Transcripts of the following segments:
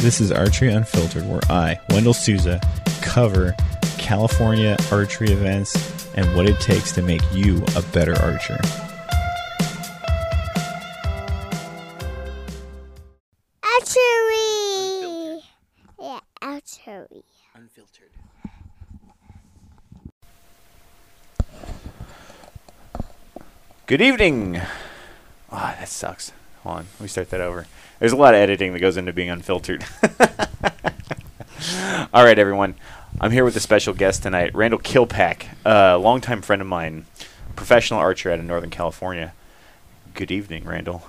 This is Archery Unfiltered, where I, Wendell Souza, cover California archery events and what it takes to make you a better archer. Archery. Yeah, archery. Unfiltered. Good evening. Ah, that sucks. Hold on, let me start that over. There's a lot of editing that goes into being unfiltered. All right, everyone. I'm here with a special guest tonight, Randall Killpack, a longtime friend of mine, professional archer out of Northern California. Good evening, Randall.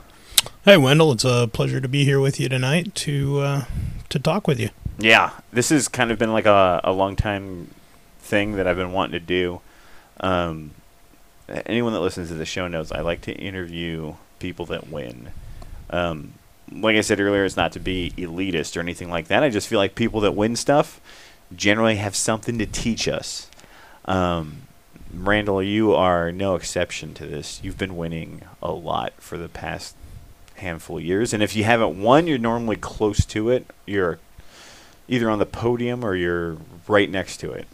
Hey Wendell, it's a pleasure to be here with you tonight to uh, to talk with you. Yeah, this has kind of been like a, a long time thing that I've been wanting to do. Um, anyone that listens to the show knows I like to interview people that win. Um, like I said earlier, it's not to be elitist or anything like that. I just feel like people that win stuff generally have something to teach us. Um, Randall, you are no exception to this. You've been winning a lot for the past handful of years, and if you haven't won, you're normally close to it. You're either on the podium or you're right next to it.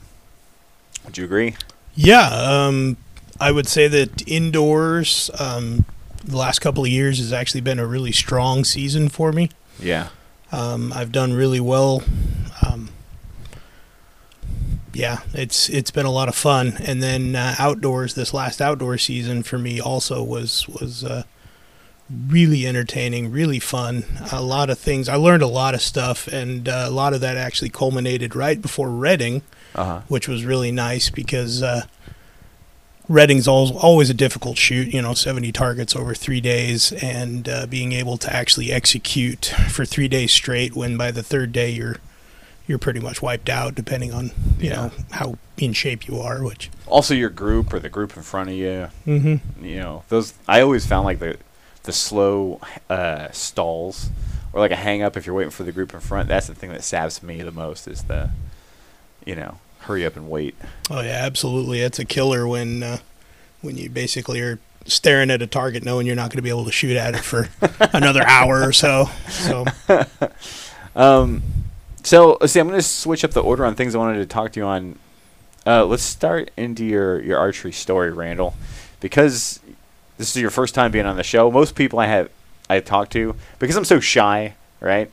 Would you agree? Yeah, um, I would say that indoors, um, the last couple of years has actually been a really strong season for me. Yeah. Um, I've done really well. Um, yeah, it's it's been a lot of fun. And then uh, outdoors, this last outdoor season for me also was was uh, really entertaining, really fun. A lot of things. I learned a lot of stuff, and uh, a lot of that actually culminated right before Redding, Uh huh. which was really nice because Redding's al- always a difficult shoot. You know, seventy targets over three days, and uh, being able to actually execute for three days straight, when by the third day you're you're pretty much wiped out, depending on you Yeah. know how in shape you are. Which Also, your group or the group in front of you. mm-hmm. You know, those. I always found like the the slow uh, stalls or like a hang up if you're waiting for the group in front. That's the thing that saps me the most is the, you know, hurry up and wait. Oh yeah, absolutely. It's a killer when uh, when you basically are staring at a target, knowing you're not going to be able to shoot at it for another hour or so. So Um, so see. I'm going to switch up the order on things I wanted to talk to you on. Uh, let's start into your your archery story, Randall, because this is your first time being on the show. Most people I have I talk to because I'm so shy, right?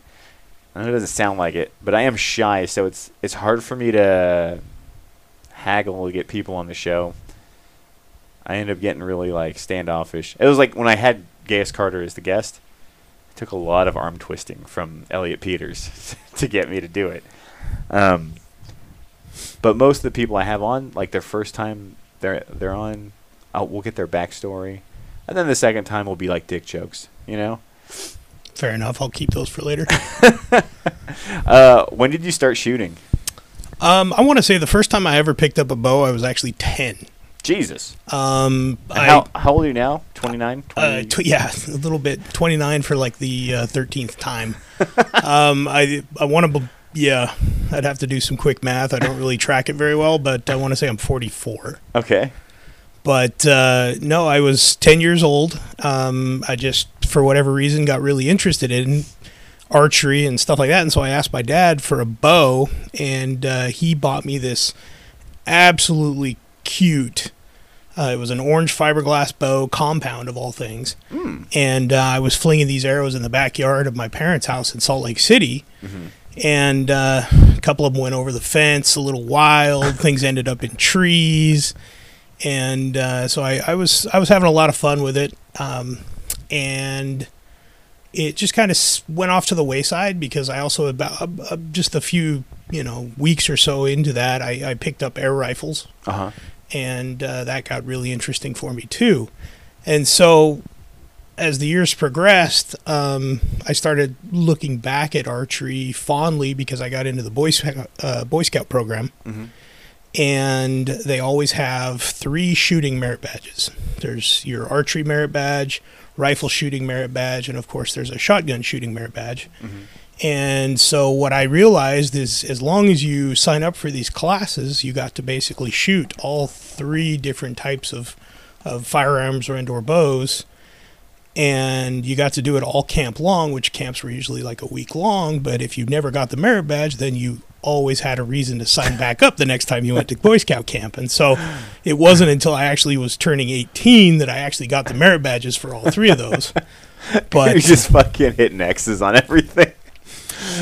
I know it doesn't sound like it, but I am shy, so it's it's hard for me to haggle to get people on the show. I end up getting really like standoffish. It was like when I had Gaius Carter as the guest. It took a lot of arm twisting from Elliot Peters to get me to do it. Um, but most of the people I have on, like their first time they're they're on, I'll, we'll get their backstory, and then the second time will be like dick jokes. You know. Fair enough. I'll keep those for later. Uh, when did you start shooting? Um, I want to say the first time I ever picked up a bow, I was actually ten. Jesus. Um, I, how how old are you now? 29? uh, tw- yeah, a little bit. Twenty nine for like the uh, thirteenth time. um, I I want to. Yeah, I'd have to do some quick math. I don't really track it very well, but I want to say I'm 44. okay. But uh, no, I was 10 years old. Um, I just, for whatever reason, got really interested in archery and stuff like that. And so I asked my dad for a bow, and uh, he bought me this absolutely cute. Uh, it was an orange fiberglass bow, compound of all things. Mm. And uh, I was flinging these arrows in the backyard of my parents' house in Salt Lake City. Mhm. And uh, a couple of them went over the fence, a little wild. Things ended up in trees and uh, so I, I was I was having a lot of fun with it, um, and it just kind of went off to the wayside because I also about uh, uh, just a few you know weeks or so into that I, I picked up air rifles, Uh huh. and uh, that got really interesting for me too, and so as the years progressed, um, I started looking back at archery fondly because I got into the Boy Scout, uh, Boy Scout program. Hmm and they always have three shooting merit badges. There's your archery merit badge, rifle shooting merit badge, and of course there's a shotgun shooting merit badge. Mhm. And so what I realized is as long as you sign up for these classes, you got to basically shoot all three different types of of firearms or indoor bows and you got to do it all camp long, which camps were usually like a week long. But if you never got the merit badge, then you always had a reason to sign back up the next time you went to Boy Scout camp. And so it wasn't until I actually was turning 18 that I actually got the merit badges for all three of those. You're But just fucking hitting X's on everything.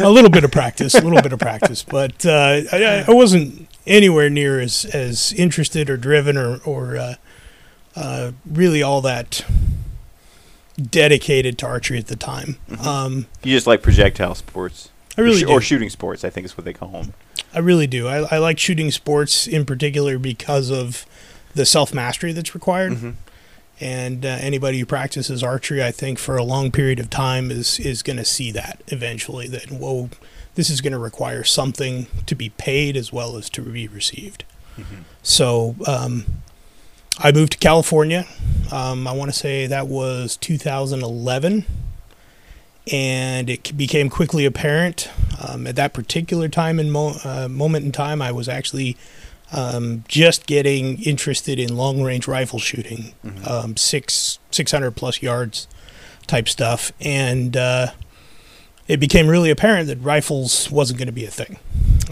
a little bit of practice, a little bit of practice, but uh, I, I wasn't anywhere near as, as interested or driven or, or uh, uh, really all that dedicated to archery at the time. Um, You just like projectile sports. I really or, do. or shooting sports, I think is what they call them. I really do. I, I like shooting sports in particular because of the self mastery that's required. Mhm. And uh, anybody who practices archery, I think, for a long period of time is is going to see that eventually. That whoa, this is going to require something to be paid as well as to be received. So um, I moved to California. Um, I want to say that was 2011 and it became quickly apparent um, at that particular time and mo- uh, moment in time i was actually um, just getting interested in long range rifle shooting um, six 600 plus yards type stuff. And uh, it became really apparent that rifles wasn't going to be a thing.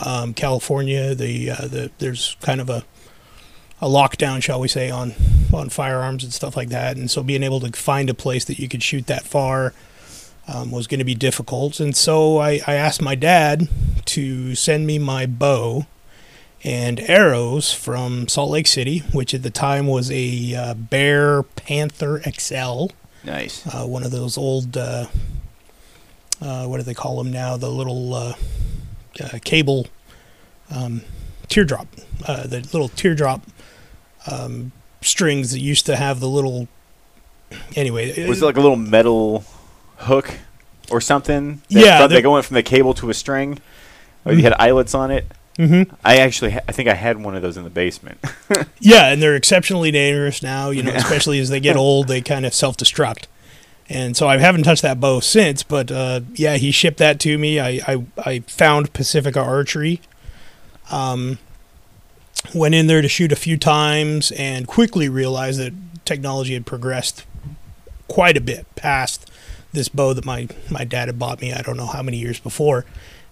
Um, california the, uh, the there's kind of a a lockdown, shall we say, on on firearms and stuff like that. And so being able to find a place that you could shoot that far um, was going to be difficult. And so I, I asked my dad to send me my bow and arrows from Salt Lake City, which at the time was a uh, Bear Panther XL, Nice. uh, one of those old, uh, uh, what do they call them now? The little uh, uh, cable um, teardrop, uh, the little teardrop um, strings that used to have the little. Anyway, Was it like a little metal hook or something? Yeah, they go in from the cable to a string. Or you had eyelets on it. hmm I actually, ha- I think I had one of those in the basement. Yeah, and they're exceptionally dangerous now. You know, especially as they get old, they kind of self-destruct. And so I haven't touched that bow since. But uh, yeah, he shipped that to me. I I, I found Pacifica Archery. Um, went in there to shoot a few times and quickly realized that technology had progressed quite a bit past this bow that my my dad had bought me. I don't know how many years before.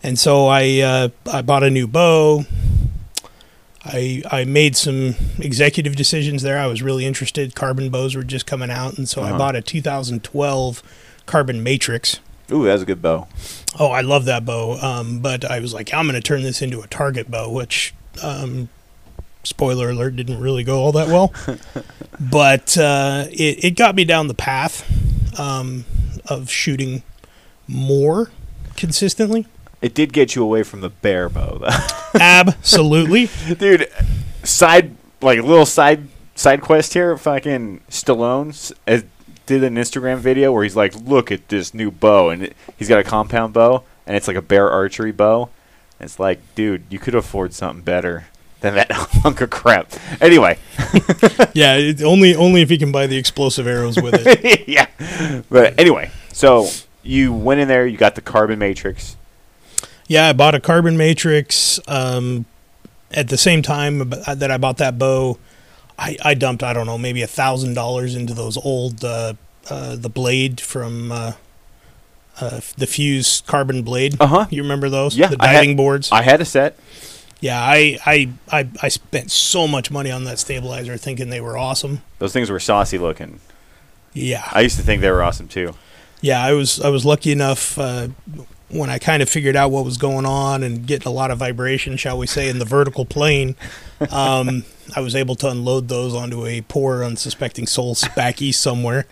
And so I uh, I bought a new bow. I I made some executive decisions there. I was really interested. Carbon bows were just coming out, and so I Uh-huh. bought a 2012 Carbon Matrix. Ooh, that's a good bow. Oh, I love that bow. Um, but I was like, I'm going to turn this into a target bow, which, um, spoiler alert, didn't really go all that well. but uh, it, it got me down the path um, of shooting more consistently. It did get you away from the bear bow, though. Absolutely. Dude, side like little side side quest here. Fucking Stallone uh, did an Instagram video where he's like, "Look at this new bow," and it, he's got a compound bow, and it's like a bear archery bow. And it's like, dude, you could afford something better than that hunk of crap. Anyway, yeah, it, only only if you can buy the explosive arrows with it. yeah. But anyway, so you went in there, you got the carbon matrix. Yeah, I bought a carbon matrix. Um, at the same time that I bought that bow, I, I dumped I don't know maybe a thousand dollars into those old uh, uh, the blade from uh, uh, the Fuse carbon blade. Uh huh. You remember those? Yeah, the I had- diving boards. I had a set. Yeah, I, I I I spent so much money on that stabilizer, thinking they were awesome. Those things were saucy looking. Yeah, I used to think they were awesome too. yeah, I was I was lucky enough uh, when I kind of figured out what was going on and getting a lot of vibration, shall we say, in the vertical plane. Um, I was able to unload those onto a poor, unsuspecting soul back east somewhere.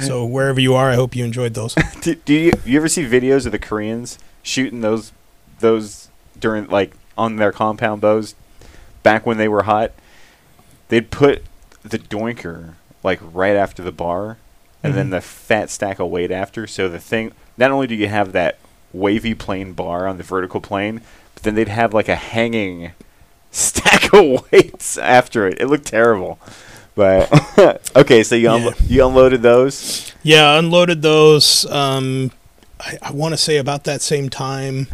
So wherever you are, I hope you enjoyed those. do, do you you ever see videos of the Koreans shooting those those during like on their compound bows back when they were hot? They'd put the doinker like right after the bar, and then Mhm. the fat stack of weight after. So the thing, not only do you have that wavy plane bar on the vertical plane, but then they'd have like a hanging stack of weights after it. It looked terrible. But okay, so you unlo- you unloaded those. Yeah, unloaded those. Um, I, I want to say about that same time,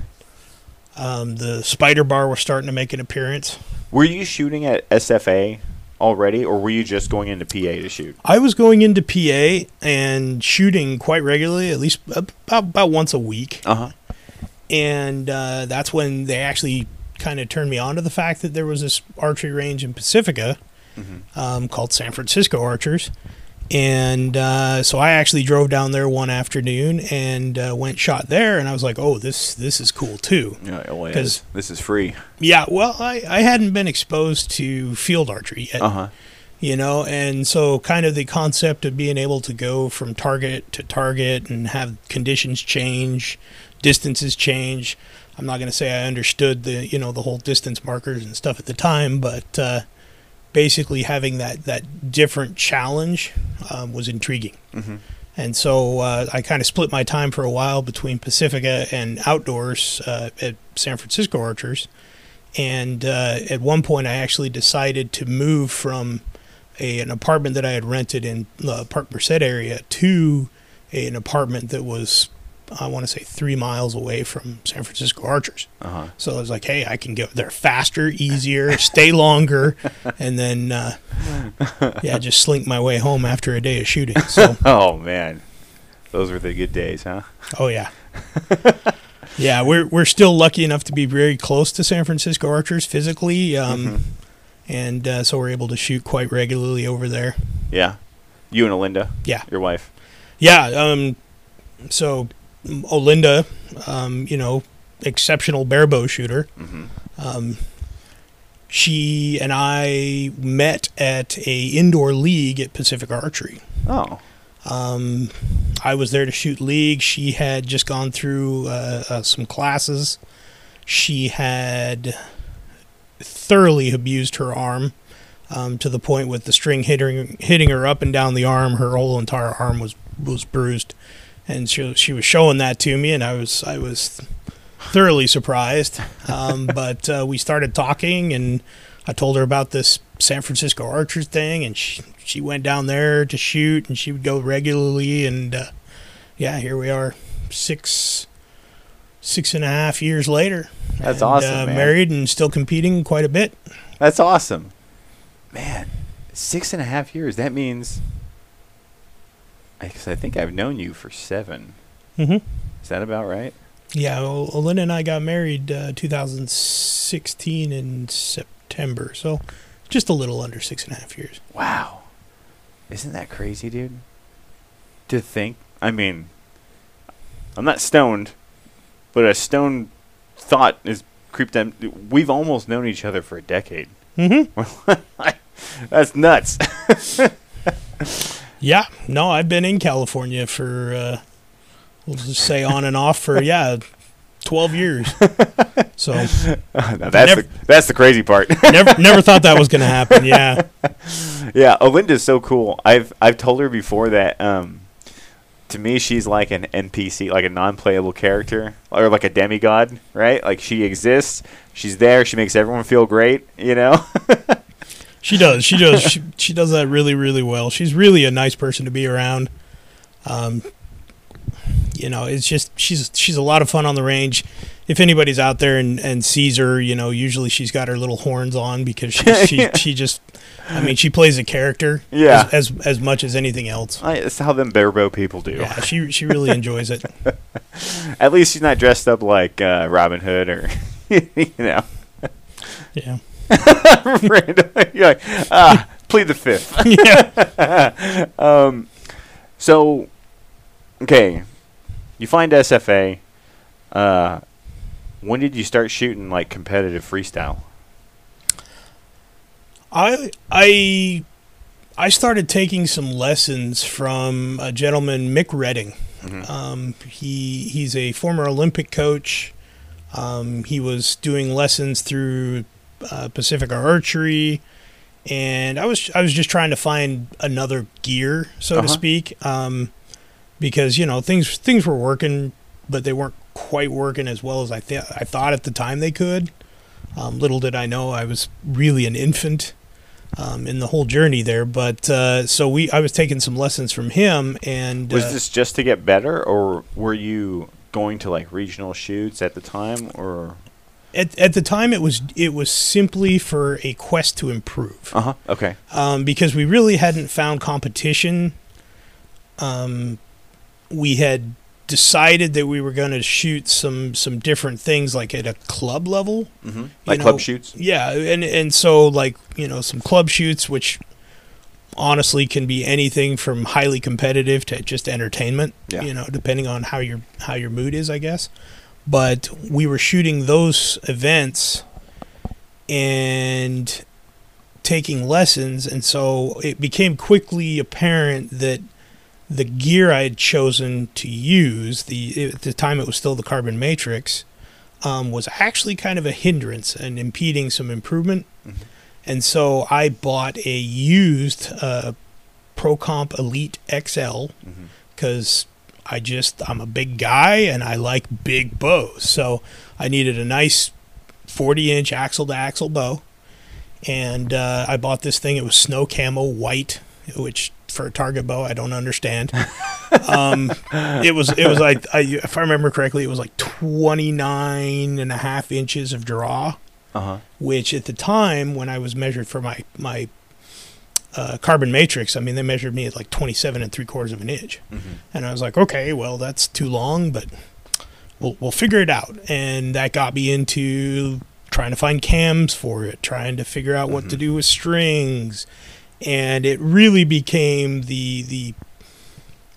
um, the spider bar was starting to make an appearance. Were you shooting at SFA already, or were you just going into PA to shoot? I was going into PA and shooting quite regularly, at least about about once a week, Uh huh. and uh, that's when they actually kind of turned me on to the fact that there was this archery range in Pacifica um, called San Francisco Archers. And uh, so I actually drove down there one afternoon and uh, went shot there, and I was like, "Oh, this this is cool too." Yeah, oh, this, this is free. Yeah, well, I, I hadn't been exposed to field archery yet, Uh huh. you know, and so kind of the concept of being able to go from target to target and have conditions change, distances change. I'm not going to say I understood the you know the whole distance markers and stuff at the time, but uh, basically having that that different challenge um, was intriguing. Mhm. And so uh, I kind of split my time for a while between Pacifica and outdoors uh, at San Francisco Archers. And uh, at one point, I actually decided to move from a, an apartment that I had rented in the Park Merced area to a, an apartment that was, I want to say, three miles away from San Francisco Archers. Uh huh. So I was like, hey, I can go there faster, easier, stay longer, and then, uh, yeah, just slink my way home after a day of shooting. So, Oh man, those were the good days, huh? oh yeah, yeah, we're we're still lucky enough to be very close to San Francisco Archers physically, um, and uh, so we're able to shoot quite regularly over there. Yeah. You and Olinda, Yeah, your wife. yeah. Um, so Olinda, um, you know, exceptional barebow shooter. Mm-hmm. Um, she and I met at a indoor league at Pacific Archery. Oh. Um, I was there to shoot league. She had just gone through uh, uh, some classes. She had thoroughly abused her arm um, to the point with the string hitting hitting her up and down the arm. Her whole entire arm was was bruised, and she she was showing that to me, and I was I was thoroughly surprised. Um, but uh, we started talking, and I told her about this San Francisco Archers thing, and she she went down there to shoot, and she would go regularly, and uh, yeah, here we are, six six and a half years later. That's and, awesome, Uh, man. married and still competing quite a bit. That's awesome. Man, six and a half years. That means. I, 'cause I think I've known you for seven. Mm-hmm. Is that about right? Yeah, well, and I got married uh, 2016 in September, so just a little under six and a half years. Wow. Isn't that crazy, dude? To think. I mean, I'm not stoned, but a stoned thought is creeped in. We've almost known each other for a decade. Mm-hmm. That's nuts. Yeah, no, I've been in California for, uh, we'll just say on and off for, yeah, 12 years. So that's Never- the, that's the crazy part. never never thought that was going to happen. Yeah. yeah, Olinda's so cool. I've I've told her before that um, to me she's like an NPC, like a non-playable character, or like a demigod, right? Like she exists, she's there, she makes everyone feel great, you know. She does. She does. She, she does that really, really well. She's really a nice person to be around. Um, you know, it's just she's she's a lot of fun on the range. If anybody's out there and, and sees her, you know, usually she's got her little horns on because she she, she just, I mean, she plays a character, Yeah. as as, as much as anything else. I, that's how them barebow people do. Yeah, she she really enjoys it. At least she's not dressed up like uh, Robin Hood or you know. Yeah, random. You're like, ah, plead the fifth. yeah. um, so, okay, you find SFA. Uh, when did you start shooting like competitive freestyle? I I I started taking some lessons from a gentleman, Mick Redding. Mhm. Um, he he's a former Olympic coach. Um, he was doing lessons through uh, Pacific Archery, and I was I was just trying to find another gear, so Uh-huh. to speak, um, because you know things things were working, but they weren't quite working as well as I th- I thought at the time they could. Um, little did I know I was really an infant um, in the whole journey there. But uh, so we, I was taking some lessons from him, and Was uh, this just to get better, or were you going to like regional shoots at the time, or At, at the time, it was it was simply for a quest to improve. Uh huh. Okay. um, because we really hadn't found competition. Um, we had decided that we were going to shoot some some different things, like at a club level. Mm-hmm. Like know, club shoots. Yeah, and and so like you know some club shoots, which honestly can be anything from highly competitive to just entertainment. Yeah. You know, depending on how your how your mood is, I guess. But we were shooting those events and taking lessons, and so it became quickly apparent that the gear I had chosen to use, the at the time it was still the Carbon Matrix, um, was actually kind of a hindrance and impeding some improvement. And so I bought a used uh, ProComp Elite XL because I just I'm a big guy and I like big bows. So I needed a nice 40 inch axle to axle bow, and uh, I bought this thing. It was snow camo white, which for a target bow I don't understand. um, it was it was like I, if I remember correctly, it was like 29 and a half inches of draw Uh huh. which at the time when I was measured for my my uh, carbon matrix, I mean they measured me at like 27 and three quarters of an inch, Mm-hmm. and I was like, okay, well that's too long, but we'll we'll figure it out, and that got me into trying to find cams for it, trying to figure out what to do with strings, and it really became the the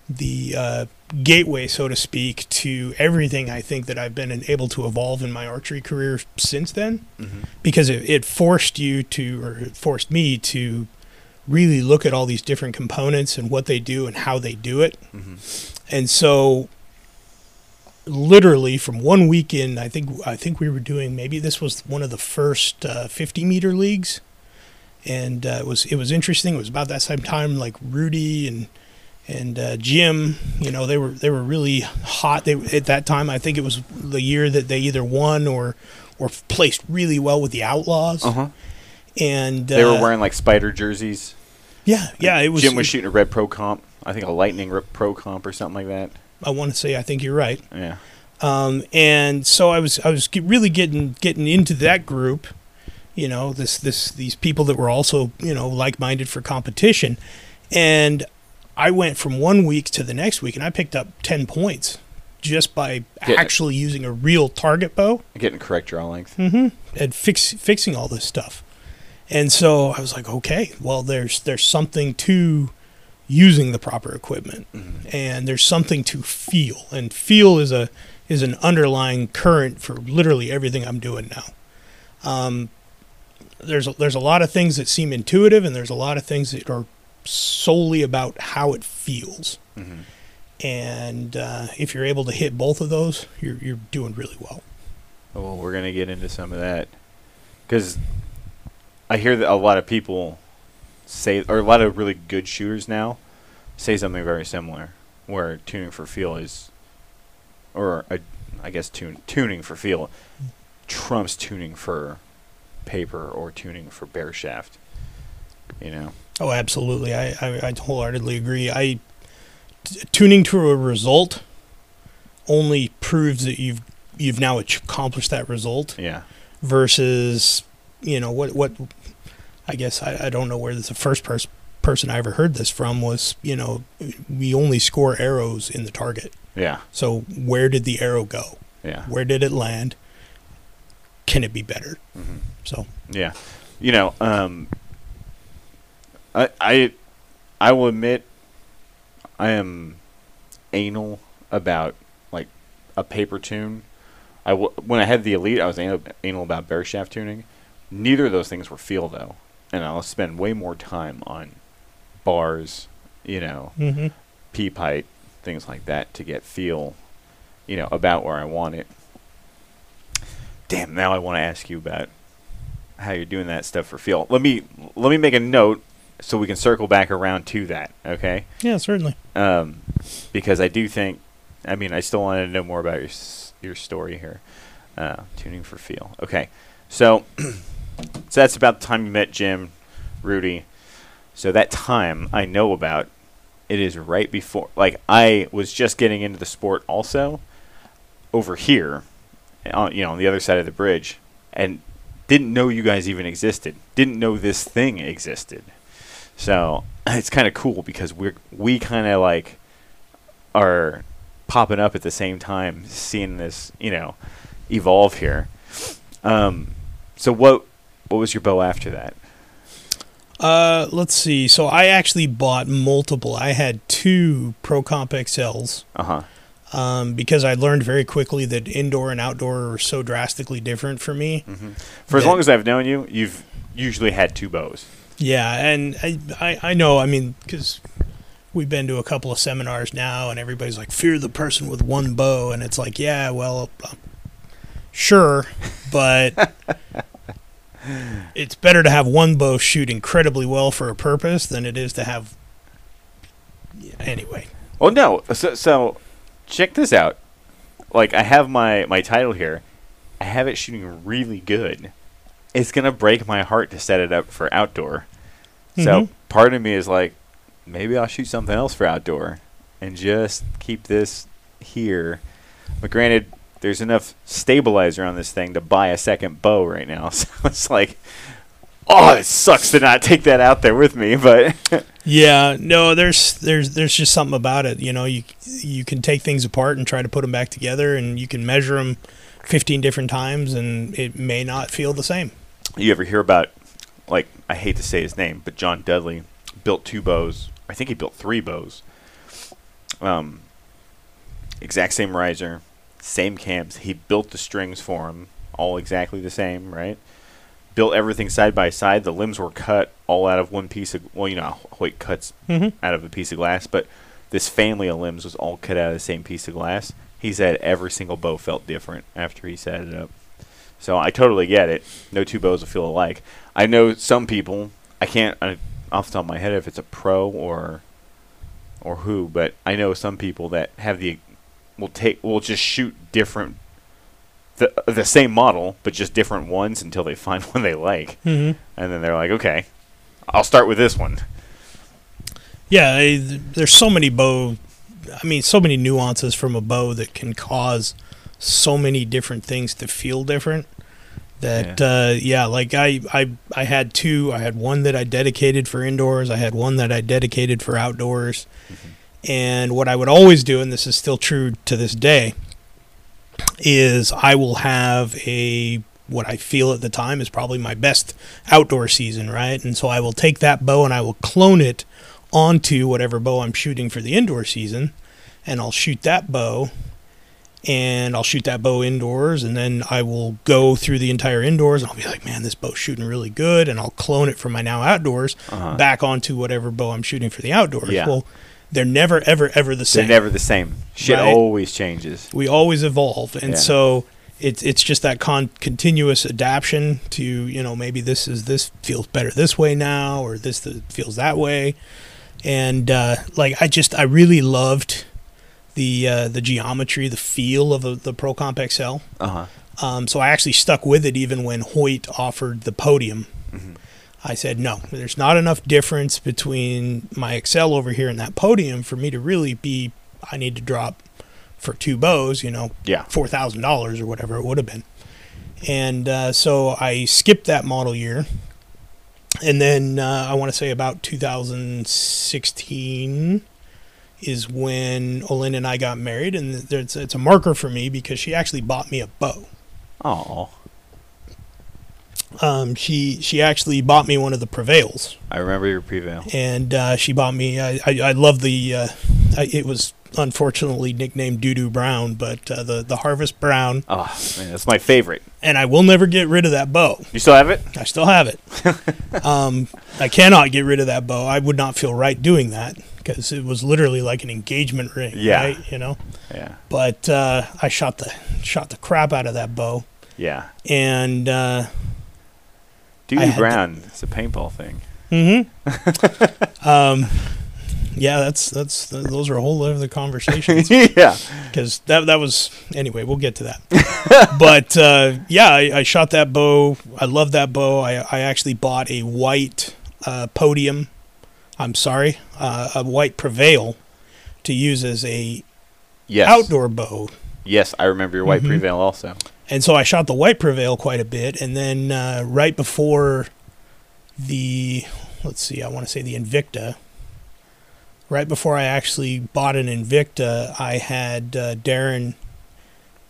the uh, gateway, so to speak, to everything I think that I've been able to evolve in my archery career since then. Mm-hmm. because it, it forced you to, or it forced me to really look at all these different components and what they do and how they do it. Mm-hmm. And so, literally from one weekend, I think I think we were doing maybe this was one of the first uh, 50 meter leagues, and uh, it was it was interesting. It was about that same time like Rudy and and uh, Jim, you know, they were they were really hot. They at that time, I think it was the year that they either won or or placed really well with the Outlaws. Uh huh. And They were uh, wearing like spider jerseys. yeah, yeah. It was Jim was shooting a red pro comp. I think a lightning pro comp or something like that. I want to say I think you're right. Yeah. Um, and so I was I was really getting getting into that group, you know, this this these people that were also you know like minded for competition, and I went from one week to the next week, and I picked up ten points just by Yeah. actually using a real target bow Getting correct draw length. and fix fixing all this stuff. And so I was like, okay, well, there's there's something to using the proper equipment, and there's something to feel, and feel is a is an underlying current for literally everything I'm doing now. Um, there's a, there's a lot of things that seem intuitive, and there's a lot of things that are solely about how it feels. Mhm. And uh, if you're able to hit both of those, you're you're doing really well. Well, we're gonna get into some of that because I hear that a lot of people say, or a lot of really good shooters now say something very similar, where tuning for feel is, or uh, I guess tune, tuning for feel trumps tuning for paper or tuning for bare shaft. You know. Oh, absolutely. I, I, I wholeheartedly agree. I t- tuning to a result only proves that you've you've now accomplished that result Yeah. versus you know what what I guess I, I don't know where this, the first pers- person I ever heard this from was you know we only score arrows in the target. Yeah. So where did the arrow go? Yeah. Where did it land? Can it be better? Mhm. So Yeah, you know, um, I I I will admit I am anal about like a paper tune. I w- when I had the elite, I was anal, anal about bare shaft tuning. Neither of those things were feel though, and I'll spend way more time on bars, you know, mhm. peep height, things like that to get feel, you know, about where I want it. Damn, now I want to ask you about how you're doing that stuff for feel. Let me let me make a note so we can circle back around to that, okay? yeah, certainly. Um, because I do think, I mean, I still want to know more about your your story here. Uh, tuning for feel, okay? So, so that's about the time you met Jim, Rudy. So that time I know about. It is right before, like I was just getting into the sport also. Over here, on you know on the other side of the bridge, and didn't know you guys even existed. Didn't know this thing existed. So it's kind of cool because we're we kind of like are popping up at the same time, seeing this you know evolve here. Um, so what what was your bow after that? Uh, let's see. So I actually bought multiple. I had two Pro Comp XLs Uh huh. um, because I learned very quickly that indoor and outdoor are so drastically different for me. For as long as I've known you, you've usually had two bows. Yeah, and I, I, I know. I mean, because we've been to a couple of seminars now, and everybody's like, "Fear the person with one bow," and it's like, yeah, well, uh, sure, but it's better to have one bow shoot incredibly well for a purpose than it is to have. Yeah, anyway, Oh no! So, so check this out. Like I have my my title here. I have it shooting really good. It's gonna break my heart to set it up for outdoor. So Mhm. part of me is like, maybe I'll shoot something else for outdoor, and just keep this here. But granted, there's enough stabilizer on this thing to buy a second bow right now. So it's like, oh, it sucks to not take that out there with me. But yeah, no, there's there's there's just something about it. You know, you you can take things apart and try to put them back together, and you can measure them 15 different times, and it may not feel the same. you ever hear about like I hate to say his name, but John Dudley built two bows. I think he built three bows. Um, exact same riser, same cams. He built the strings for him, all exactly the same, right? Built everything side by side. The limbs were cut all out of one piece of well, you know, Hoyt cuts Mm-hmm. out of a piece of glass, but this family of limbs was all cut out of the same piece of glass. He said every single bow felt different after he set it up. So I totally get it. No two bows will feel alike. I know some people. I can't I, off the top of my head if it's a pro or or who, but I know some people that have the will take will just shoot different the the same model but just different ones until they find one they like, Mm-hmm. and then they're like, okay, I'll start with this one. Yeah, I, there's so many bow. I mean, so many nuances from a bow that can cause so many different things to feel different. That yeah, uh, yeah like I, I I had two. I had one that I dedicated for indoors. I had one that I dedicated for outdoors. And what I would always do, and this is still true to this day, is I will have a what I feel at the time is probably my best outdoor season, right? And so I will take that bow and I will clone it onto whatever bow I'm shooting for the indoor season, and I'll shoot that bow, and I'll shoot that bow indoors, and then I will go through the entire indoors, and I'll be like, man, this bow's shooting really good, and I'll clone it from my now outdoors Uh-huh. back onto whatever bow I'm shooting for the outdoors. Yeah. Well, they're never, ever, ever the same. They're never the same. Shit Right. always changes. we always evolve, and Yeah. so it's it's just that con- continuous adaptation to you know maybe this is this feels better this way now, or this th- feels that way, and uh, like I just I really loved the uh, the geometry, the feel of the, the Pro Comp XL. Uh huh. Um, so I actually stuck with it even when Hoyt offered the podium. Mhm. I said, no, there's not enough difference between my XL over here and that podium for me to really be, I need to drop for two bows, you know, Yeah. $4,000 or whatever it would have been. And uh, so I skipped that model year. And then uh, I want to say about 2016 is when Olin and I got married. And it's, it's a marker for me because she actually bought me a bow. Oh, Um, she she actually bought me one of the Prevails, I remember your prevail. and uh, she bought me. I I, I love the. Uh, I, it was unfortunately nicknamed Doodoo Brown, but uh, the the Harvest Brown, Oh man, that's my favorite. and I will never get rid of that bow. You still have it? I still have it. um, I cannot get rid of that bow. I would not feel right doing that because it was literally like an engagement ring. Yeah. right? you know. Yeah. But uh, I shot the shot the crap out of that bow, Yeah. and. Doodoo Brown. It's a paintball thing. Mm-hmm. um, yeah, that's that's those are a whole other conversations yeah. because that that was anyway. We'll get to that. but uh, yeah, I, I shot that bow. I love that bow. I I actually bought a white uh, podium. I'm sorry, uh, a white prevail to use as a Yes. outdoor bow. Yes, I remember your white Mhm. prevail also. And so I shot the white Prevail quite a bit, and then uh, right before the let's see, I want to say the Invicta. Right before I actually bought an Invicta, I had uh, Darren,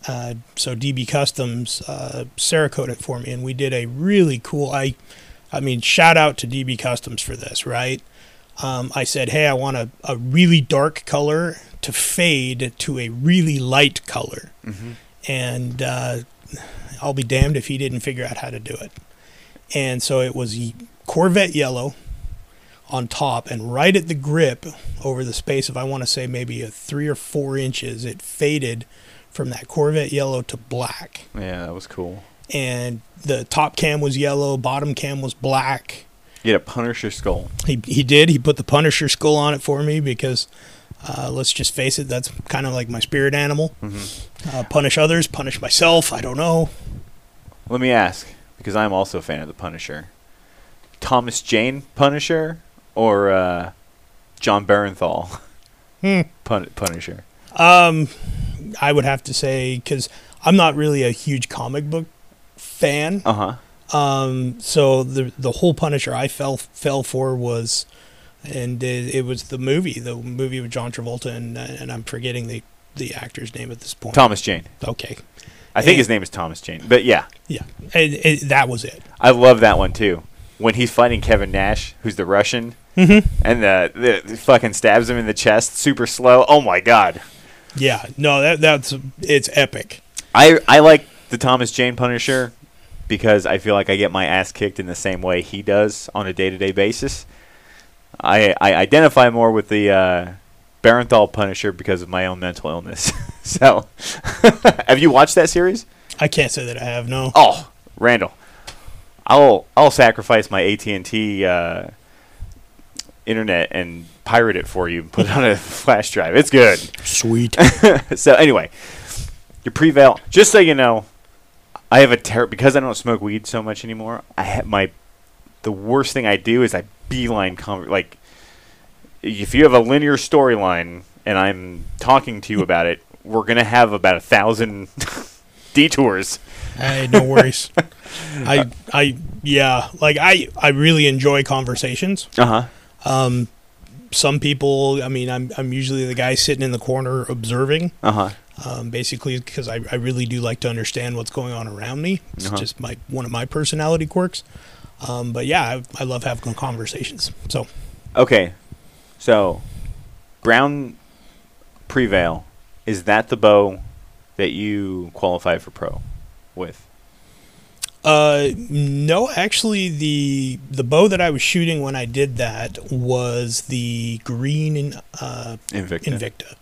uh, so DB Customs, uh, Cerakote it for me, and we did a really cool. I, I mean, shout out to DB Customs for this, right? Um, I said, hey, I want a, a really dark color to fade to a really light color, and uh, I'll be damned if he didn't figure out how to do it. And so it was Corvette yellow on top, and right at the grip, over the space of I want to say maybe a three or four inches, it faded from that Corvette yellow to black. Yeah, that was cool. And the top cam was yellow, bottom cam was black. You had a Punisher skull. He he did. He put the Punisher skull on it for me because, uh, let's just face it, that's kind of like my spirit animal. Uh, punish others, punish myself. I don't know. Let me ask, because I'm also a fan of the Punisher. Thomas Jane Punisher or uh, Jon Bernthal Hmm. Pun- Punisher? Um, I would have to say because I'm not really a huge comic book fan. Uh huh. Um, so the the whole Punisher I fell fell for was, and it, it was the movie, the movie with John Travolta and and I'm forgetting the the actor's name at this point. Thomas Jane. Okay, I think And- his name is Thomas Jane. But yeah, yeah, it, it, that was it. I love that one too. When he's fighting Kevin Nash, who's the Russian, Mm-hmm. and the, the, the fucking stabs him in the chest super slow. Oh my god. Yeah, no, that that's it's epic. I I like the Thomas Jane Punisher because I feel like I get my ass kicked in the same way he does on a day to day basis. I I identify more with the uh, Bernthal Punisher because of my own mental illness. so, have you watched that series? I can't say that I have no. Oh, Randall, I'll I'll sacrifice my AT and T uh, internet and pirate it for you and put it on a flash drive. It's good. Sweet. so anyway, your prevail. Just so you know, I have a ter- because I don't smoke weed so much anymore. I have my the worst thing I do is I beeline con- like if you have a linear storyline and I'm talking to you about it, we're gonna have about a thousand detours. Hey, no worries. I I yeah, like I I really enjoy conversations. Uh huh. Um, some people, I mean, I'm I'm usually the guy sitting in the corner observing, Uh huh. um, basically because I, I really do like to understand what's going on around me. It's Uh-huh. just my one of my personality quirks. Um, but yeah, I, I love having conversations. So Okay, so brown prevail is that the bow that you qualify for pro with? Uh, no, actually, the the bow that I was shooting when I did that was the green uh, Invicta. Invicta.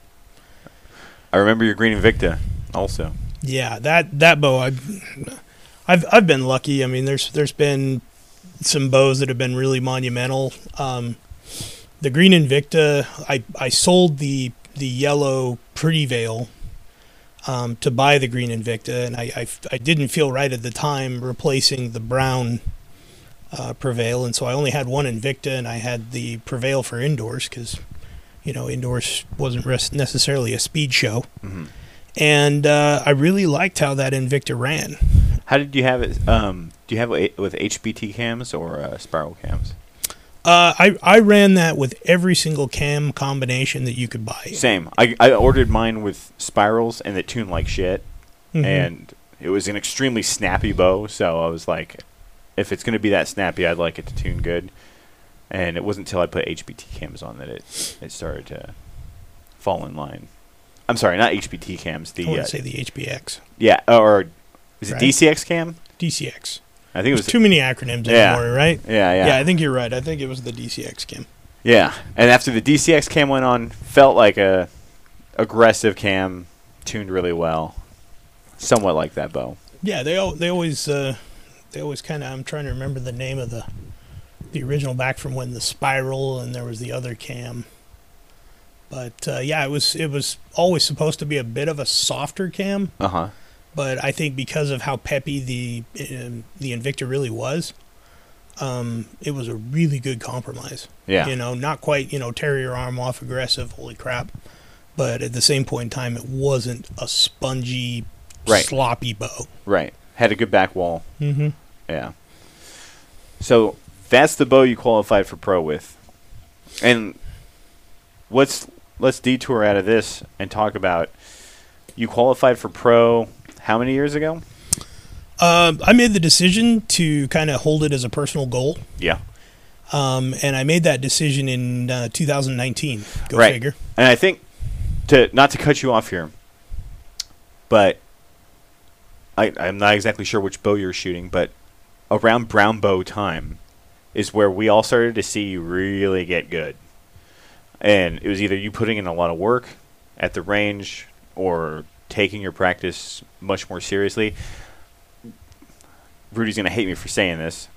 I remember your green Invicta also. Yeah, that that bow, I, I've I've been lucky. I mean, there's there's been some bows that have been really monumental. Um, the green Invicta, I I sold the the yellow Prevail um, to buy the green Invicta, and I, I I didn't feel right at the time replacing the brown uh, Prevail, and so I only had one Invicta, and I had the Prevail for indoors because you know indoors wasn't res- necessarily a speed show hmm and uh, I really liked how that Invicta ran. How did you have it? Um, do you have it with HBT cams or uh, spiral cams? Uh, I I ran that with every single cam combination that you could buy. Same. I, I ordered mine with spirals and it tuned like shit, Mhm. and it was an extremely snappy bow. So I was like, if it's gonna be that snappy, I'd like it to tune good. And it wasn't until I put HBT cams on that it it started to fall in line. I'm sorry, not HBT cams. I The want uh, say the HBX, yeah, or is it Right. DCX cam? DCX. I think it There's was too many acronyms Yeah. anymore, right? Yeah, yeah, Yeah, I think you're right. I think it was the DCX cam. Yeah, and after the DCX cam went on, felt like a aggressive cam, tuned really well, somewhat like that bow. Yeah, they they always uh, they always kind of. I'm trying to remember the name of the the original back from when the spiral and there was the other cam. But uh, yeah, it was it was always supposed to be a bit of a softer cam. Uh huh. But I think because of how peppy the um, the Invicta really was, um, it was a really good compromise. Yeah. You know, not quite you know tear your arm off aggressive, holy crap, but at the same point in time, it wasn't a spongy, Right. sloppy bow. Right. Had a good back wall. Mm-hmm. Yeah. So that's the bow you qualified for pro with. And let's let's detour out of this and talk about you qualified for pro how many years ago? Um, I made the decision to kind of hold it as a personal goal, Yeah. um, and I made that decision in uh, 2019. Go Right. figure. And I think to not to cut you off here, but I I'm not exactly sure which bow you're shooting, but around brown bow time is where we all started to see you really get good. And it was either you putting in a lot of work at the range or taking your practice much more seriously. Rudy's going to hate me for saying this,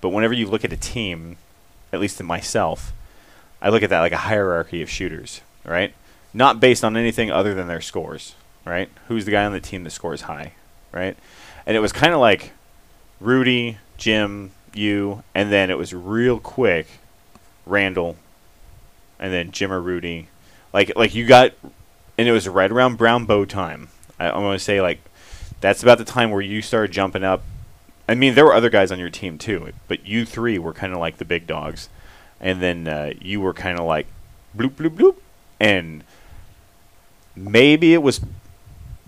but whenever you look at a team, at least in myself, I look at that like a hierarchy of shooters, right? Not based on anything other than their scores, right? Who's the guy on the team that scores high, right? And it was kind of like Rudy, Jim, you, and then it was real quick Randall, and then Jim or Rudy. Like like you got, and it was right around brown bow time. I, I'm gonna say like that's about the time where you started jumping up. I mean, there were other guys on your team too, but you three were kind of like the big dogs, and then uh, you were kind of like bloop bloop bloop, and maybe it was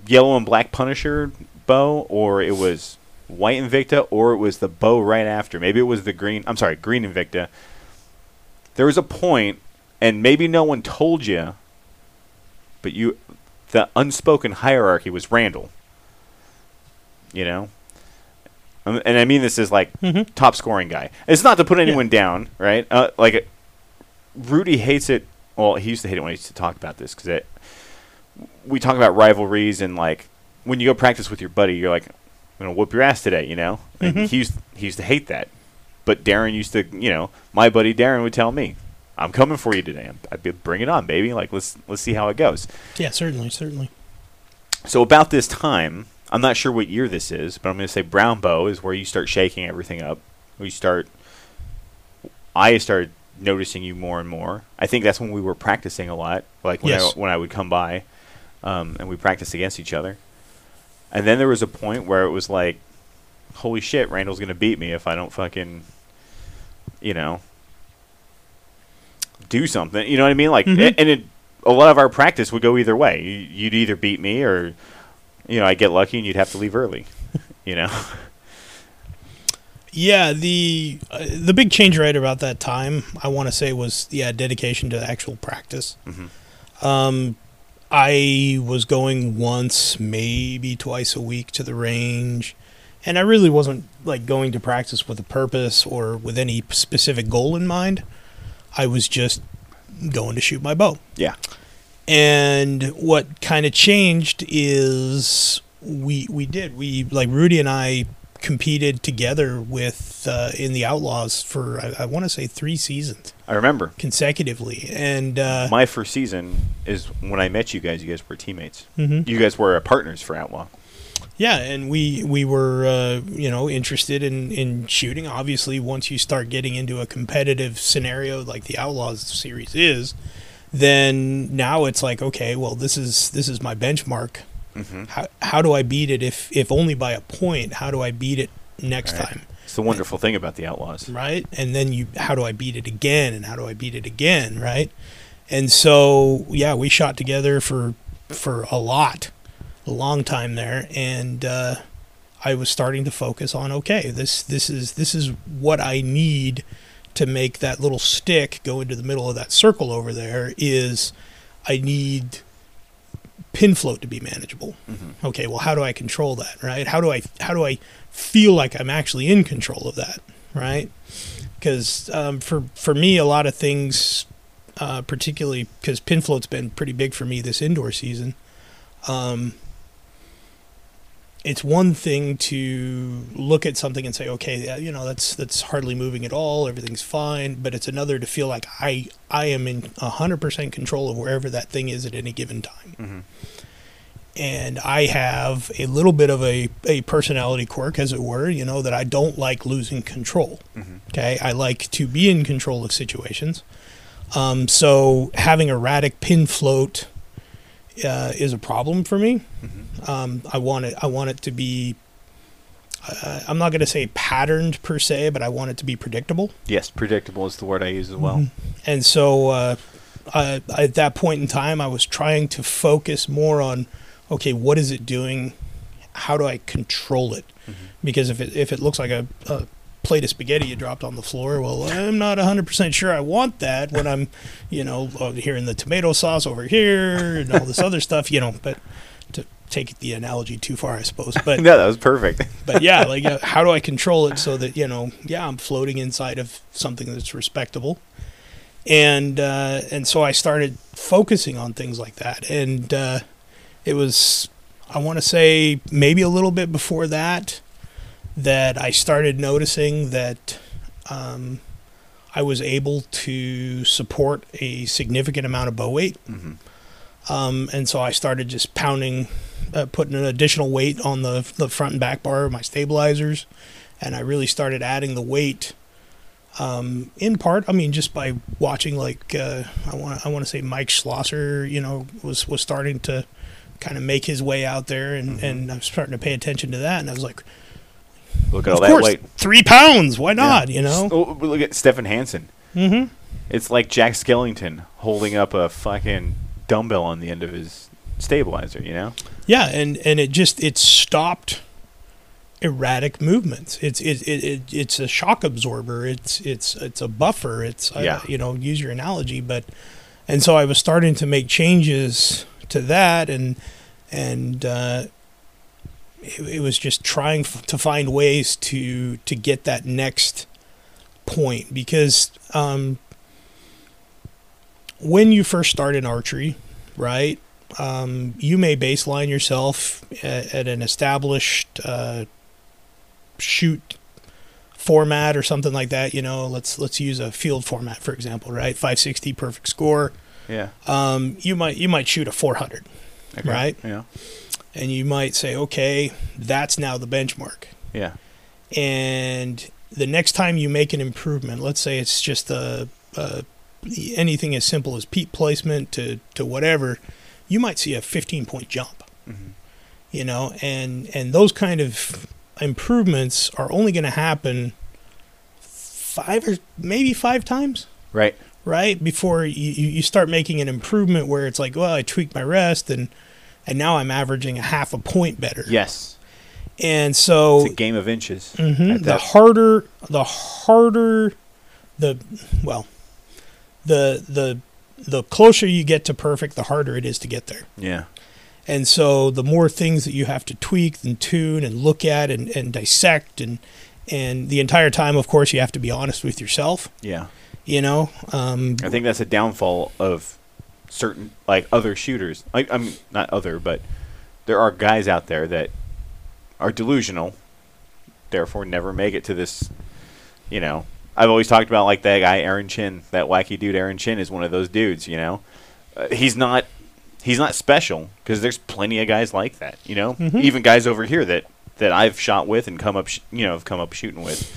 yellow and black Punisher bow, or it was white Invicta, or it was the bow right after. Maybe it was the green. I'm sorry, green Invicta. There was a point, and maybe no one told you, but you, the unspoken hierarchy was Randall. You know, Um, and I mean this is like Mhm. top scoring guy. It's not to put anyone down, right? Uh, like Rudy hates it. Well, he used to hate it when he used to talk about this because it. We talk about rivalries and like when you go practice with your buddy, you're like, I'm gonna whoop your ass today, you know. And Mhm. he used he used to hate that, but Darren used to, you know, my buddy Darren would tell me, "I'm coming for you today. Be bring it on, baby. Like let's let's see how it goes." Yeah, certainly, certainly. So about this time, I'm not sure what year this is, but I'm going to say brown bow is where you start shaking everything up. We start. I started noticing you more and more. I think that's when we were practicing a lot, like when Yes. I when I would come by, um, and we practiced against each other. And then there was a point where it was like, "Holy shit, Randall's going to beat me if I don't fucking, you know, do something." You know what I mean? Like, Mhm. and it, a lot of our practice would go either way. You- You'd either beat me or you know, I get lucky and you'd have to leave early. you know. Yeah, the uh, the big change right about that time, I want to say, was yeah dedication to actual practice. Mhm. Um, I was going once, maybe twice a week to the range, and I really wasn't like going to practice with a purpose or with any specific goal in mind. I was just going to shoot my bow. Yeah. And what kind of changed is we we did we like Rudy and I competed together with uh, in the Outlaws for I, I want to say three seasons I remember consecutively, and uh, my first season is when I met you guys. You guys were teammates. mhm. You guys were partners for Outlaw. Yeah, and we we were uh, you know interested in in shooting. Obviously, once you start getting into a competitive scenario like the Outlaws series is, then now it's like okay, well this is this is my benchmark. Mm-hmm. How how do I beat it if if only by a point? How do I beat it next Right. time? It's the wonderful thing about the Outlaws. right? And then you, how do I beat it again? And how do I beat it again? Right? And so, yeah, we shot together for for a lot, a long time there, and uh, I was starting to focus on okay, this this is this is what I need to make that little stick go into the middle of that circle over there. Is I need pin float to be manageable. Mm-hmm. Okay, well, how do I control that? Right? How do I how do I feel like I'm actually in control of that? Right? Because um, for for me, a lot of things, uh, particularly because pin float's been pretty big for me this indoor season. Um, it's one thing to look at something and say, okay, you know, that's that's hardly moving at all, everything's fine. But it's another to feel like I I am in hundred percent control of wherever that thing is at any given time Mm-hmm. and I have a little bit of a, a personality quirk, as it were, you know, that I don't like losing control. Mhm. Okay. I like to be in control of situations. Um, so having erratic pin float uh, is a problem for me. Um, I want it. I want it to be. Uh, I'm not going to say patterned per se, but I want it to be predictable. Yes, predictable is the word I use as well. And so, uh, I, at that point in time, I was trying to focus more on, okay, what is it doing? How do I control it? Because if it if it looks like a, a plate of spaghetti you dropped on the floor, well, I'm not 100% sure I want that when I'm, you know, uh, hearing the tomato sauce over here and all this other stuff, you know, but to take the analogy too far, I suppose. But no, that was perfect. but yeah, like uh, how do I control it so that you know, yeah, I'm floating inside of something that's respectable, and uh, and so I started focusing on things like that, and uh, it was, I want to say maybe a little bit before that, that I started noticing that. Um, I was able to support a significant amount of bow weight. hmm Um, and so I started just pounding, uh, putting an additional weight on the the front and back bar of my stabilizers, and I really started adding the weight. Um, in part, I mean, just by watching, like uh, I want I want to say Mike Schloesser, you know, was was starting to kind of make his way out there, and and I was starting to pay attention to that, and I was like, Look at of all that course, weight. three pounds, why not? You know. Oh, look at Stephan Hansen. Mm-hmm. It's like Jack Skellington holding up a fucking dumbbell on the end of his stabilizer. You know? Yeah, and and it just it stopped erratic movements. It's it, it, it it's a shock absorber. It's it's it's a buffer. It's uh, Yeah. you know use your analogy, but and so I was starting to make changes to that, and and uh, it, it was just trying f- to find ways to to get that next point because um, when you first start in archery, right? um, you may baseline yourself at, at an established uh, shoot format or something like that. You know, let's let's use a field format for example, right? 560 perfect score. Yeah. Um, you might you might shoot a 400, Okay. Right. Yeah. And you might say, okay, that's now the benchmark. Yeah. And the next time you make an improvement, let's say it's just a, a anything as simple as peep placement to to whatever, you might see a 15 point jump. Mhm. You know, and and those kind of improvements are only going to happen five or maybe five times Right. right before you, you you start making an improvement where it's like well i tweaked my rest and and now i'm averaging a half a point better Yes. and so It's a game of inches. Mhm. The harder, the harder, the well, the the the closer you get to perfect, the harder it is to get there. Yeah. And so, the more things that you have to tweak and tune and look at and, and dissect and and the entire time, of course, you have to be honest with yourself. Yeah. You know, um, I think that's a downfall of certain like other shooters. Like I mean, not other, but there are guys out there that are delusional, therefore never make it to this. You know, I've always talked about like that guy Aaron Chin, that wacky dude Aaron Chin is one of those dudes. You know, uh, he's not he's not special because there's plenty of guys like that. You know, Mhm. even guys over here that that I've shot with and come up, sh- you know, have come up shooting with.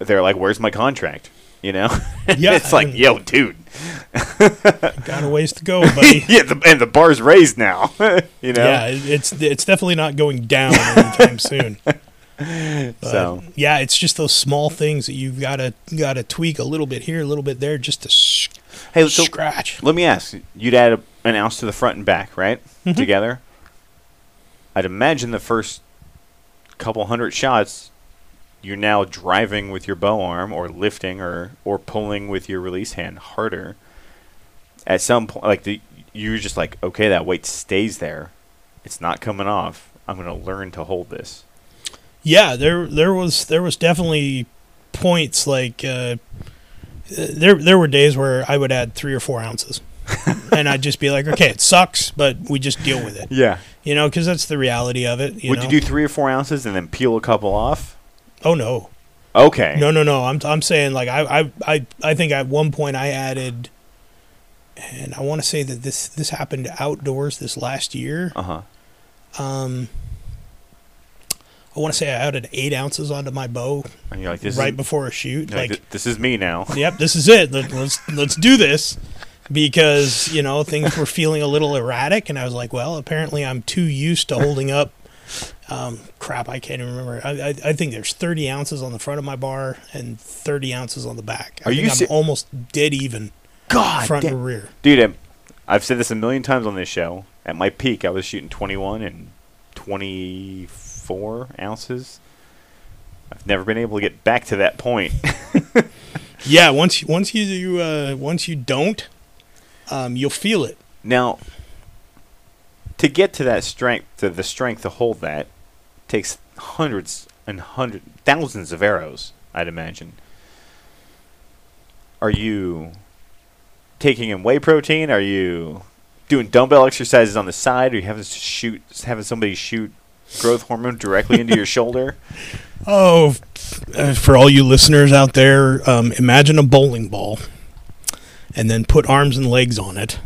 They're like, "Where's my contract?" You know, Yeah, it's like, "Yo, dude, got a ways to go, buddy. yeah, the, and the bar's raised now. you know, Yeah, it's it's definitely not going down anytime soon. But, So- yeah, it's just those small things that you've got to got to tweak a little bit here, a little bit there, just to s- hey, so scratch. let me ask: you'd add a, an ounce to the front and back, right? Mhm. Together. I'd imagine the first couple hundred shots, you're now driving with your bow arm, or lifting, or or pulling with your release hand harder. At some point, like the, you're just like, okay, that weight stays there. It's not coming off. I'm gonna learn to hold this. Yeah, there there was there was definitely points like uh, there there were days where I would add three or four ounces, and I'd just be like, okay, it sucks, but we just deal with it, Yeah. you know, because that's the reality of it. You Would know? you do three or four ounces and then peel a couple off? Oh no, Okay. no, no, no. I'm I'm saying like I I I I think at one point I added, and I want to say that this this happened outdoors this last year. Uh huh. Um, I want to say I added eight ounces onto my bow like, this right is before a shoot. like, Like, "Th- this is me now. yep, this is it. Let, let's let's do this. because you know things were feeling a little erratic, and I was like, well, apparently I'm too used to holding up. Um, crap, I can't even remember. I, I, I think there's 30 ounces on the front of my bar and 30 ounces on the back. I Are think you I'm se- almost dead even God, front damn- and rear. dude, I'm- I've said this a million times on this show. At my peak, I was shooting 21 and 24 ounces. I've never been able to get back to that point. Yeah, once once you uh, once you don't, um, you'll feel it. now, to get to that strength, to the strength to hold that, takes hundreds and hundreds, thousands of arrows. I'd imagine. Are you taking in whey protein? Are you doing dumbbell exercises on the side? Are you having to shoot, having somebody shoot growth hormone directly into your shoulder? Oh, f- uh, for all you listeners out there, um, imagine a bowling ball, and then put arms and legs on it,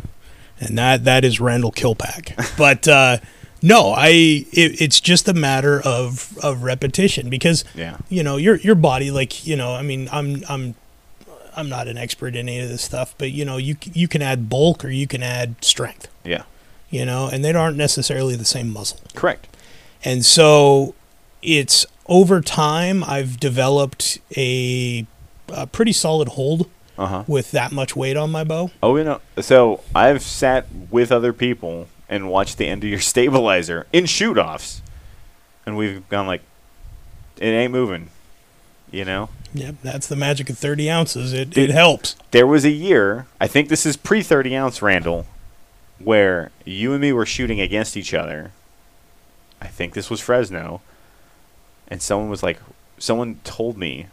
and that that is Randall Killpack. but uh, no, I it, it's just a matter of of repetition because Yeah. you know your your body, like you know, I mean, I'm I'm I'm not an expert in any of this stuff, but you know, you you can add bulk or you can add strength, Yeah. you know, and they aren't necessarily the same muscle. Correct. And so it's over time I've developed a, a pretty solid hold Uh huh. with that much weight on my bow. Oh, you know. So I've sat with other people and watched the end of your stabilizer in shoot offs, and we've gone like, it ain't moving. You know. Yep, that's the magic of 30 ounces. It, Dude. it helps. There was a year, I think this is pre 30 ounce Randall, where you and me were shooting against each other. I think this was Fresno. And someone was like, someone told me,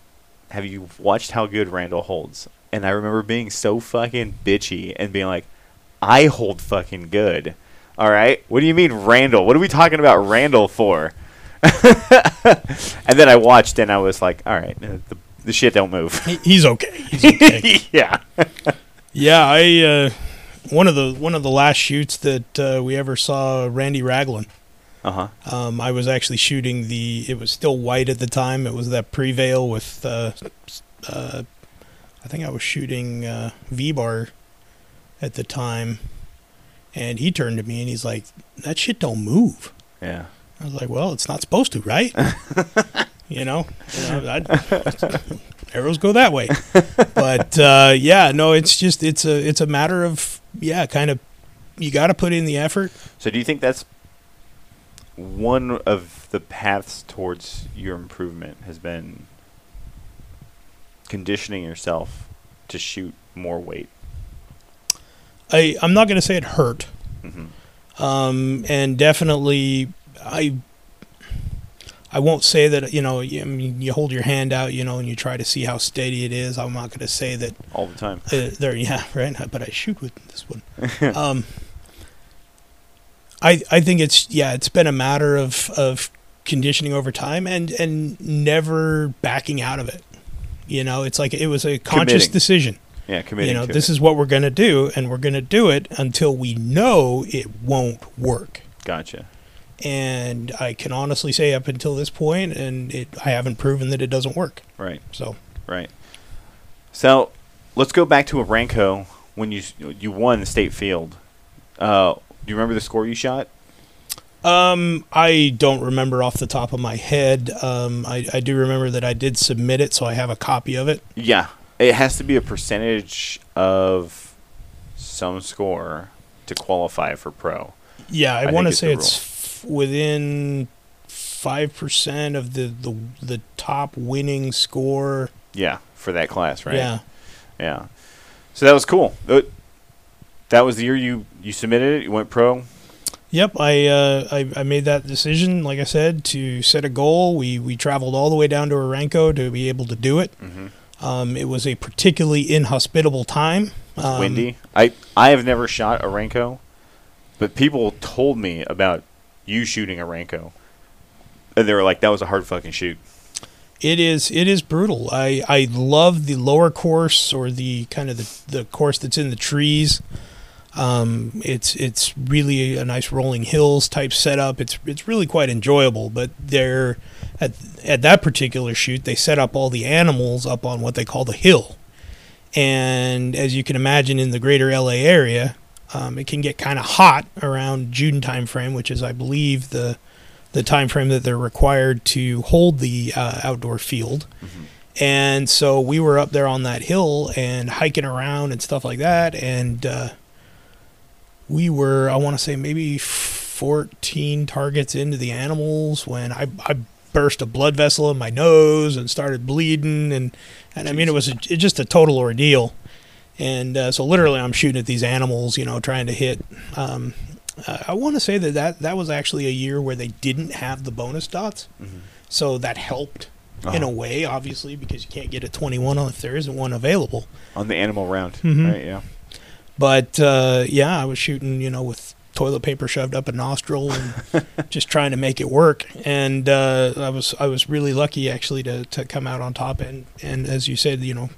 Have you watched how good Randall holds? And I remember being so fucking bitchy and being like, I hold fucking good. All right? What do you mean, Randall? What are we talking about Randall for? and then I watched and I was like, all right, uh, the, the shit don't move. He- He's okay. He's okay. yeah. yeah, I uh, one of the one of the last shoots that uh, we ever saw Randy Raglan. Uh huh. Um, I was actually shooting the. It was still white at the time. It was that prevail with. Uh, uh, I think I was shooting uh, V bar at the time, and he turned to me and he's like, "That shit don't move." Yeah. I was like, "Well, it's not supposed to, right?" you know, you know, I'd- arrows go that way. But uh, yeah, no, it's just it's a it's a matter of yeah, kind of you got to put in the effort. So do you think that's one of the paths towards your improvement has been conditioning yourself to shoot more weight? I I'm not going to say it hurt. hmm um, and definitely I I won't say that you know you- I mean you hold your hand out you know and you try to see how steady it is. I'm not going to say that All the time. uh, there yeah right but I shoot with this one. um, I I think it's yeah it's been a matter of of conditioning over time and and never backing out of it. You know, it's like it was a conscious Committing. decision Yeah, committing you know this it. is what we're going to do and we're going to do it until we know it won't work Gotcha. and i can honestly say up until this point and it i haven't proven that it doesn't work Right. so Right. So let's go back to Oranco when you you won the state field. Uh, do you remember the score you shot? Um i don't remember off the top of my head um i, I do remember that i did submit it so i have a copy of it Yeah, it has to be a percentage of some score to qualify for pro. yeah i, I want to say it's f- within 5% of the, the the top winning score Yeah, for that class, right? yeah Yeah. So that was cool. That was the year you you submitted it. You went pro. Yep, I, uh, I I made that decision. Like I said, to set a goal. We we traveled all the way down to Oranco to be able to do it. Mm-hmm. Um, it was a particularly inhospitable time. Um, Windy. I I have never shot a Ranko, but people told me about you shooting a Ranko, and they were like, "That was a hard fucking shoot." It is it is brutal. I I love the lower course or the kind of the, the course that's in the trees. Um, it's it's really a nice rolling hills type setup. It's it's really quite enjoyable. But they're at at that particular shoot, they set up all the animals up on what they call the hill, And as you can imagine, in the greater LA area, um, it can get kind of hot around June timeframe, which is, I believe, the the time frame that they're required to hold the uh, outdoor field. And so we were up there on that hill and hiking around and stuff like that. And uh, we were, I want to say, maybe 14 targets into the animals when I, I burst a blood vessel in my nose and started bleeding. And, and I mean, it was a, it just a total ordeal. And uh, so literally, I'm shooting at these animals, you know, trying to hit. Um, uh, I want to say that, that that was actually a year where they didn't have the bonus dots. So that helped in a Uh-huh. way, obviously, because you can't get a 21 on if there isn't one available. on the animal round, Mhm. right? Yeah. But uh, yeah, I was shooting, you know, with toilet paper shoved up a nostril and just trying to make it work. And uh, I was I was really lucky actually to, to come out on top and and as you said, you know,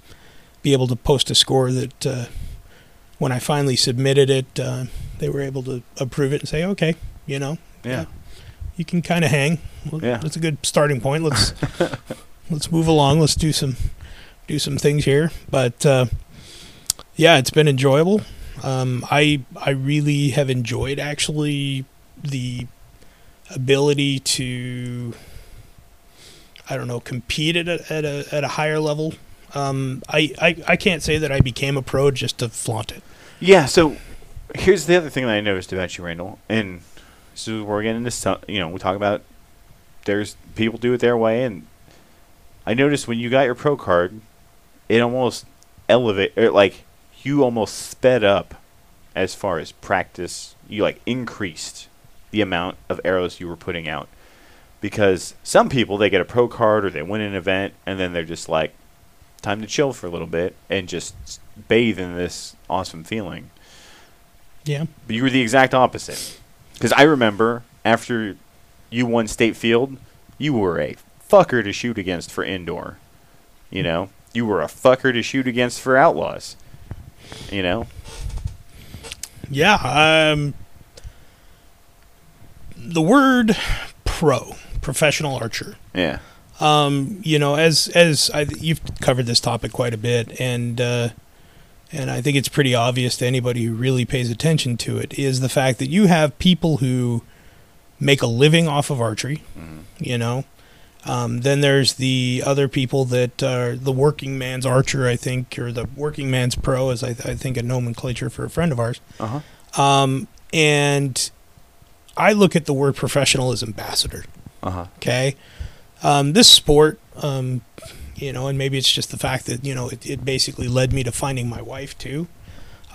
be able to post a score that uh, when I finally submitted it, uh, they were able to approve it and say, okay, you know, Yeah. you can kind of hang. Well, Yeah. that's a good starting point. Let's let's move along. Let's do some do some things here. But uh, yeah, it's been enjoyable. Um, I I really have enjoyed actually the ability to I don't know compete at a at a, at a higher level. Um, I, I I can't say that I became a pro just to flaunt it. Yeah. So here's the other thing that I noticed about you, Randall, and so we're getting some. You know, we talk about there's people do it their way, and I noticed when you got your pro card, it almost elevate or like you almost sped up as far as practice. You like increased the amount of arrows you were putting out because some people they get a pro card or they win an event and then they're just like time to chill for a little bit and just bathe in this awesome feeling. Yeah. But you were the exact opposite. Because I remember after you won state field, you were a fucker to shoot against for indoor. You know, you were a fucker to shoot against for outlaws. You know, Yeah. Um, the word pro, professional archer. yeah, Um, you know, as as I, you've covered this topic quite a bit, and uh, and I think it's pretty obvious to anybody who really pays attention to it is the fact that you have people who make a living off of archery. You know, um, then there's the other people that are the working man's archer, I think, or the working man's pro, is I, I think a nomenclature for a friend of ours. uh huh, Um, and I look at the word professional as ambassador. uh huh, Okay. Um, this sport, um, you know, and maybe it's just the fact that, you know, it, it basically led me to finding my wife too.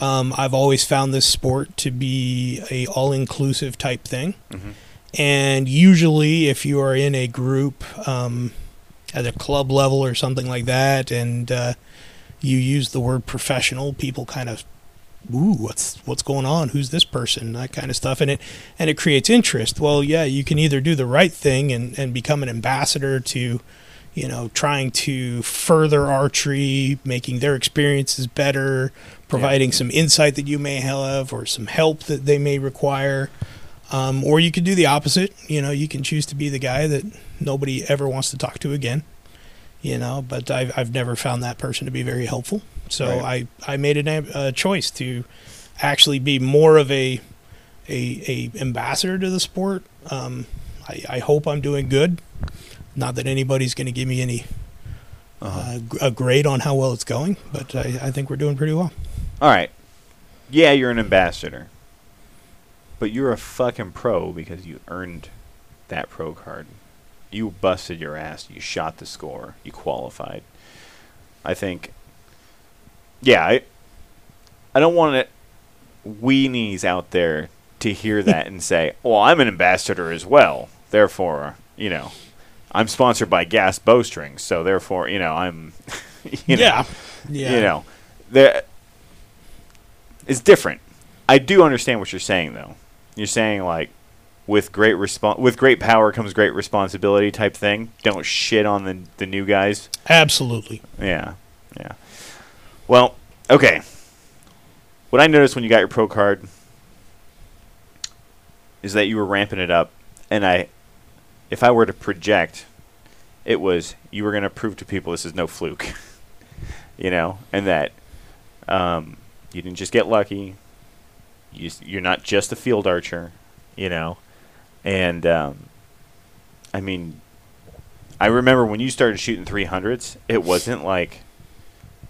Um, I've always found this sport to be a all-inclusive type thing. Mhm. And usually if you are in a group, um, at a club level or something like that, and, uh, you use the word professional, people kind of ooh, what's what's going on? Who's this person? That kind of stuff, and it and it creates interest. Well, yeah, you can either do the right thing and and become an ambassador to, you know, trying to further archery, making their experiences better, providing some insight that you may have or some help that they may require. Um, or you could do the opposite. You know, you can choose to be the guy that nobody ever wants to talk to again. You know, but I've I've never found that person to be very helpful. So Right. I I made am- a choice to actually be more of a a, a ambassador to the sport. Um, I, I hope I'm doing good. Not that anybody's going to give me any uh, g- a grade on how well it's going, but I, I think we're doing pretty well. All right. Yeah, you're an ambassador. But you're a fucking pro because you earned that pro card. You busted your ass. You shot the score. You qualified. I think. Yeah, I. I don't want it weenies out there to hear that and say, "Well, I'm an ambassador as well. Therefore, you know, I'm sponsored by Gas Bowstrings, so therefore, you know, I'm." you know, yeah, yeah. you know, there it's different. I do understand what you're saying though. You're saying like with great respon with great power comes great responsibility type thing. Don't shit on the the new guys. absolutely. Yeah. Yeah. Well, okay. What I noticed when you got your pro card is that you were ramping it up and I if I were to project it was you were going to prove to people this is no fluke. you know, and that Um, you didn't just get lucky. You, you're not just a field archer, you know. And um, I mean, I remember when you started shooting 300s, it wasn't like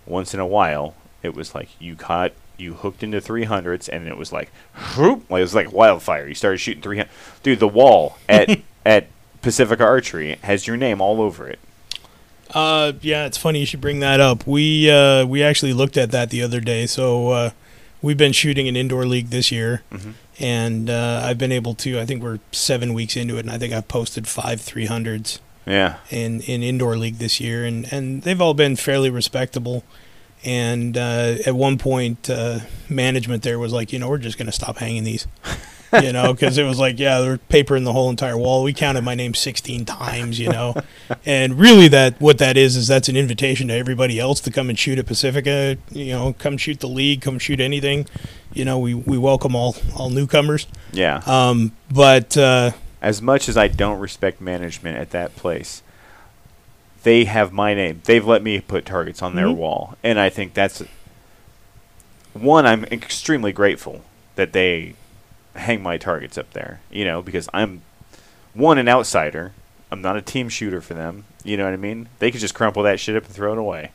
once in a while. It was like you caught, you hooked into 300s, and it was like, whoop, like it was like wildfire. You started shooting 300. Dude, the wall at at Pacifica Archery has your name all over it. Uh, yeah, it's funny you should bring that up. We uh, we actually looked at that the other day. So uh, we've been shooting an indoor league this year, Mhm. and uh, I've been able to. I think we're seven weeks into it, and I think I've posted five three hundreds Yeah. in in indoor league this year, and and they've all been fairly respectable. And uh, at one point, uh, management there was like, you know, we're just going to stop hanging these, you know, because it was like, yeah, they're papering the whole entire wall. We counted my name 16 times, you know, and really that what that is is that's an invitation to everybody else to come and shoot at Pacifica, you know, come shoot the league, come shoot anything, you know, we we welcome all all newcomers. Yeah. Um, but uh, as much as I don't respect management at that place, they have my name. They've let me put targets on their Mhm. wall, and I think that's one. I'm extremely grateful that they hang my targets up there. You know, because I'm one an outsider. I'm not a team shooter for them. You know what I mean? They could just crumple that shit up and throw it away.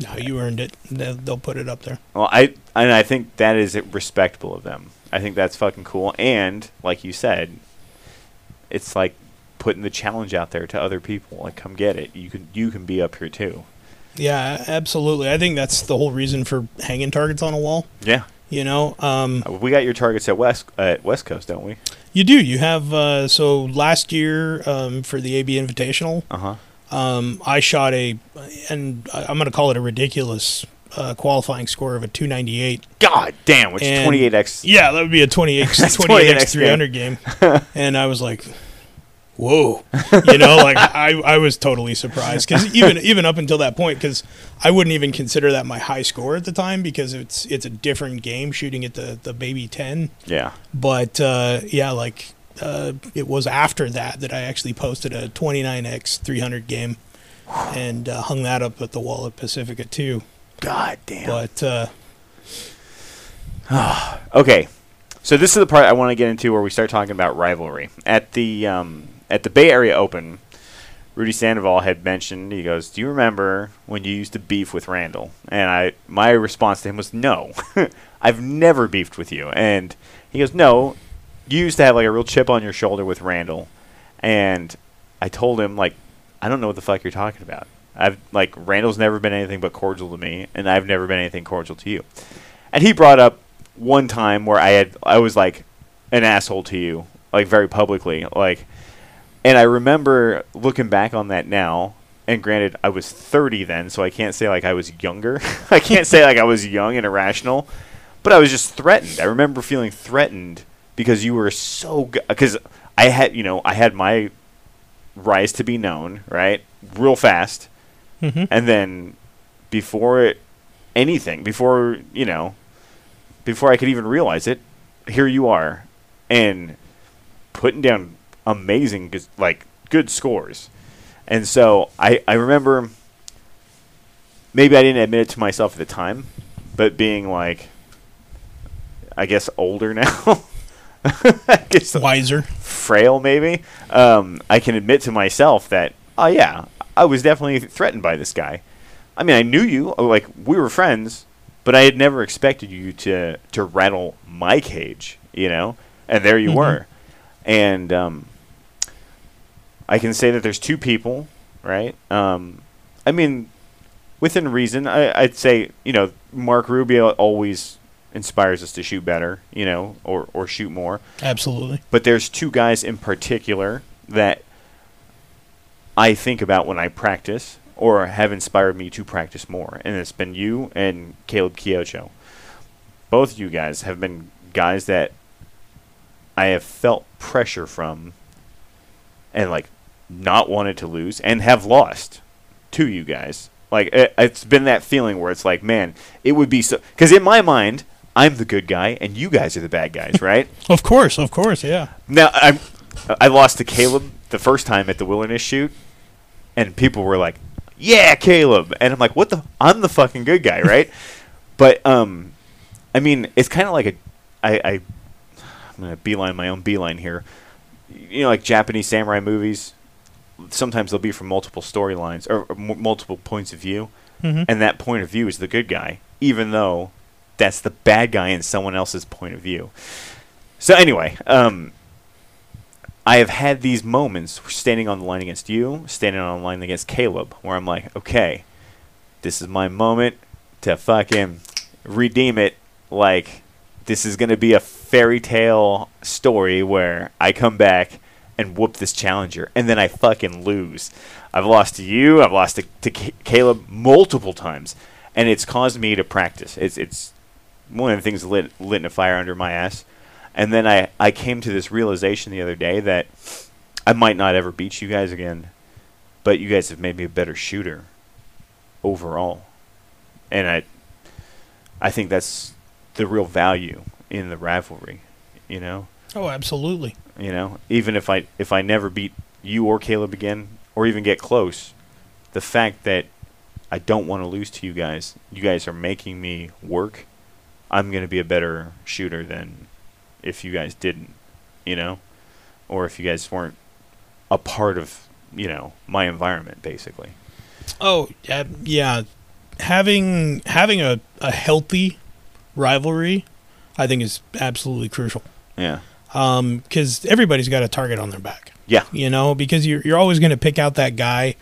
no, you earned it. They'll, they'll put it up there. Well, I and I think that is respectable of them. I think that's fucking cool. And like you said, it's like putting the challenge out there to other people. Like, come get it. You can you can be up here too. Yeah, absolutely. I think that's the whole reason for hanging targets on a wall. Yeah, You know, um, Uh, we got your targets at West at West Coast, don't we? you do. You have uh, so last year um, for the AB Invitational, Uh huh. um, I shot a, and I'm going to call it a ridiculous uh, qualifying score of a 298. God damn, which And- twenty eight x. Yeah, that would be a 28 That's 28 28x x 300 game. and I was like, whoa, you know, like I, I was totally surprised because even even up until that point, because I wouldn't even consider that my high score at the time because it's it's a different game shooting at the the baby 10. Yeah. But uh, yeah, like uh, it was after that that I actually posted a 29x 300 game and uh, hung that up at the wall at Pacifica too. God damn. But uh, Okay, so this is the part I want to get into where we start talking about rivalry at the um, at the Bay Area Open. Rudy Sandoval had mentioned he goes, "Do you remember when you used to beef with Randall?" And I my response to him was, "No, I've never beefed with you." And he goes, "No, you used to have like a real chip on your shoulder with Randall." And I told him like, "I don't know what the fuck you're talking about. I've like Randall's never been anything but cordial to me, and I've never been anything cordial to you." And he brought up one time where I had I was like an asshole to you, like very publicly, like and I remember looking back on that now, and granted I was 30 then, so I can't say like I was younger. I can't say like I was young and irrational, but I was just threatened. I remember feeling threatened because you were so because I had, you know, I had my rise to be known, right? Real fast. mhm. And then before it, anything, before, you know, before I could even realize it, here you are and putting down amazing like good scores. And so I I remember maybe I didn't admit it to myself at the time, but being like I guess older now. I guess wiser. frail maybe um, i can admit to myself that oh yeah i was definitely threatened by this guy i mean i knew you uh, like we were friends but i had never expected you to to rattle my cage you know and there you Mhm. were and um, i can say that there's two people right um, i mean within reason I, i'd say you know mark rubio always inspires us to shoot better you know or, or shoot more Absolutely. but there's two guys in particular that I think about when I practice or have inspired me to practice more, and it's been you and Caleb Kiocho. Both of you guys have been guys that I have felt pressure from and like not wanted to lose and have lost to you guys. Like it, it's been that feeling where it's like, man, it would be so because in my mind, I'm the good guy and you guys are the bad guys, right? Of course, of course, yeah. Now I I lost to Caleb the first time at the wilderness shoot, and people were like, "Yeah, Caleb," and I'm like, "What the? I'm the fucking good guy, right?" But um, I mean, it's kind of like a, I, I, I'm gonna beeline my own beeline here. You know, like Japanese samurai movies. Sometimes they'll be from multiple storylines or, or m- multiple points of view, Mhm. and that point of view is the good guy, even though that's the bad guy in someone else's point of view. So anyway, um, I have had these moments standing on the line against you, standing on the line against Caleb, where I'm like, okay, this is my moment to fucking redeem it. Like, this is going to be a fairy tale story where I come back and whoop this challenger, and then I fucking lose. I've lost to you, I've lost to, to Ca- Caleb multiple times, and it's caused me to practice. It's, it's one of the things lit, lit a fire under my ass. And then I, I came to this realization the other day that I might not ever beat you guys again, but you guys have made me a better shooter overall. And I I think that's the real value in the rivalry, you know? Oh, absolutely. You know, even if I if I never beat you or Caleb again or even get close, the fact that I don't want to lose to you guys, you guys are making me work. I'm going to be a better shooter than if you guys didn't, you know? Or if you guys weren't a part of, you know, my environment basically. Oh, uh, yeah. Having having a, a healthy rivalry, I think is absolutely crucial. Yeah. Um, because everybody's got a target on their back. Yeah. You know, because you're you're always going to pick out that guy,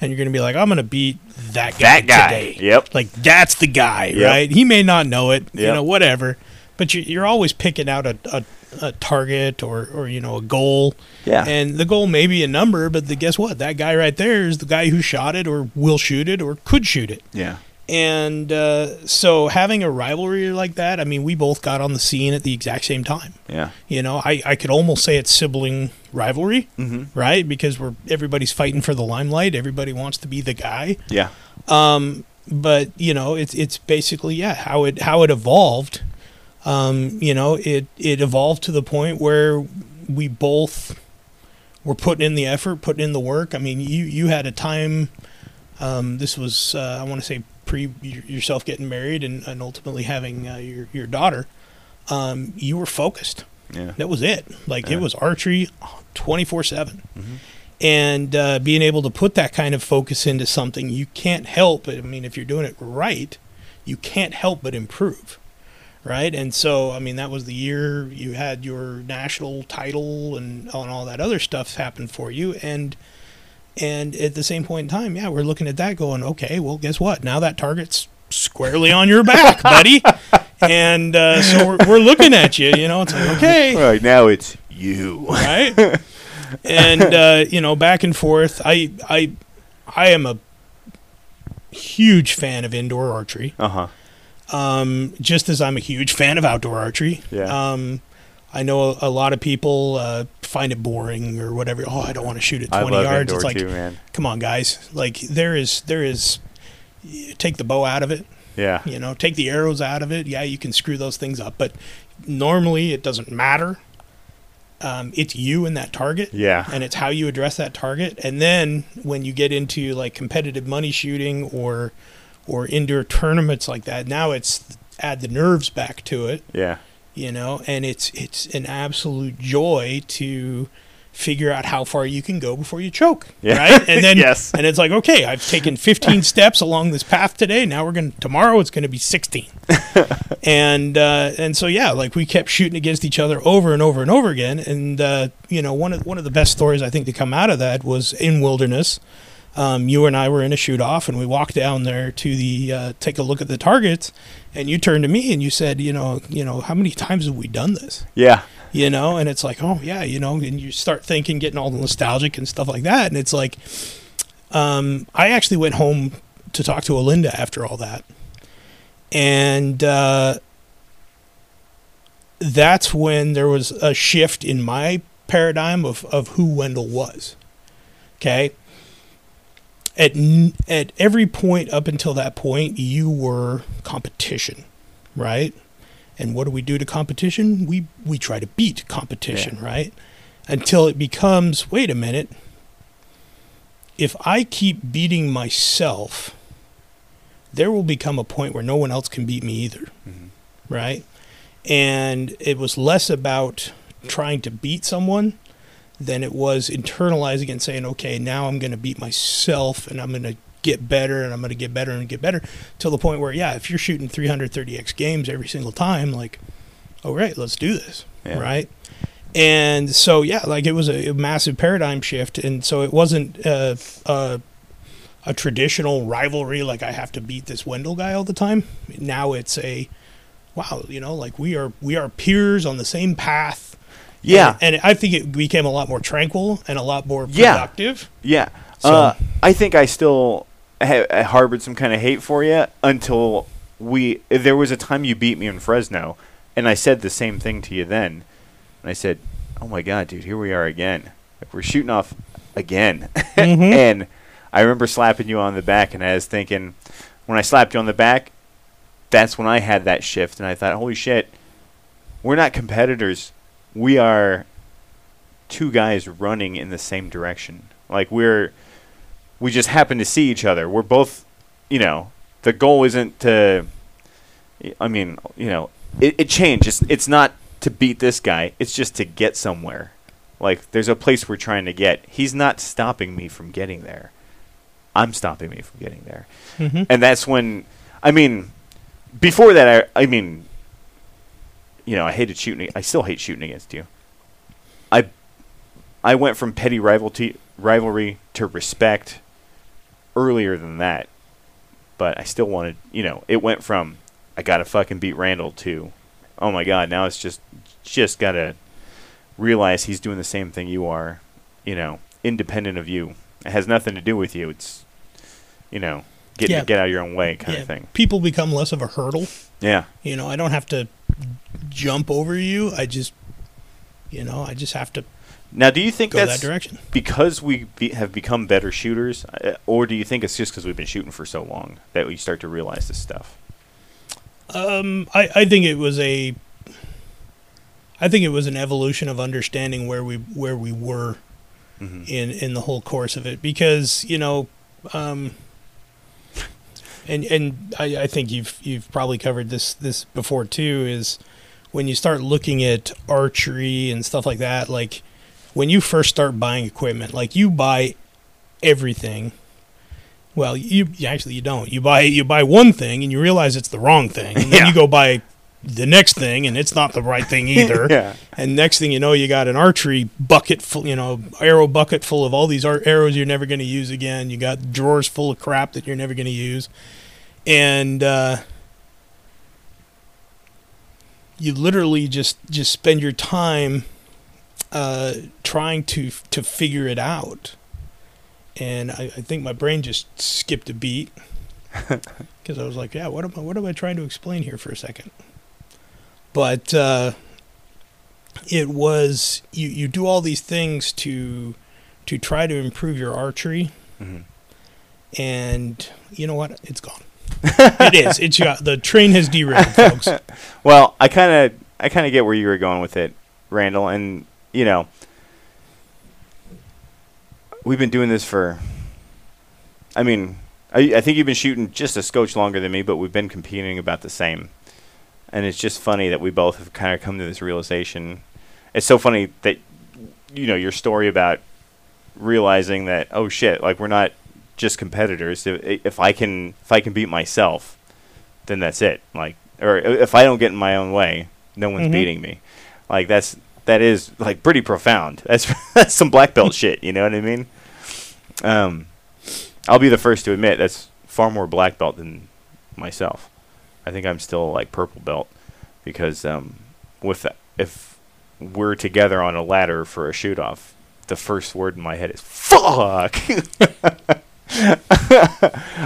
and you're going to be like, I'm going to beat that guy That guy. today. Yep. Like that's the guy, Yep. right? He may not know it, you know, whatever. But you, you're always picking out a, a, a target or, or you know a goal, Yeah. and the goal may be a number, but the, guess what? That guy right there is the guy who shot it, or will shoot it, or could shoot it. yeah. And uh, so having a rivalry like that, I mean, we both got on the scene at the exact same time. Yeah. You know, I, I could almost say it's sibling rivalry, Mm-hmm. right? Because we're everybody's fighting for the limelight. Everybody wants to be the guy. Yeah. Um, but you know, it's it's basically yeah how it how it evolved. Um, you know, it it evolved to the point where we both were putting in the effort, putting in the work. I mean, you you had a time. Um, this was uh, I want to say pre yourself getting married and, and ultimately having uh, your your daughter. Um, you were focused. Yeah. That was it. Like Yeah. it was archery, twenty four seven Mhm. and uh, being able to put that kind of focus into something you can't help i mean if you're doing it right you can't help but improve right and so i mean that was the year you had your national title and, and all that other stuff happen for you and and at the same point in time yeah we're looking at that going okay well guess what now that target's squarely on your back buddy and uh, so we're, we're looking at you you know it's like okay Right now it's you. right? and uh, you know, back and forth. I I I am a huge fan of indoor archery. Uh huh. Um, just as I'm a huge fan of outdoor archery. Yeah. Um, I know a, a lot of people uh, find it boring or whatever. Oh, I don't want to shoot at I 20 love yards. It's like, too, come on, guys. Like there is there is take the bow out of it. Yeah. You know, take the arrows out of it. Yeah, you can screw those things up, but normally it doesn't matter. Um, it's you and that target, Yeah. and it's how you address that target. And then when you get into like competitive money shooting or or indoor tournaments like that, now it's add the nerves back to it, Yeah. You know. And it's it's an absolute joy to figure out how far you can go before you choke, Yeah. right? And then Yes. and it's like, okay, I've taken 15 steps along this path today. Now we're going to tomorrow it's going to be 16. and uh, and so yeah, like we kept shooting against each other over and over and over again. And uh, you know, one of one of the best stories I think to come out of that was in wilderness. Um, you and I were in a shoot off, and we walked down there to the uh, take a look at the targets. And you turned to me and you said, you know, you know, how many times have we done this? Yeah. you know and it's like oh yeah you know and you start thinking getting all nostalgic and stuff like that and it's like um, i actually went home to talk to Olinda after all that and uh, that's when there was a shift in my paradigm of, of who wendell was okay at, at every point up until that point you were competition right and what do we do to competition? We we try to beat competition, right? Until it becomes, wait a minute. If I keep beating myself, there will become a point where no one else can beat me either. Mm-hmm. Right? And it was less about trying to beat someone than it was internalizing and saying, okay, now I'm going to beat myself and I'm going to get better and I'm going to get better and get better till the point where, yeah, if you're shooting 330x games every single time, like, all right, let's do this. Yeah. Right. And so, yeah, like it was a, a massive paradigm shift. And so it wasn't uh, uh, a traditional rivalry like I have to beat this Wendell guy all the time. Now it's a, wow, you know, like we are we are peers on the same path. Yeah. And, and I think it became a lot more tranquil and a lot more productive. Yeah. So- uh, I think I still ha- I harbored some kind of hate for you until we. There was a time you beat me in Fresno, and I said the same thing to you then. And I said, "Oh my God, dude, here we are again. Like we're shooting off again." Mhm. and I remember slapping you on the back, and I was thinking, when I slapped you on the back, that's when I had that shift, and I thought, "Holy shit, we're not competitors. We are." Two guys running in the same direction. Like we're we just happen to see each other. We're both, you know, the goal isn't to. I mean, you know, it, it changed. It's, it's not to beat this guy. It's just to get somewhere. Like there's a place we're trying to get. He's not stopping me from getting there. I'm stopping me from getting there. Mhm. And that's when, I mean, before that, I, I mean, you know, I hated shooting. I still hate shooting against you. I, I went from petty rivalry rivalry to respect earlier than that, but I still wanted. You know, it went from I gotta fucking beat Randall to, oh my god, now it's just just gotta realize he's doing the same thing you are. You know, independent of you. It has nothing to do with you. It's, you know, getting Yeah. get out of your own way kind Yeah, of thing. People become less of a hurdle. Yeah. You know, I don't have to jump over you. I just, you know, I just have to Now, do you think that's that direction. because we be, have become better shooters, uh, or do you think it's just because we've been shooting for so long that we start to realize this stuff? Um, I, I think it was a, I think it was an evolution of understanding where we where we were hmm in in the whole course of it because you know, um, and and I, I think you've you've probably covered this this before too is when you start looking at archery and stuff like that like when you first start buying equipment like you buy everything well you, you actually you don't you buy you buy one thing and you realize it's the wrong thing and then Yeah. you go buy the next thing and it's not the right thing either yeah. and next thing you know, you got an archery bucket full, you know, arrow bucket full of all these ar- arrows you're never going to use again. You got drawers full of crap that you're never going to use. And uh, you literally just just spend your time uh, trying to to figure it out. And I, I think my brain just skipped a beat because I was like, "Yeah, what am I? What am I trying to explain here for a second? But uh, it was you. You do all these things to to try to improve your archery, Mhm. and you know what? It's gone. It is. It's got the train has derailed, folks. Well, I kind of I kind of get where you were going with it, Randall, and you know, we've been doing this for. I mean, I, I think you've been shooting just a scotch longer than me, but we've been competing about the same. And it's just funny that we both have kind of come to this realization. It's so funny that you know your story about realizing that oh shit, like we're not just competitors. If, if I can if I can beat myself, then that's it. Like or if I don't get in my own way, no one's Mhm. beating me. Like that's that is like pretty profound. That's that's some black belt shit. You know what I mean? Um, I'll be the first to admit that's far more black belt than myself. I think I'm still like purple belt because um, with that, if we're together on a ladder for a shoot off, the first word in my head is fuck.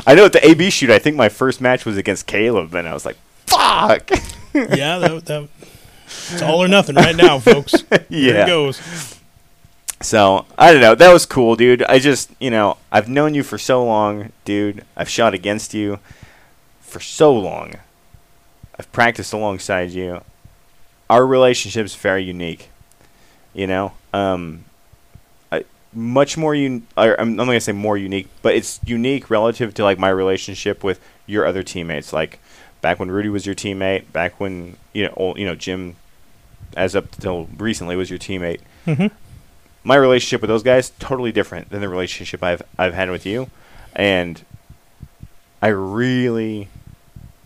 I know at the AB shoot, I think my first match was against Caleb, and I was like, fuck. yeah, that, that it's all or nothing right now, folks. Yeah. it goes. So I don't know. That was cool, dude. I just, you know, I've known you for so long, dude. I've shot against you for so long. I've practiced alongside you. Our relationship's very unique. You know, um, much more un- I'm not going to say more unique, but it's unique relative to like my relationship with your other teammates. Like back when Rudy was your teammate, back when you know, old, you know Jim, as up till recently was your teammate. Mhm. My relationship with those guys totally different than the relationship I've I've had with you, and I really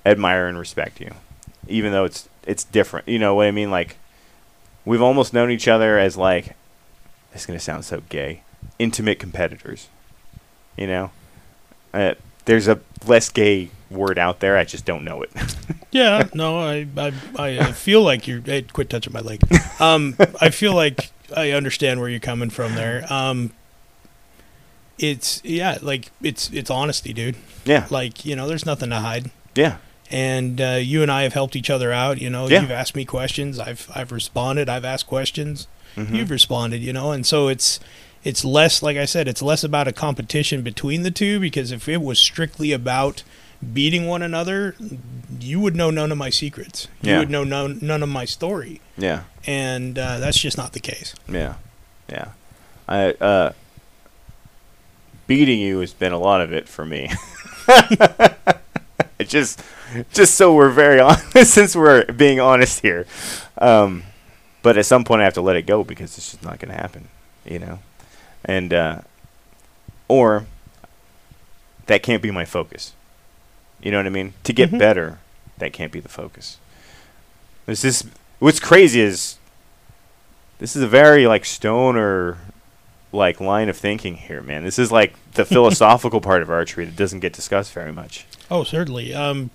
admire and respect you, even though it's it's different. You know what I mean? Like we've almost known each other as like it's gonna sound so gay, intimate competitors. You know, uh, there's a less gay word out there. I just don't know it. Yeah, no, I, I, I uh, feel like you're. Hey, quit touching my leg. Um, I feel like I understand where you're coming from there. Um, it's yeah, like it's it's honesty, dude. yeah, Like you know, there's nothing to hide. yeah, And uh, you and I have helped each other out. You know, Yeah. you've asked me questions. I've I've responded. I've asked questions. Mhm. You've responded. You know, and so it's it's less like I said. It's less about a competition between the two because if it was strictly about beating one another, you would know none of my secrets. You Yeah. would know none, none of my story, yeah, and uh, that's just not the case. yeah, yeah. I uh, beating you has been a lot of it for me. it just, just so we're very honest, since we're being honest here. Um, but at some point, I have to let it go because it's just not going to happen, you know. And uh, or that can't be my focus. You know what I mean? To get Mhm. better, that can't be the focus. This is what's crazy is this is a very like stoner like line of thinking here, man. This is like the philosophical part of archery that doesn't get discussed very much. Oh, certainly. Um,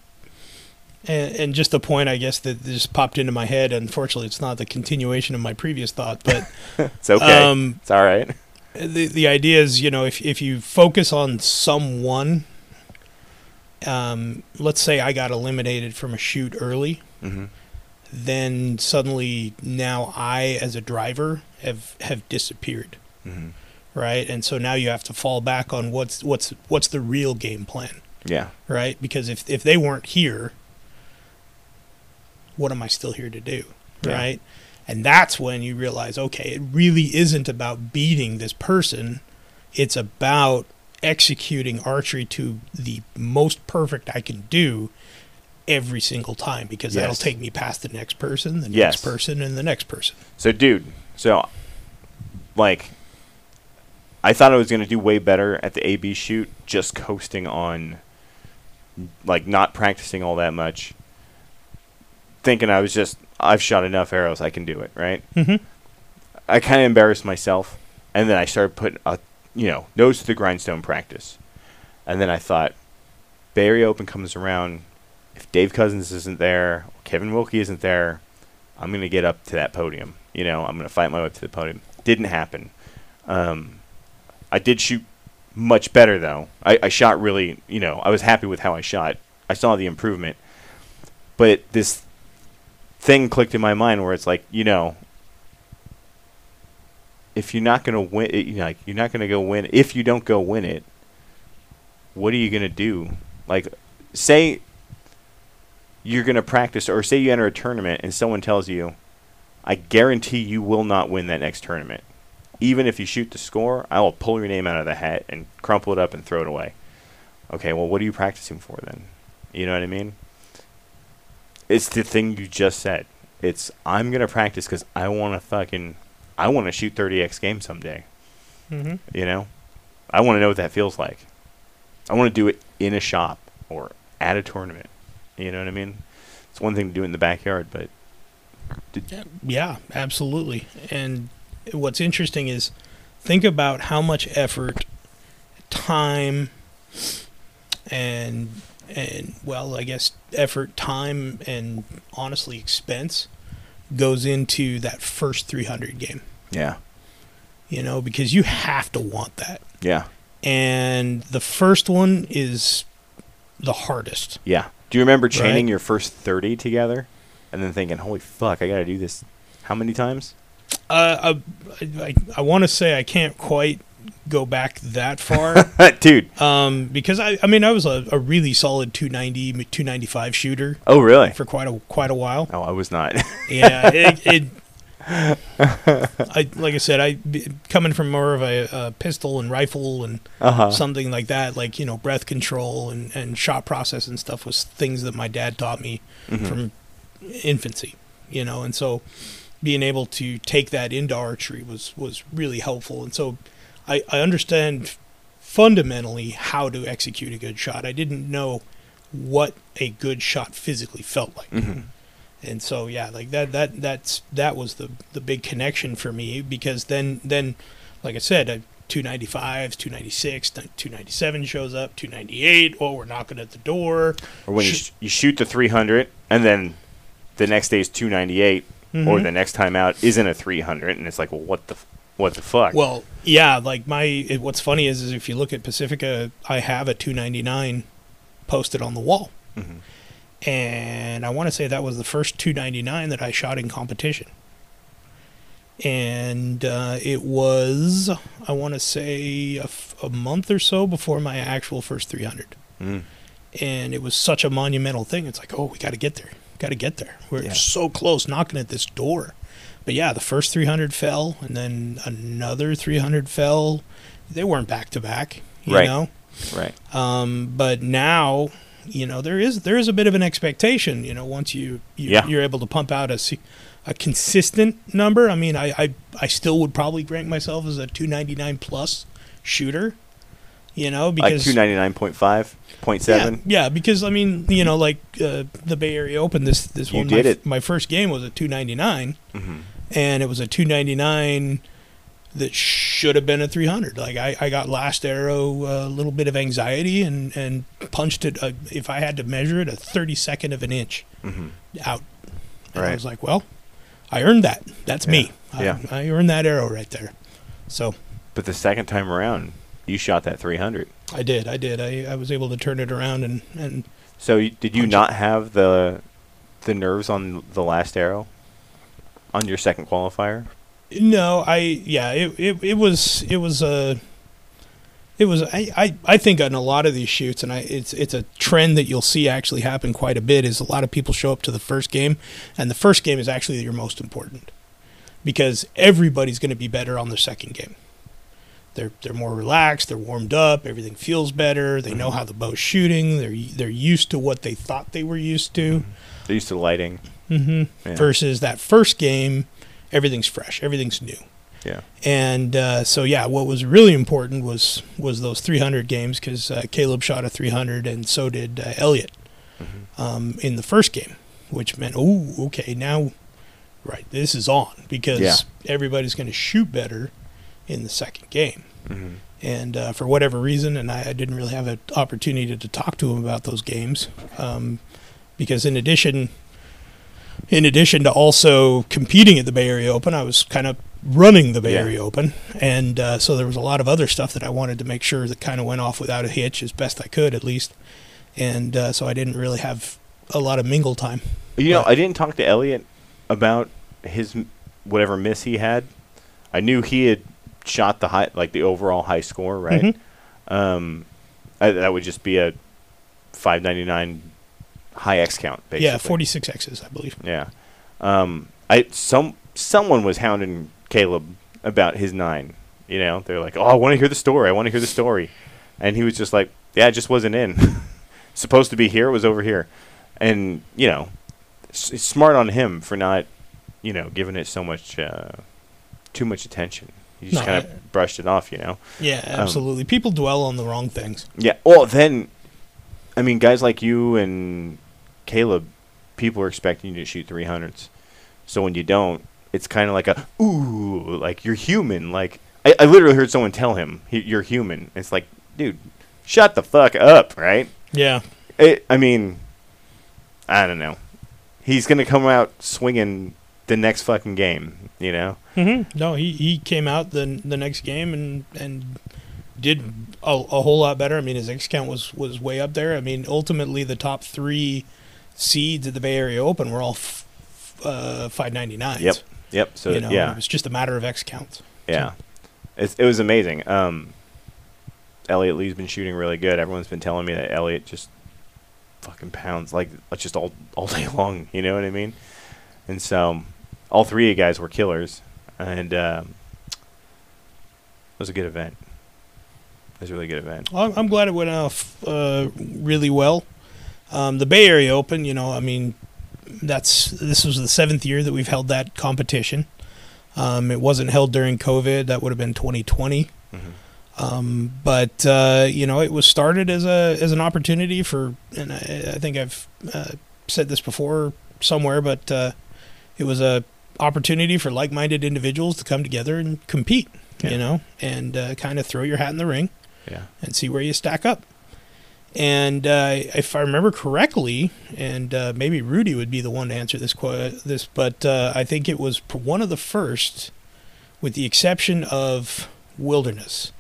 and, and just a point, I guess, that just popped into my head. Unfortunately, it's not the continuation of my previous thought, but It's okay. um, it's all right. the the idea is, you know, if if you focus on someone, um, let's say I got eliminated from a shoot early, hmm then suddenly now I, as a driver, have have disappeared, hmm right? And so now you have to fall back on what's what's what's the real game plan. Yeah. right? Because if if they weren't here, what am I still here to do, Yeah. right? And that's when you realize, okay, it really isn't about beating this person; it's about executing archery to the most perfect I can do every single time because that'll take me past the next person, the Yes. next person, and the next person. So, dude, so like, I thought I was gonna do way better at the AB shoot, just coasting on, like, not practicing all that much, thinking I was just I've shot enough arrows, I can do it, right? Mhm. I kind of embarrassed myself, and then I started putting a, you know, nose to the grindstone practice, and then I thought, Bay Area Open comes around, if Dave Cousins isn't there, Kevin Wilkie isn't there, I'm gonna get up to that podium. You know, I'm gonna fight my way up to the podium. Didn't happen. Um, I did shoot much better though. I, I shot really, you know, I was happy with how I shot. I saw the improvement, but this thing clicked in my mind where it's like, you know, if you're not gonna win, it, you know, like you're not gonna go win. If you don't go win it, what are you gonna do? Like, say you're to practice, or say you enter a tournament and someone tells you, I guarantee you will not win that next tournament. Even if you shoot the score, I will pull your name out of the hat and crumple it up and throw it away. Okay, well, what are you practicing for then? You know what I mean? It's the thing you just said. It's, I'm going to practice because I want to fucking, I want to shoot 30x games someday. Mm-hmm. You know? I want to know what that feels like. I want to do it in a shop or at a tournament. You know what I mean? It's one thing to do it in the backyard, but Yeah, absolutely. And what's interesting is think about how much effort, time, and and well, I guess effort, time, and honestly expense goes into that first 300 game. yeah, You know, because you have to want that. yeah, And the first one is the hardest. yeah. Do you remember chaining Right. your first 30 together and then thinking, holy fuck, I got to do this how many times? Uh, I, I, I want to say I can't quite go back that far. Dude. Um, because I, I mean, I was a, a really solid 290, 295 shooter Oh, really? for quite a quite a while. Oh, I was not. Yeah, it, it I like I said, I coming from more of a, a pistol and rifle and Uh-huh. something like that, like you know, breath control and and shot process and stuff was things that my dad taught me Mhm. from infancy, you know, and so being able to take that into archery was was really helpful, and so I I understand fundamentally how to execute a good shot. I didn't know what a good shot physically felt like Mhm. and so yeah like that that that's that was the the big connection for me because then then like i said uh, 295s 296 297 shows up 298 oh we're knocking at the door Or when you, Sh- sh- you shoot the 300 and then the next day is 298 or Mhm. the next time out isn't a 300 and it's like, well, what the f- what the fuck? well yeah like my it, what's funny is, is if you look at pacifica i have a 299 posted on the wall Mhm. and i want to say that was the first 299 that i shot in competition and uh, it was i want to say a, f- a month or so before my actual first 300 Mm. and it was such a monumental thing it's like oh we got to get there got to get there we're Yeah. so close knocking at this door but yeah the first 300 fell and then another 300 fell they weren't back to back you Right. know Right. um, but now, you know, there is there is a bit of an expectation. You know, once you, you Yeah. you're able to pump out a a consistent number. I mean, I, I I still would probably rank myself as a 299 plus shooter. You know, because Like because 299.5, yeah, 0.7. yeah, because I mean, you know, like uh, the Bay Area Open, this this You one, did my, it. my first game was a 299, Mhm. And it was a 299 that should have been a 300. Like I, I got last arrow a little bit of anxiety and and punched it. Uh, if I had to measure it, a 32nd of an inch Mhm. out. And I was like, well, I earned that. That's me. Yeah. I, I earned that arrow right there. So But the second time around, you shot that 300. I did. I did. I, I was able to turn it around and and So did you Punch it. not have the the nerves on the last arrow on your second qualifier? No, I yeah, it it, it was it was a it was I, I I think on a lot of these shoots and I it's it's a trend that you'll see actually happen quite a bit is a lot of people show up to the first game and the first game is actually your most important because everybody's going to be better on the second game. They're they're more relaxed, they're warmed up, everything feels better, they know mm-hmm. how the bow's shooting, they're they're used to what they thought they were used to. Mm-hmm. They're used to lighting. Hmm Yeah. Versus that first game, everything's fresh, everything's new. Yeah. And uh, so yeah, what was really important was was those 300 games because uh, Caleb shot a 300 and so did uh, Elliot Mm-hmm. um, in the first game, which meant oh okay now, right this is on because Yeah. everybody's going to shoot better in the second game. Mhm. And uh, for whatever reason, and I, I didn't really have an opportunity to talk to him about those games, um, because in addition, in addition to also competing at the Bay Area Open, I was kind of running the Bay Yeah. Area Open, and uh, so there was a lot of other stuff that I wanted to make sure that kind of went off without a hitch as best I could, at least. And uh, so I didn't really have a lot of mingle time. You know, I didn't talk to Elliot about his whatever miss he had. I knew he had shot the high, like the overall high score, right? Mhm. Um, I, that would just be a 599 high X count, basically. Yeah, 46 X's, I believe. Yeah. Um, I some someone was hounding Caleb about his nine. You know, they're like, "Oh, I want to hear the story. I want to hear the story," and he was just like, "Yeah, it just wasn't in. Supposed to be here, it was over here," and you know, s- smart on him for not, you know, giving it so much, uh, too much attention. He just No, kind of brushed it off, you know. Yeah, Um, absolutely. People dwell on the wrong things. Yeah. Well, then, I mean, guys like you and Caleb, people are expecting you to shoot 300s. So when you don't, it's kind of like a, ooh, like you're human. Like, I, I literally heard someone tell him, you're human. It's like, dude, shut the fuck up, right? Yeah. It, I mean, I don't know. He's going to come out swinging the next fucking game, you know? hmm No, he, he came out the the next game and and did a, a whole lot better. I mean, his X count was was way up there. I mean, ultimately, the top three seeds at the Bay Area Open were all f- uh, five ninety nine. Yep. Yep. So, you know, yeah. it was just a matter of X counts. Yeah, it's, it was amazing. Um, Elliot Lee's been shooting really good. Everyone's been telling me that Elliot just fucking pounds like just all all day long. You know what I mean? And so all three of you guys were killers, and um, it was a good event. It was a really good event. Well, I'm- I'm glad it went off uh, really well. Um, the Bay Area Open, you know, I mean, that's this was the seventh year that we've held that competition. Um, it wasn't held during COVID; that would have been 2020. Um, but uh, you know, it was started as a as an opportunity for, and I, I think I've uh, said this before somewhere, but uh, it was a opportunity for like-minded individuals to come together and compete. Yeah. You know, and uh, kind of throw your hat in the ring Yeah. and see where you stack up. And uh, if I remember correctly, and uh, maybe Rudy would be the one to answer this qu- this, but uh, I think it was one of the first, with the exception of Wilderness,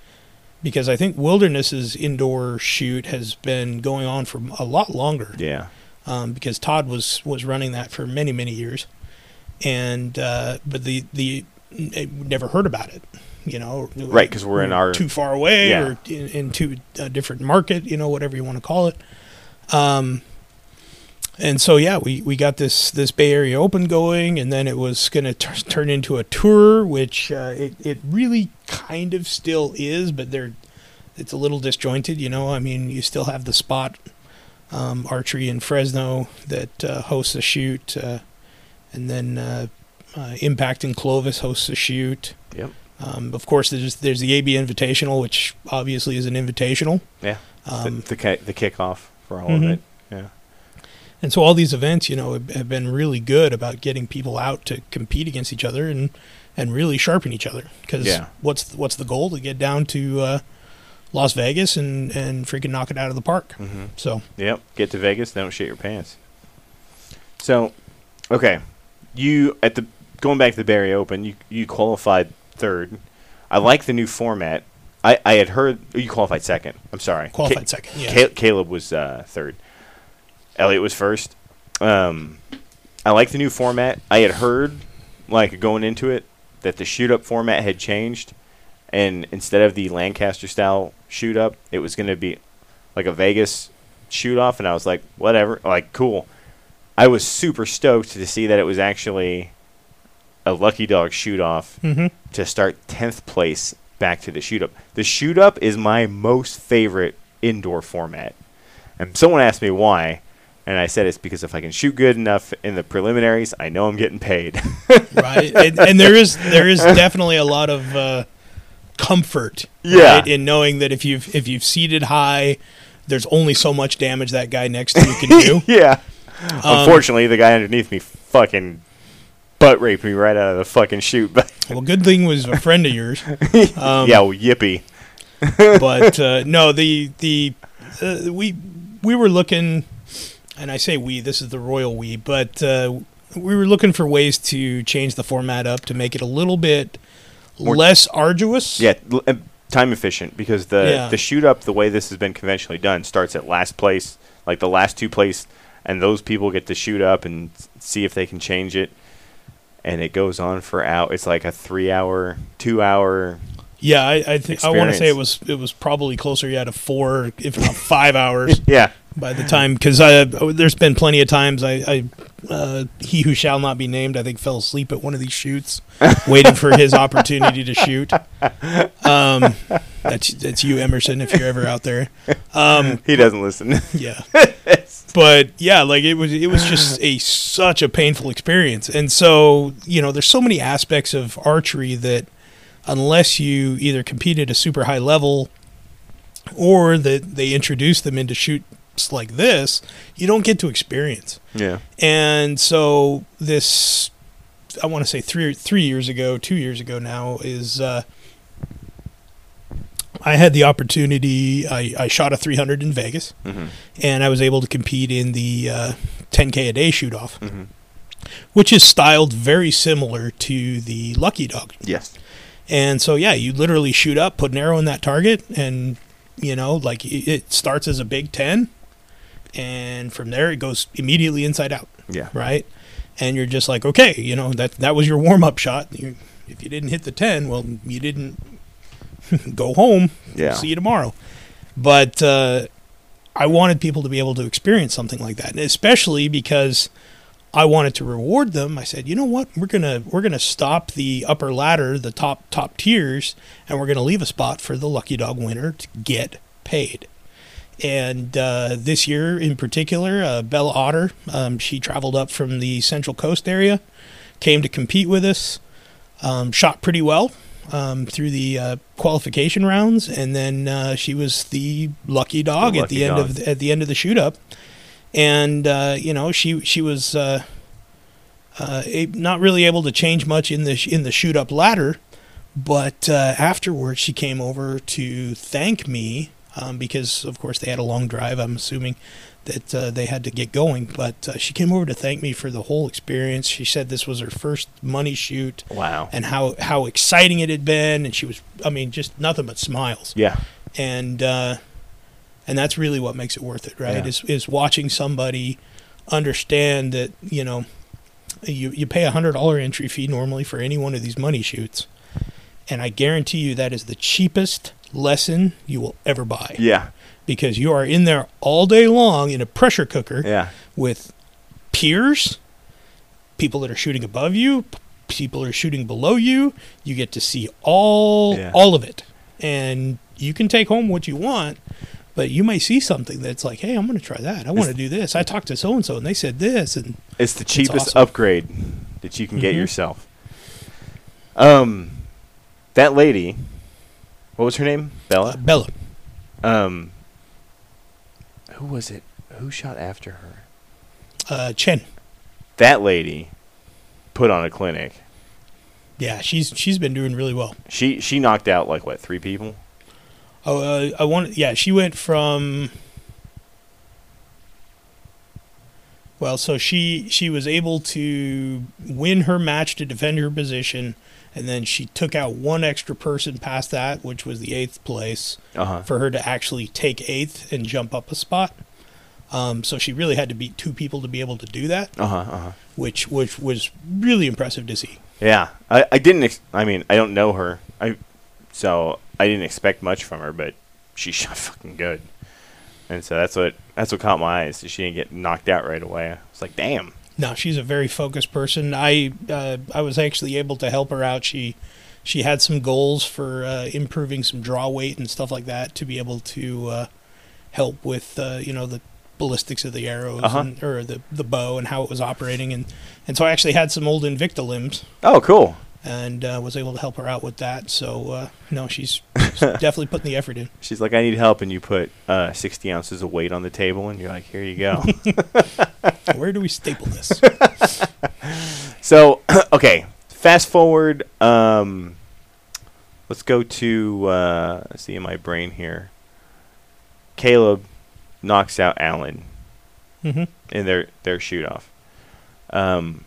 because I think Wilderness's indoor shoot has been going on for a lot longer. Yeah. um, because Todd was was running that for many many years, and uh, but the the never heard about it, you know. right? Because we're in our- too far away Yeah. or in, into a different market, you know, whatever you want to call it. Um, and so yeah, we, we got this this Bay Area Open going, and then it was going to t- turn into a tour, which uh, it it really kind of still is, but they're it's a little disjointed, you know. I mean, you still have the spot um, archery in Fresno that uh, hosts a shoot, uh, and then uh, uh, Impact in Clovis hosts a shoot. Yep. Um, of course, there's there's the AB Invitational, which obviously is an invitational. Yeah. Um, the, the ki- the kickoff for all Mhm. of it. Yeah. And so all these events, you know, have, have been really good about getting people out to compete against each other and and really sharpen each other. Because Yeah. what's what's the goal to get down to uh, Las Vegas and and freaking knock it out of the park? Mm-hmm. So Yep. Get to Vegas, don't shit your pants. So, okay, you at the going back to the Bay Area Open, you you qualified third. I like the new format. I, I had heard you qualified second. I'm sorry. qualified Ca- second. Yeah. Ca- Caleb was uh, third. Elliot was first. Um, I like the new format. I had heard, like going into it, that the shoot up format had changed, and instead of the Lancaster style shoot up, it was going to be like a Vegas shoot off, and I was like, whatever, like cool. I was super stoked to see that it was actually a lucky dog shoot off hmm to start 10th place back to the shoot up. The shoot up is my most favorite indoor format. And someone asked me why, and I said it's because if I can shoot good enough in the preliminaries, I know I'm getting paid. right? and, and there is there is definitely a lot of uh, comfort, Yeah. right, in knowing that if you've if you've seated high, there's only so much damage that guy next to you can do. yeah. Um, Unfortunately, the guy underneath me fucking butt raped me right out of the fucking shoot. Well, good thing was a friend of yours. Um, yeah, well, yippee. but uh, no, the the uh, we we were looking, and I say we. This is the royal we, but uh, we were looking for ways to change the format up to make it a little bit More- less arduous. Yeah, uh, time efficient because the Yeah. the shoot up the way this has been conventionally done starts at last place, like the last two place, and those people get to shoot up and see if they can change it, and it goes on for out. It's like a three hour, two hour. Yeah, I, I think I want to say it was it was probably closer yeah to four, if not five hours Yeah, by the time because I there's been plenty of times I, I uh, he who shall not be named I think fell asleep at one of these shoots waiting for his opportunity to shoot. Um, that's that's you Emerson if you're ever out there. Um, he doesn't listen. yeah, but yeah, like it was it was just a such a painful experience, and so you know there's so many aspects of archery that unless you either compete at a super high level or that they introduce them into shoots like this, you don't get to experience. yeah, And so this, I want to say three three years ago, two years ago now is. Uh, I had the opportunity. I, I shot a 300 in Vegas, hmm and I was able to compete in the uh, 10k a day shoot off, hmm which is styled very similar to the Lucky Dog. yes, And so, yeah, you literally shoot up, put an arrow in that target, and you know, like it it starts as a big 10, and from there it goes immediately inside out, yeah, right? And you're just like, okay, you know, that that was your warm up shot. You, if you didn't hit the 10, well, you didn't go home. yeah, See you tomorrow. But uh, I wanted people to be able to experience something like that, and especially because I wanted to reward them. I said, you know what? We're gonna we're gonna stop the upper ladder, the top top tiers, and we're gonna leave a spot for the lucky dog winner to get paid. And uh, this year in particular, uh, Bella Otter, um, she traveled up from the Central Coast area, came to compete with us, um, shot pretty well um, through the uh, qualification rounds, and then uh, she was the lucky dog The at lucky the end dog. of the, at the end of the shoot up. And uh, you know, she she was uh, uh, not really able to change much in the in the shoot up ladder, but uh, afterwards she came over to thank me um, because of course they had a long drive. I'm assuming that uh, they had to get going, but uh, she came over to thank me for the whole experience. She said this was her first money shoot Wow. and how how exciting it had been, and she was I mean just nothing but smiles Yeah. and uh, and that's really what makes it worth it, right? Yeah. Is is watching somebody understand that you know you you pay a hundred dollar entry fee normally for any one of these money shoots, and I guarantee you that is the cheapest lesson you will ever buy Yeah. Because you are in there all day long in a pressure cooker Yeah. with peers, people that are shooting above you, people are shooting below you. You get to see all Yeah. all of it, and you can take home what you want. But you may see something that's like, "Hey, I'm going to try that. I want to do this. I talked to so and so, and they said this." And It's the cheapest awesome. upgrade that you can get Mhm. yourself. Um, that lady, what was her name? uh, Bella. Bella, Um, who was it? Who shot after her? uh, Chen, That lady put on a clinic. yeah, she's she's been doing really well. She she knocked out like what three people? Oh, uh, I want. Yeah, she went from. Well, so she she was able to win her match to defend her position, and then she took out one extra person past that, which was the eighth place, Uh huh. for her to actually take eighth and jump up a spot. Um, so she really had to beat two people to be able to do that, Uh huh. Uh huh. which which was really impressive to see. Yeah, I, I didn't. Ex- I mean, I don't know her. I so I didn't expect much from her, but she shot fucking good. And so that's what that's what caught my eyes. She didn't get knocked out right away. I was like, damn. No, she's a very focused person. I uh, I was actually able to help her out. She she had some goals for uh, improving some draw weight and stuff like that to be able to uh, help with uh, you know the ballistics of the arrows Uh-huh. and, or the the bow and how it was operating and and so I actually had some old Invicta limbs Oh, cool. and uh, was able to help her out with that. So uh, no, she's, she's definitely putting the effort in. She's like, I need help, and you put uh, sixty ounces of weight on the table, and you're like, here you go. Where do we staple this? so okay, fast forward. Um, let's go to uh, let's see in my brain here. Caleb knocks out Allen hmm in their their shoot off. Um,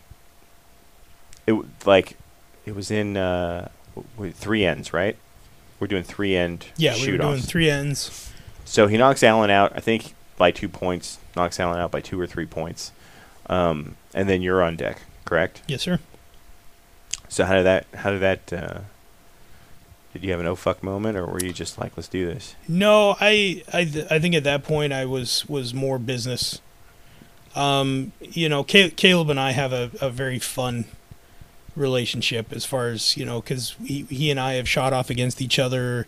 it w- like it was in uh, w- three ends, right? We're doing three end Yeah, we were doing three ends. So he knocks Allen out, I think by two points. Knocks Allen out by two or three points, um, and then you're on deck, correct? Yes, sir. So how did that? How did that? Uh, did you have an oh fuck moment, or were you just like, let's do this? No, I I th- I think at that point I was was more business. Um, you know, Ca- Caleb and I have a, a very fun relationship as far as you know, because he, he and I have shot off against each other.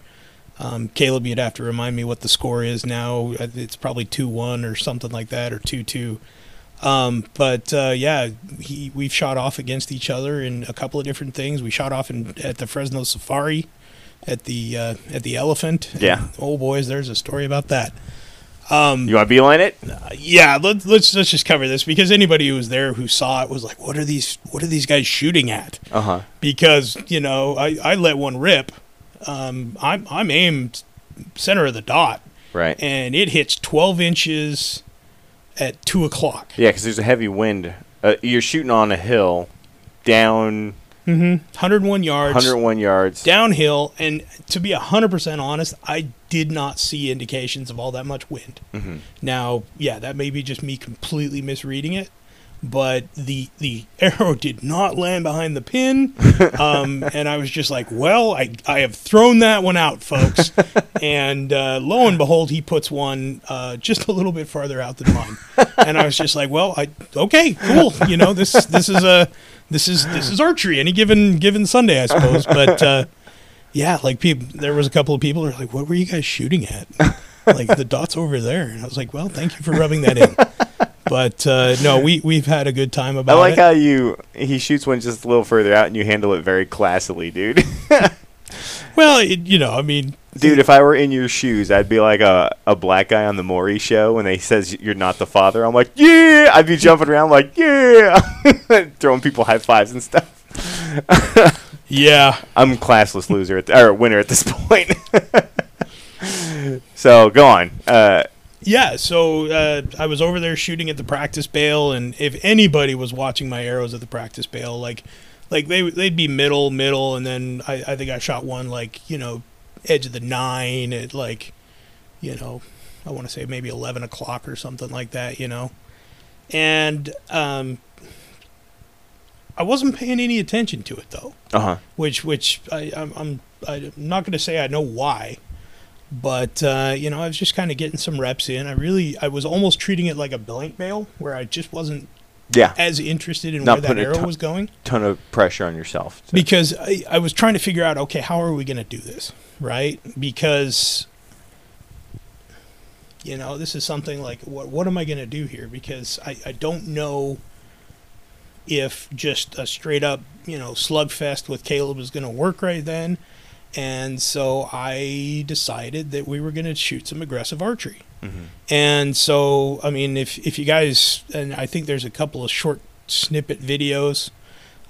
Um, Caleb, you'd have to remind me what the score is now. It's probably two one or something like that, or two two. Um, but uh, yeah, he we've shot off against each other in a couple of different things. We shot off in, at the Fresno Safari, at the uh, at the Elephant. Yeah. And, oh boys, there's a story about that. Um, You want to beeline it? yeah, let's let's let's just cover this because anybody who was there who saw it was like, "What are these? What are these guys shooting at?" Uh huh. Because you know, I, I let one rip. Um, I'm I'm aimed center of the dot, Right. and it hits 12 inches at two o'clock. Yeah, because there's a heavy wind. Uh, you're shooting on a hill, down Mm-hmm. 101 yards 101 yards. downhill, and to be 100% honest, I did not see indications of all that much wind. hmm Now, yeah, that may be just me completely misreading it, but the the arrow did not land behind the pin, um, and I was just like, "Well, I I have thrown that one out, folks." and uh, lo and behold, he puts one uh, just a little bit farther out than mine, and I was just like, "Well, I okay, cool. You know, this this is a this is this is archery any given given Sunday, I suppose." But uh, yeah, like people, there was a couple of people who were like, "What were you guys shooting at?" like the dots over there, and I was like, "Well, thank you for rubbing that in." But uh, no, we we've had a good time about it. I like it. how you he shoots one just a little further out and you handle it very classily, dude. well, it, you know, I mean, dude, if I were in your shoes, I'd be like a, a black guy on the Maury show when they says you're not the father. I'm like, yeah. I'd be jumping around like, yeah, throwing people high fives and stuff. yeah, I'm classless loser at the, or winner at this point. so go on. Uh, yeah. So uh, I was over there shooting at the practice bale, and if anybody was watching my arrows at the practice bale, like, like they they'd be middle, middle, and then I, I think I shot one like you know edge of the nine at like, you know, I want to say maybe eleven o'clock or something like that, you know, and um, I wasn't paying any attention to it though. uh huh. which which I, I'm I'm I'm not going to say I know why, but uh, you know I was just kind of getting some reps in. I really I was almost treating it like a blank bale where I just wasn't Yeah. as interested in Not where that arrow ton- was going Ton of pressure on yourself. So- because I, I was trying to figure out okay how are we going to do this right because you know this is something like what what am I going to do here because I, I don't know if just a straight up you know slugfest with Caleb is going to work right then and so I decided that we were going to shoot some aggressive archery Mhm. and so I mean if if you guys and I think there's a couple of short snippet videos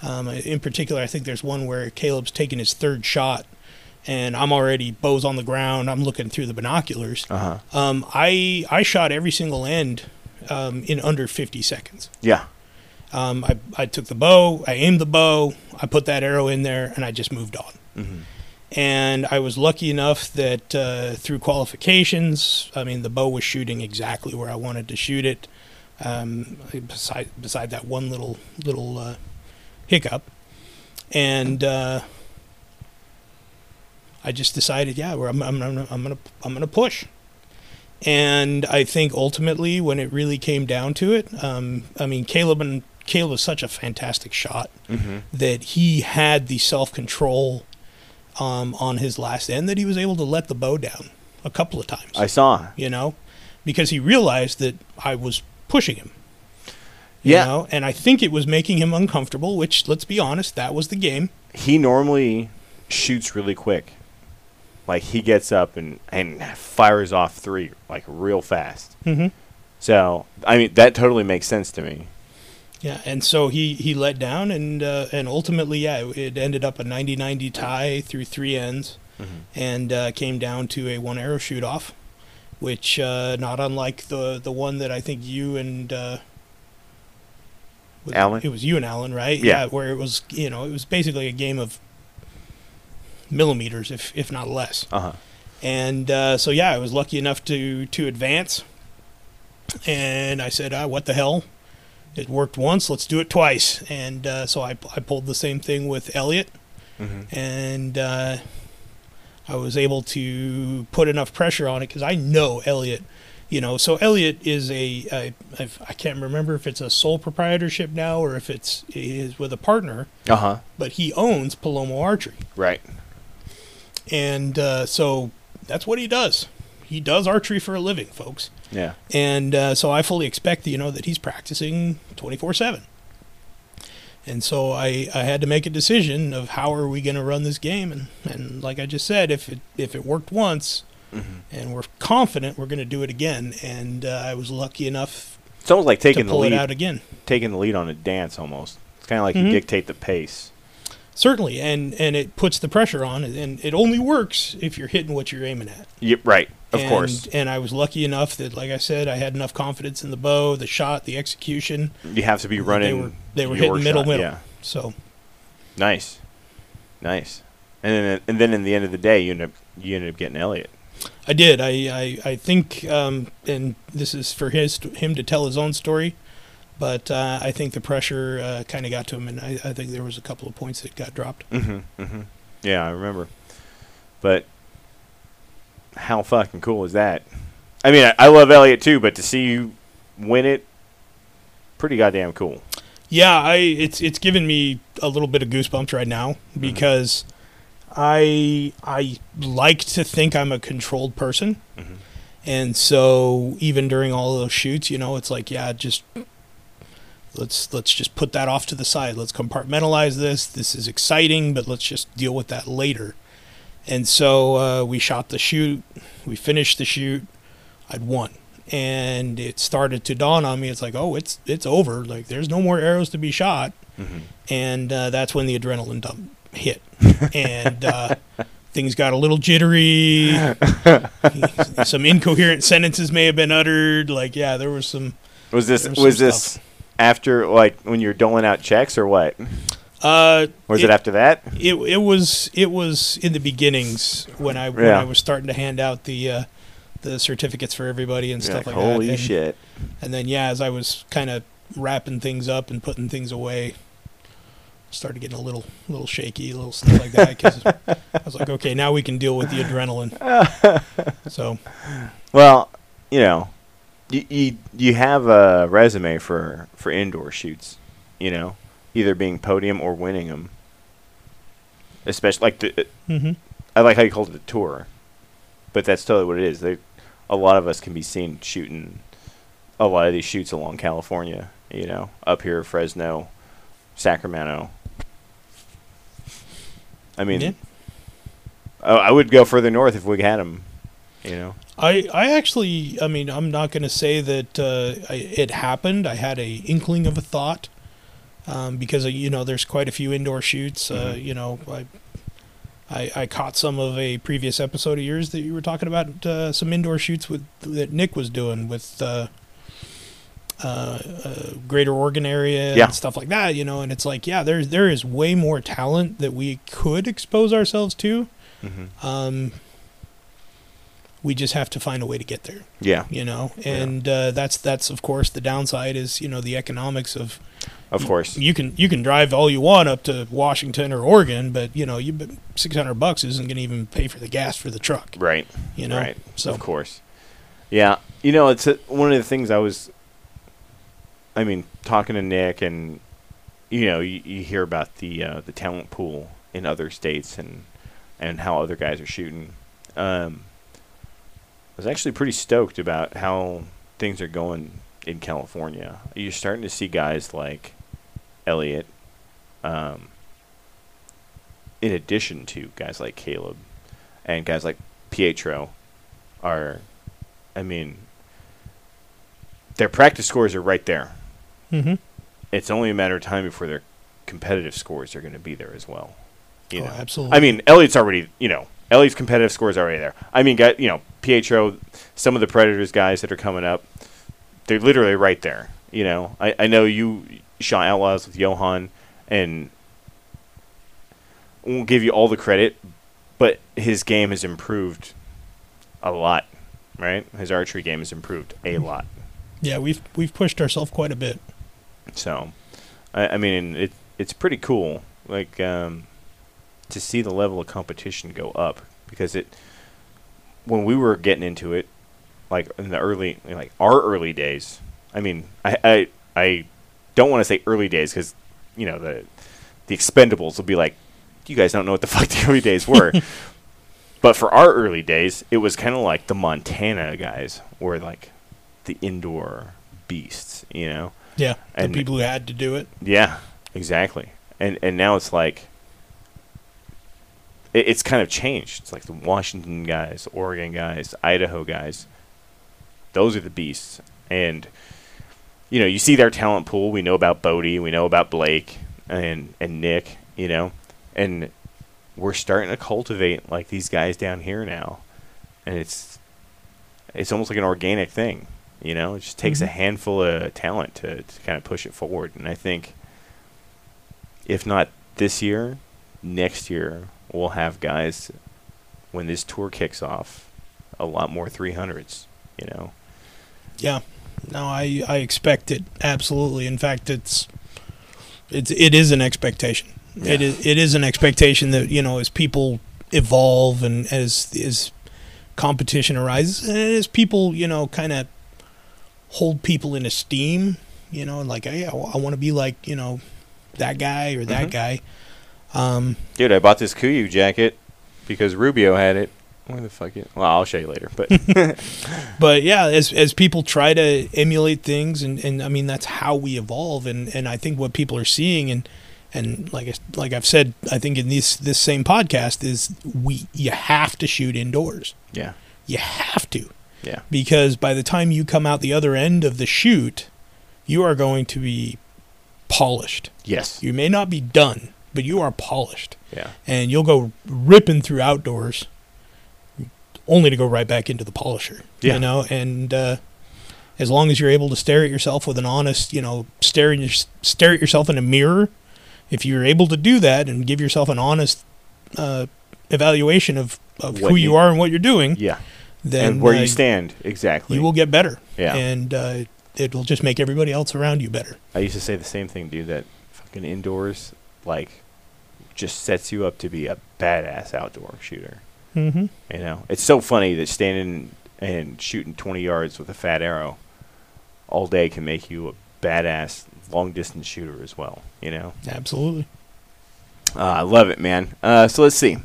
um, in particular, I think there's one where Caleb's taking his third shot, and I'm already bows on the ground. I'm looking through the binoculars. Uh-huh. Um, I I shot every single end um, in under 50 seconds. Yeah. Um, I I took the bow, I aimed the bow, I put that arrow in there, and I just moved on. Mhm. And I was lucky enough that uh, through qualifications, I mean, the bow was shooting exactly where I wanted to shoot it. Um, beside beside that one little little uh, hiccup, and uh, I just decided, yeah, we're, I'm, I'm, I'm, I'm gonna I'm gonna push. And I think ultimately, when it really came down to it, um, I mean, Caleb and Caleb was such a fantastic shot Mhm. that he had the self control um, on his last end that he was able to let the bow down a couple of times. I saw. you know, because he realized that I was pushing him. You Yeah. know, and I think it was making him uncomfortable. Which, let's be honest, that was the game. He normally shoots really quick. Like he gets up and and fires off three like real fast. Mm-hmm. So I mean that totally makes sense to me. Yeah, and so he he let down, and uh, and ultimately, yeah, it, it ended up a 90-90 tie through three ends, and uh, came down to a one arrow shoot off, which uh, not unlike the the one that I think you and uh, was- Alan? It was you and Alan, right? Yeah. where it was you know it was basically a game of millimeters, if if not less. Uh huh. And uh, so yeah, I was lucky enough to to advance. And I said, ah, "What the hell? It worked once. Let's do it twice." And uh, so I I pulled the same thing with Elliot, Mhm. and uh, I was able to put enough pressure on it because I know Elliot. You know, so Elliot is a I, I've, I can't remember if it's a sole proprietorship now or if it's is with a partner, Uh huh. but he owns Palomo Archery Right. and uh, so that's what he does. He does archery for a living, folks. Yeah. And uh, so I fully expect, you know, that he's practicing twenty four seven. And so I, I had to make a decision of how are we going to run this game, and, and like I just said, if it if it worked once, Mhm. and we're confident we're going to do it again, and uh, I was lucky enough It's almost like to taking the lead. out again. Taking the lead on a dance almost. It's kind of like Mhm. you dictate the pace. Certainly, and and it puts the pressure on, and it only works if you're hitting what you're aiming at. Yep. Right. Of and, course. And I was lucky enough that, like I said, I had enough confidence in the bow, the shot, the execution. You have to be running. They were they were hitting middle shot, middle. Yeah. So Nice. Nice. And then and then in the end of the day, you end up you ended up getting Elliot. I did. I I, I think, um, and this is for his him to tell his own story. but uh, I think the pressure uh, kind of got to him, and I, I think there was a couple of points that got dropped. Mm-hmm. Mm-hmm. Yeah, I remember. But how fucking cool is that? I mean, I, I love Elliott too, but to see you win it, pretty goddamn cool. Yeah, I it's it's given me a little bit of goosebumps right now because I I like to think I'm a controlled person. Mhm. And so even during all those shoots, you know, it's like, yeah, just let's let's just put that off to the side. Let's compartmentalize this. This is exciting, but let's just deal with that later. And so uh, we shot the shoot. We finished the shoot. I'd won, and it started to dawn on me. It's like, oh, it's it's over. Like there's no more arrows to be shot, Mhm. and uh, that's when the adrenaline dump hit, and uh, things got a little jittery. some incoherent sentences may have been uttered. Like, yeah, there was some. Was this was was this stuff. after like when you're doling out checks or what? Uh, Was it, after that? it it was it was in the beginnings when I when Yeah. I was starting to hand out the uh, the certificates for everybody and You're stuff like, like, Holy that. And, shit! And then yeah, as I was kind of wrapping things up and putting things away, started getting a little little shaky, a little stuff like that. Because I was like, okay, now we can deal with the adrenaline. so Well, you know, you, you you have a resume for for indoor shoots. You know, either being podium or winning them. Especially like the, hmm I like how you called it a tour, but that's totally what it is. They, a lot of us can be seen shooting a lot of these shoots along California. You know, up here, Fresno, Sacramento. I mean, Yeah. I, I would go further north if we had them. You know, I, I actually, I mean, I'm not going to say that uh, I, it happened. I had a inkling of a thought um, because uh, you know there's quite a few indoor shoots. Uh, Mhm. you know, I, I I caught some of a previous episode of yours that you were talking about uh, some indoor shoots with that Nick was doing with uh, uh, uh, Greater Oregon area Yeah. and stuff like that. You know, and it's like, yeah, there's there is way more talent that we could expose ourselves to. mm-hmm. Um, we just have to find a way to get there yeah, you know Yeah. and uh, that's that's of course the downside is you know the economics of of course. you can you can drive all you want up to Washington or Oregon but you know you 600 bucks isn't going to even pay for the gas for the truck Right. you know Right. so Of course. Yeah. You know, it's a, one of the things I was. I mean, talking to Nick, and you know, you, you hear about the uh, the talent pool in other states and and how other guys are shooting. Um, I was actually pretty stoked about how things are going in California. You're starting to see guys like Elliot, um, in addition to guys like Caleb and guys like Pietro, are, I mean, their practice scores are right there. hmm It's only a matter of time before their competitive scores are going to be there as well. You oh, know, absolutely I mean, Elliot's already, you know, Elliot's competitive scores are already there. I mean, guy, you know, Pietro, some of the Predators guys that are coming up, they're literally right there. You know, I, I know you shot Outlaws with Johan, and won't give you all the credit, but his game has improved a lot, right? His archery game has improved a lot. yeah we've we've pushed ourselves quite a bit So, I, I mean, it it's pretty cool, like um, to see the level of competition go up because it when we were getting into it, like in the early, like our early days. I mean, I I, I don't want to say early days because you know the the Expendables will be like, you guys don't know what the fuck the early days were. but for our early days, it was kind of like the Montana guys were like the indoor beasts, you know. yeah And- the people who had to do it Yeah, exactly. And and now it's like it, it's kind of changed. It's like the Washington guys, Oregon guys, Idaho guys. Those are the beasts. And you know, you see their talent pool. We know about Bodie, we know about Blake and and Nick, you know. And we're starting to cultivate like these guys down here now. And it's it's almost like an organic thing. You know, it just takes a Mhm. handful of talent to, to kind of push it forward. And I think, if not this year, next year we'll have guys when this tour kicks off, a lot more 300s. You know, yeah no, I I expect it absolutely. In fact, it's it's it is an expectation. It Yeah. is it is an expectation that you know as people evolve and as as competition arises and as people you know kind of hold people in esteem, you know, like hey, I, want to be like you know that guy or that Mhm. guy. Um, Dude, I bought this Kuiu jacket because Rubio had it. Where the fuck it? Well, I'll show you later. But but yeah, as as people try to emulate things, and, and I mean that's how we evolve, and, and I think what people are seeing, and and like I, like I've said, I think in this this same podcast is we you have to shoot indoors, yeah, you have to, yeah, because by the time you come out the other end of the shoot, you are going to be polished. yes, You may not be done, but you are polished, yeah, and you'll go ripping through outdoors, only to go right back into the polisher. Yeah. You know, and uh, as long as you're able to stare at yourself with an honest, you know, stare in your, stare at yourself in a mirror, if you're able to do that and give yourself an honest uh, evaluation of, of What who you, you- are and what you're doing, yeah. then and where uh, you stand, exactly. you will get better. Yeah. And uh, it will just make everybody else around you better. I used to say the same thing, dude. That fucking indoors, like, just sets you up to be a badass outdoor shooter. Mm-hmm. You know, it's so funny that standing and shooting 20 yards with a fat arrow all day can make you a badass long distance shooter as well. You know, Absolutely. uh, I love it, man. Uh, so let's see.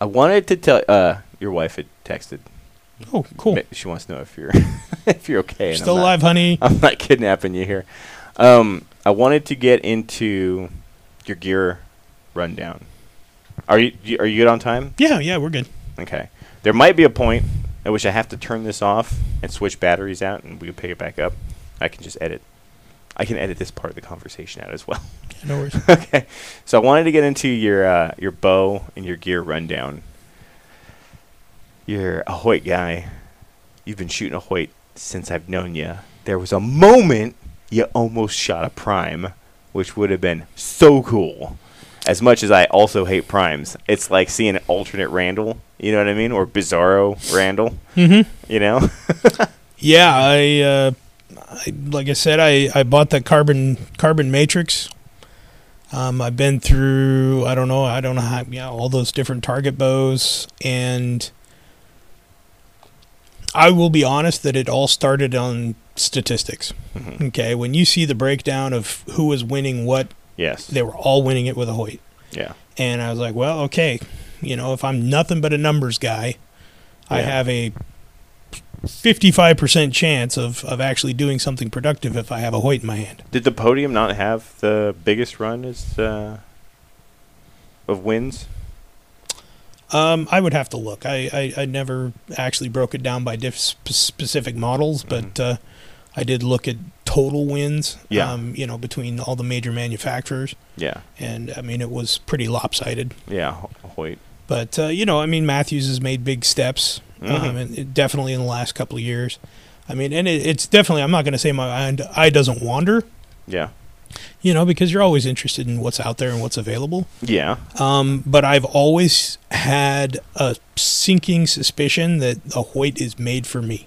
I wanted to tell. Uh, your wife had texted. Oh, cool. She wants to know if you're if you're okay. and I'm Still not- alive, honey. I'm not kidnapping you here. Um, I wanted to get into your gear rundown. Are you you- are you good on time? Yeah, yeah, we're good. Okay. There might be a point at which I have to turn this off and switch batteries out, and we can pick it back up. I can just edit. I can edit this part of the conversation out as well. No worries. okay. So I wanted to get into your uh, your bow and your gear rundown. You're a Hoyt guy. You've been shooting a Hoyt since I've known you. There was a moment you almost shot a prime, which would have been so cool. As much as I also hate primes, it's like seeing an alternate Randall. You know what I mean? Or Bizarro Randall. Mm-hmm. You know? Yeah, I, uh, I like I said, I, I bought the carbon carbon matrix. Um, I've been through I don't know I don't know how yeah all those different target bows and I will be honest that it all started on statistics. Mhm. Okay, when you see the breakdown of who was winning what, Yes. they were all winning it with a Hoyt. Yeah. And I was like, well, okay, you know, if I'm nothing but a numbers guy, I have a 55% chance of, of actually doing something productive if I have a Hoyt in my hand. Did the podium not have the biggest run as uh, of wins? Um, I would have to look. I, I, I never actually broke it down by diff- specific models, but uh, I did look at total wins, Yeah. um, you know, between all the major manufacturers. Yeah. And, I mean, it was pretty lopsided. Yeah. Hoyt. But, uh, you know, I mean, Mathews has made big steps, um, Mhm. and it, definitely in the last couple of years. I mean, and it, it's definitely, I'm not going to say my eye, doesn't wander, Yeah. you know, because you're always interested in what's out there and what's available. Yeah. Um, but I've always had a sinking suspicion that a Hoyt is made for me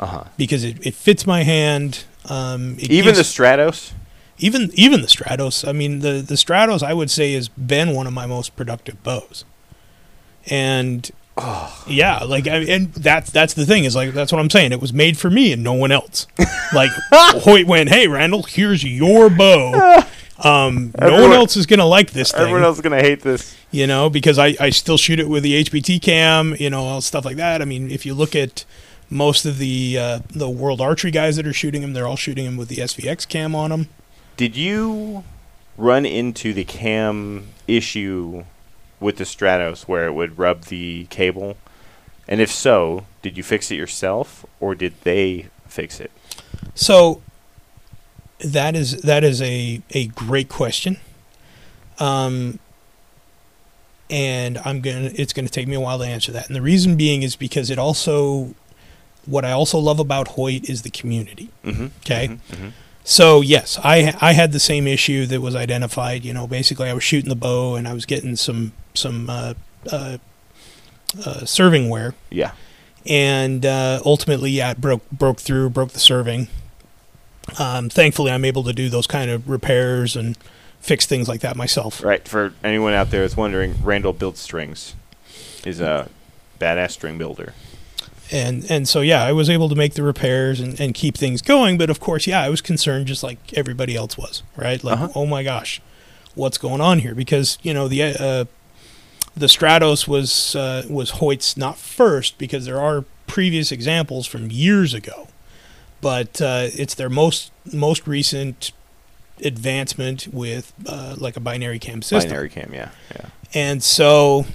Uh huh. because it, it fits my hand. Um, Even the Stratos. even even the Stratos. I mean, the the Stratos I would say has been one of my most productive bows. And yeah, like I, and that's that's the thing is like that's what I'm saying. It was made for me and no one else. like Hoyt went, "Hey Randall, here's your bow." Um, no one else is gonna like this thing. Everyone else is gonna hate this. you know, because I, I still shoot it with the HBT cam, you know, all stuff like that. I mean, if you look at most of the uh, the world archery guys that are shooting them, they're all shooting them with the SVX cam on them. Did you run into the cam issue with the Stratos where it would rub the cable? And if so, did you fix it yourself or did they fix it? So that is that is a a great question. Um and I'm going to it's going to take me a while to answer that. And the reason being is because it also what I also love about Hoyt is the community. Mm-hmm. Okay. hmm So yes, I I had the same issue that was identified. You know, basically I was shooting the bow and I was getting some some uh, uh, uh, serving wear, Yeah. and uh, ultimately, yeah, it broke broke through, broke the serving. Um, thankfully, I'm able to do those kind of repairs and fix things like that myself. Right. For anyone out there that's wondering, Randall builds strings. Is a badass string builder. And and so yeah, I was able to make the repairs and, and keep things going. But of course, yeah, I was concerned just like everybody else was, right? Like, Uh-huh. oh my gosh, what's going on here? Because you know the uh, the Stratos was uh, was Hoyt's not first because there are previous examples from years ago, but uh, it's their most most recent advancement with uh, like a binary cam system. Binary cam, yeah. Yeah. And so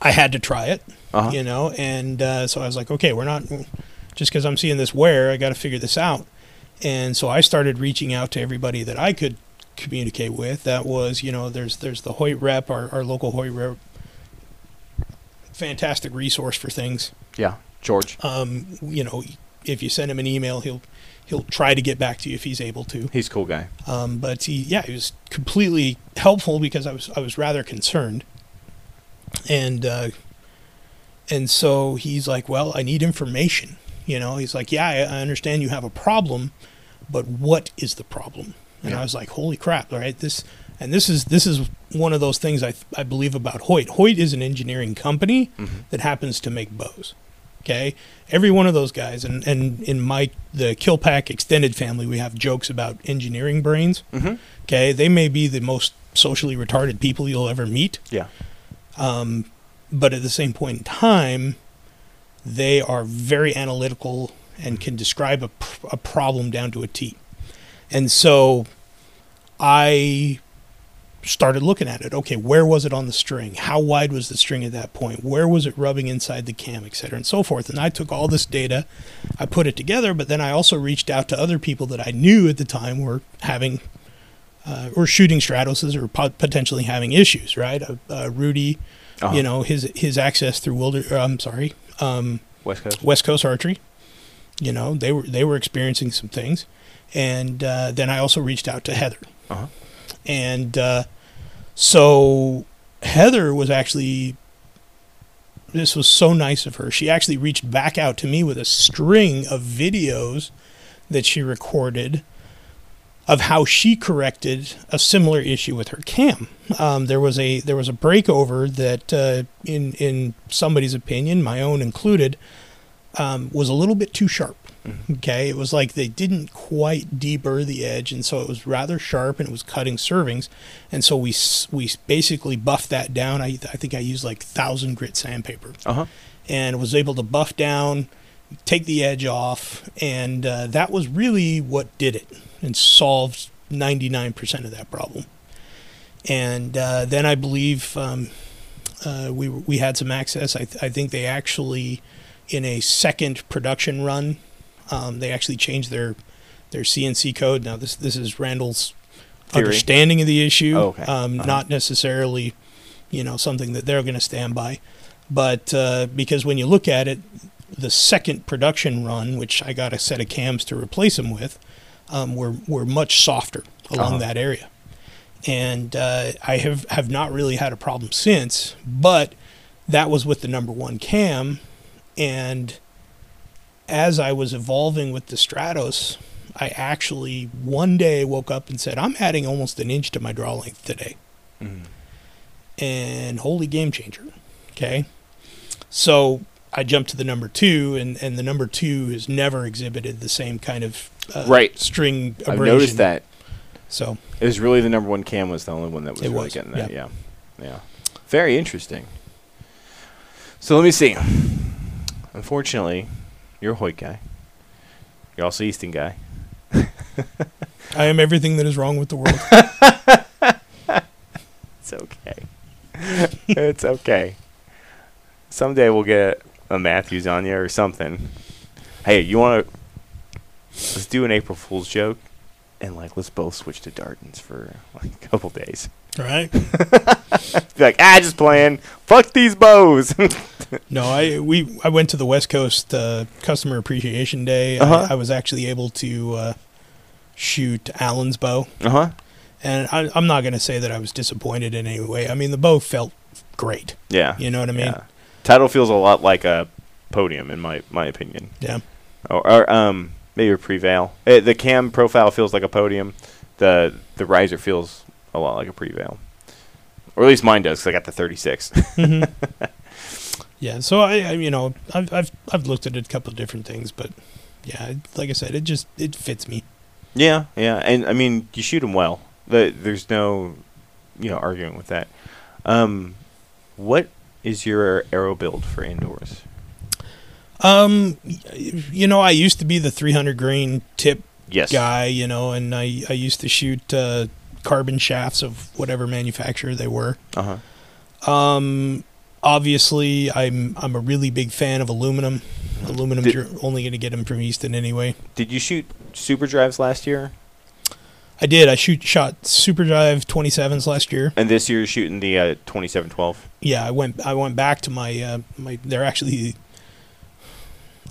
I had to try it Uh-huh. you know and uh, so i was like okay we're not just because i'm seeing this wear i got to figure this out and so i started reaching out to everybody that i could communicate with that was you know there's there's the hoyt rep our, our local hoyt rep fantastic resource for things Yeah. George. um, you know if you send him an email he'll he'll try to get back to you if he's able to He's a cool guy. um, but he, yeah, he was completely helpful because I was I was rather concerned, and uh, and so he's like, well, I need information. You know, he's like, yeah, I, I understand you have a problem, but what is the problem? And Yeah. I was like, holy crap, all right, this and this is this is one of those things I I believe about Hoyt. Hoyt is an engineering company Mhm. that happens to make bows. Okay, every one of those guys, and and in my the Killpack extended family, we have jokes about engineering brains. Mhm. Okay, they may be the most socially retarded people you'll ever meet, Yeah. um, but at the same point in time, they are very analytical and can describe a, a problem down to a T. And so I started looking at it. Okay, where was it on the string? How wide was the string at that point? Where was it rubbing inside the cam, et cetera, and so forth. And I took all this data, I put it together, but then I also reached out to other people that I knew at the time were having uh, or shooting Stratoses or pot- potentially having issues, right? Uh, uh, Rudy, Uh-huh. you know, his his access through Wilder. uh, I'm sorry, um, West Coast. West Coast Archery. You know, they were they were experiencing some things, and uh, then I also reached out to Heather, Uh-huh. and uh, so Heather was actually. This was so nice of her. She actually reached back out to me with a string of videos that she recorded of how she corrected a similar issue with her cam. Um, there was a there was a breakover that, uh, in in somebody's opinion, my own included, um, was a little bit too sharp. Okay, it was like they didn't quite deburr the edge, and so it was rather sharp, and it was cutting servings, and so we we basically buffed that down. I I think I used like thousand grit sandpaper Uh huh. and was able to buff down, take the edge off, and uh, that was really what did it and solved 99% of that problem. And uh, then I believe um, uh, we we had some access. I, th- I think they actually, in a second production run, um, they actually changed their their CNC code. Now this this is Randall's Theory. understanding of the issue, Oh, okay. um, Uh-huh. not necessarily, you know, something that they're going to stand by. But uh, because when you look at it, the second production run, which I got a set of cams to replace them with, um, were were much softer along Uh-huh. that area, and uh, I have have not really had a problem since. But that was with the number one cam, and as I was evolving with the Stratos, I actually one day woke up and said, "I'm adding almost an inch to my draw length today." Mhm. and holy game changer. Okay. So I jumped to the number two, and, and the number two has never exhibited the same kind of uh, Right. string abrasion. I've noticed that. So It was really the number one cam was the only one that was It really was, getting that. Yeah. yeah. Very interesting. So let me see. Unfortunately, you're a Hoyt guy. You're also Easton guy. I am everything that is wrong with the world. It's okay. it's okay. Someday we'll get a Mathews on you or something. Hey, you want to? Let's do an April Fool's joke, and like let's both switch to Dartons for like a couple days. All right. Be like, ah, just playing. Fuck these bows. No, I we I went to the West Coast uh, Customer Appreciation Day. Uh-huh. I, I was actually able to uh, shoot Allen's bow, uh huh. and I, I'm not going to say that I was disappointed in any way. I mean, the bow felt great. Yeah. You know what I mean? Yeah. Title feels a lot like a podium in my my opinion. Yeah. Or, or um maybe a prevail. Uh, the cam profile feels like a podium. The the riser feels a lot like a prevail. Or at least mine does cuz I got the 36. Mhm. yeah. So I, I, you know, I've I've I've looked at a couple of different things, but yeah, like I said, it just it fits me. yeah, yeah, and I mean you shoot them well. The, there's no, you know, arguing with that. Um, what is your arrow build for indoors? Um, you know, I used to be the 300 grain tip Yes. guy, you know, and I I used to shoot uh, carbon shafts of whatever manufacturer they were. Uh huh. Um, obviously, I'm I'm a really big fan of aluminum. Aluminum, Did- you're only going to get them from Easton anyway. Did you shoot super drives last year? I did. I shoot shot Superdrive 27s last year. And this year you're shooting the uh, 2712. Yeah, I went I went back to my uh, my. They're actually.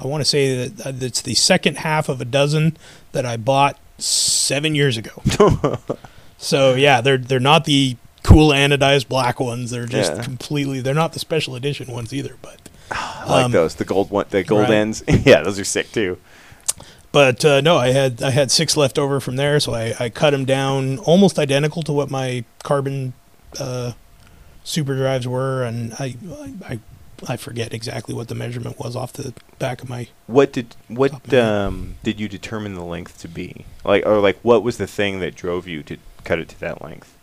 I want to say that it's the second half of a dozen that I bought seven years ago. so yeah, they're they're not the cool anodized black ones. They're just Yeah. completely. They're not the special edition ones either. But I like Um, those. The gold one, the gold right. ends. yeah, those are sick too. But uh, no, I had I had six left over from there, so I, I cut them down almost identical to what my carbon uh, super drives were, and I, I I forget exactly what the measurement was off the back of my. What did what um did you determine the length to be? Like or like what was the thing that drove you to cut it to that length?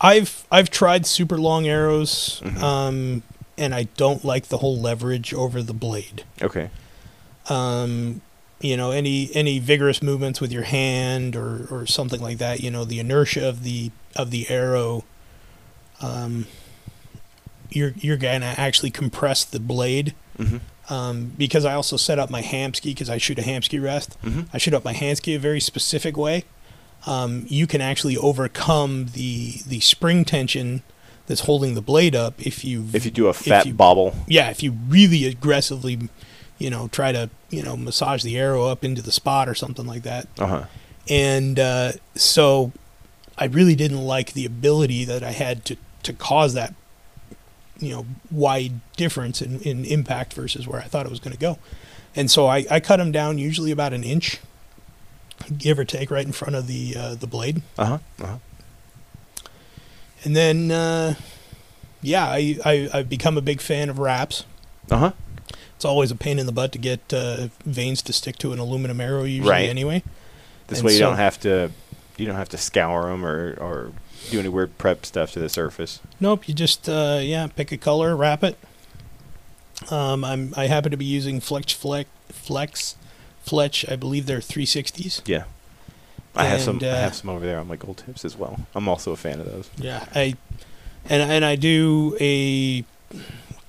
I've I've tried super long arrows, Mhm. um, and I don't like the whole leverage over the blade. Okay. um, you know any any vigorous movements with your hand or or something like that you know the inertia of the of the arrow um, you're you're gonna actually compress the blade Mhm. um, because I also set up my Hamskea because I shoot a Hamskea rest Mhm. I shoot up my Hamskea a very specific way um, you can actually overcome the the spring tension that's holding the blade up if you If you do a fat you- bobble. yeah, if you really aggressively, you know, try to, you know, massage the arrow up into the spot or something like that. Uh-huh. And uh, so I really didn't like the ability that I had to, to cause that, you know, wide difference in, in impact versus where I thought it was going to go. And so I, I cut them down usually about an inch, give or take, right in front of the uh, the blade. Uh-huh. Uh-huh. And then, uh, yeah, I, I, I've become a big fan of wraps. Uh-huh. It's always a pain in the butt to get uh, vanes to stick to an aluminum arrow usually Right. anyway. This And way you so- don't have to you don't have to scour them or or do any weird prep stuff to the surface. Nope, you just uh, yeah, pick a color, wrap it. Um, I'm I happen to be using Flex Flex Flex Fletch. I believe they're 360s. Yeah. I have some And, I uh, have some over there on my gold tips as well. I'm also a fan of those. Yeah, I and and I do a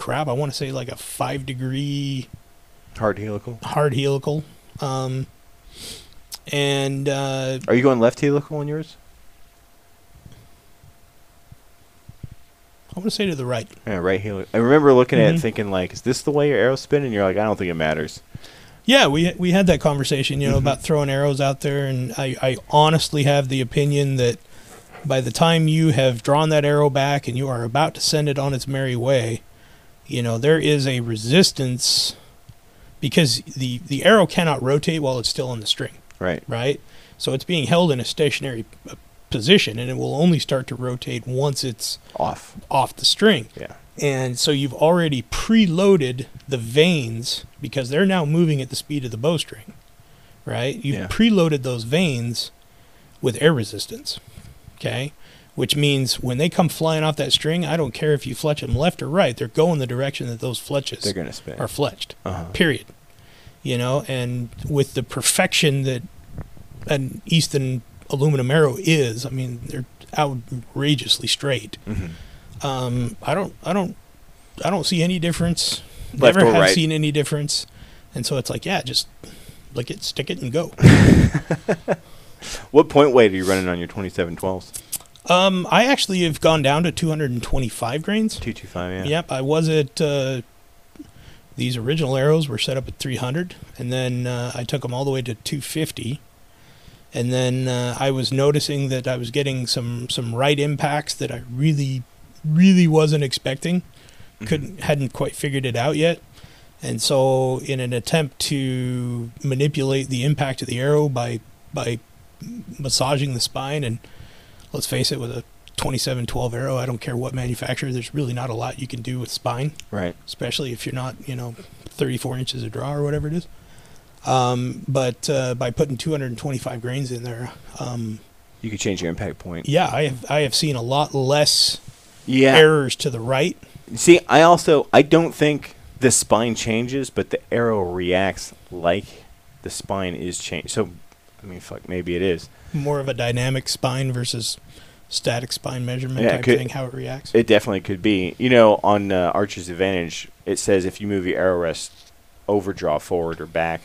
crap. I want to say like a five degree Hard helical. hard helical. Um, and uh, Are you going left helical on yours? I want to say to the right. Yeah, right helical. I remember looking at it Mhm. thinking like, is this the way your arrows spin? And you're like, I don't think it matters. Yeah, we we had that conversation, you know, Mhm. about throwing arrows out there, and I, I honestly have the opinion that by the time you have drawn that arrow back and you are about to send it on its merry way, you know, there is a resistance because the the arrow cannot rotate while it's still on the string, Right. right? So it's being held in a stationary uh, position, and it will only start to rotate once it's Off. off the string. Yeah. And so you've already preloaded the vanes because they're now moving at the speed of the bowstring, right? You've Yeah. preloaded those vanes with air resistance, okay? Which means when they come flying off that string, I don't care if you fletch them left or right, they're going the direction that those fletches They're gonna spin. are fletched, Uh-huh. period. You know, and with the perfection that an Easton aluminum arrow is, I mean, they're outrageously straight Mhm. um, I don't, I don't, I don't see any difference. Left Never have right. seen any difference, and so it's like, yeah, just lick it, stick it, and go. What point weight are you running on your 2712s? Um, I actually have gone down to 225 grains. 225, yeah. Yep, I was at. Uh, these original arrows were set up at 300, and then uh, I took them all the way to 250. And then uh, I was noticing that I was getting some some right impacts that I really, really wasn't expecting. Mhm. couldn't hadn't quite figured it out yet And so, in an attempt to manipulate the impact of the arrow by by massaging the spine, and let's face it, with a 2712 arrow, I don't care what manufacturer, there's really not a lot you can do with spine, Right. especially if you're not, you know, 34 inches of draw or whatever it is. Um, but uh, by putting 225 grains in there, um, You could change your impact point. yeah, I have I have seen a lot less Yeah. errors to the right. See, I also I don't think the spine changes, but the arrow reacts like the spine is changed. So, I mean, fuck, maybe it is. More of a dynamic spine versus static spine measurement Yeah, type could- thing. How it reacts. It definitely could be. You know, on uh, Archer's Advantage, it says if you move your arrow rest overdraw forward or back,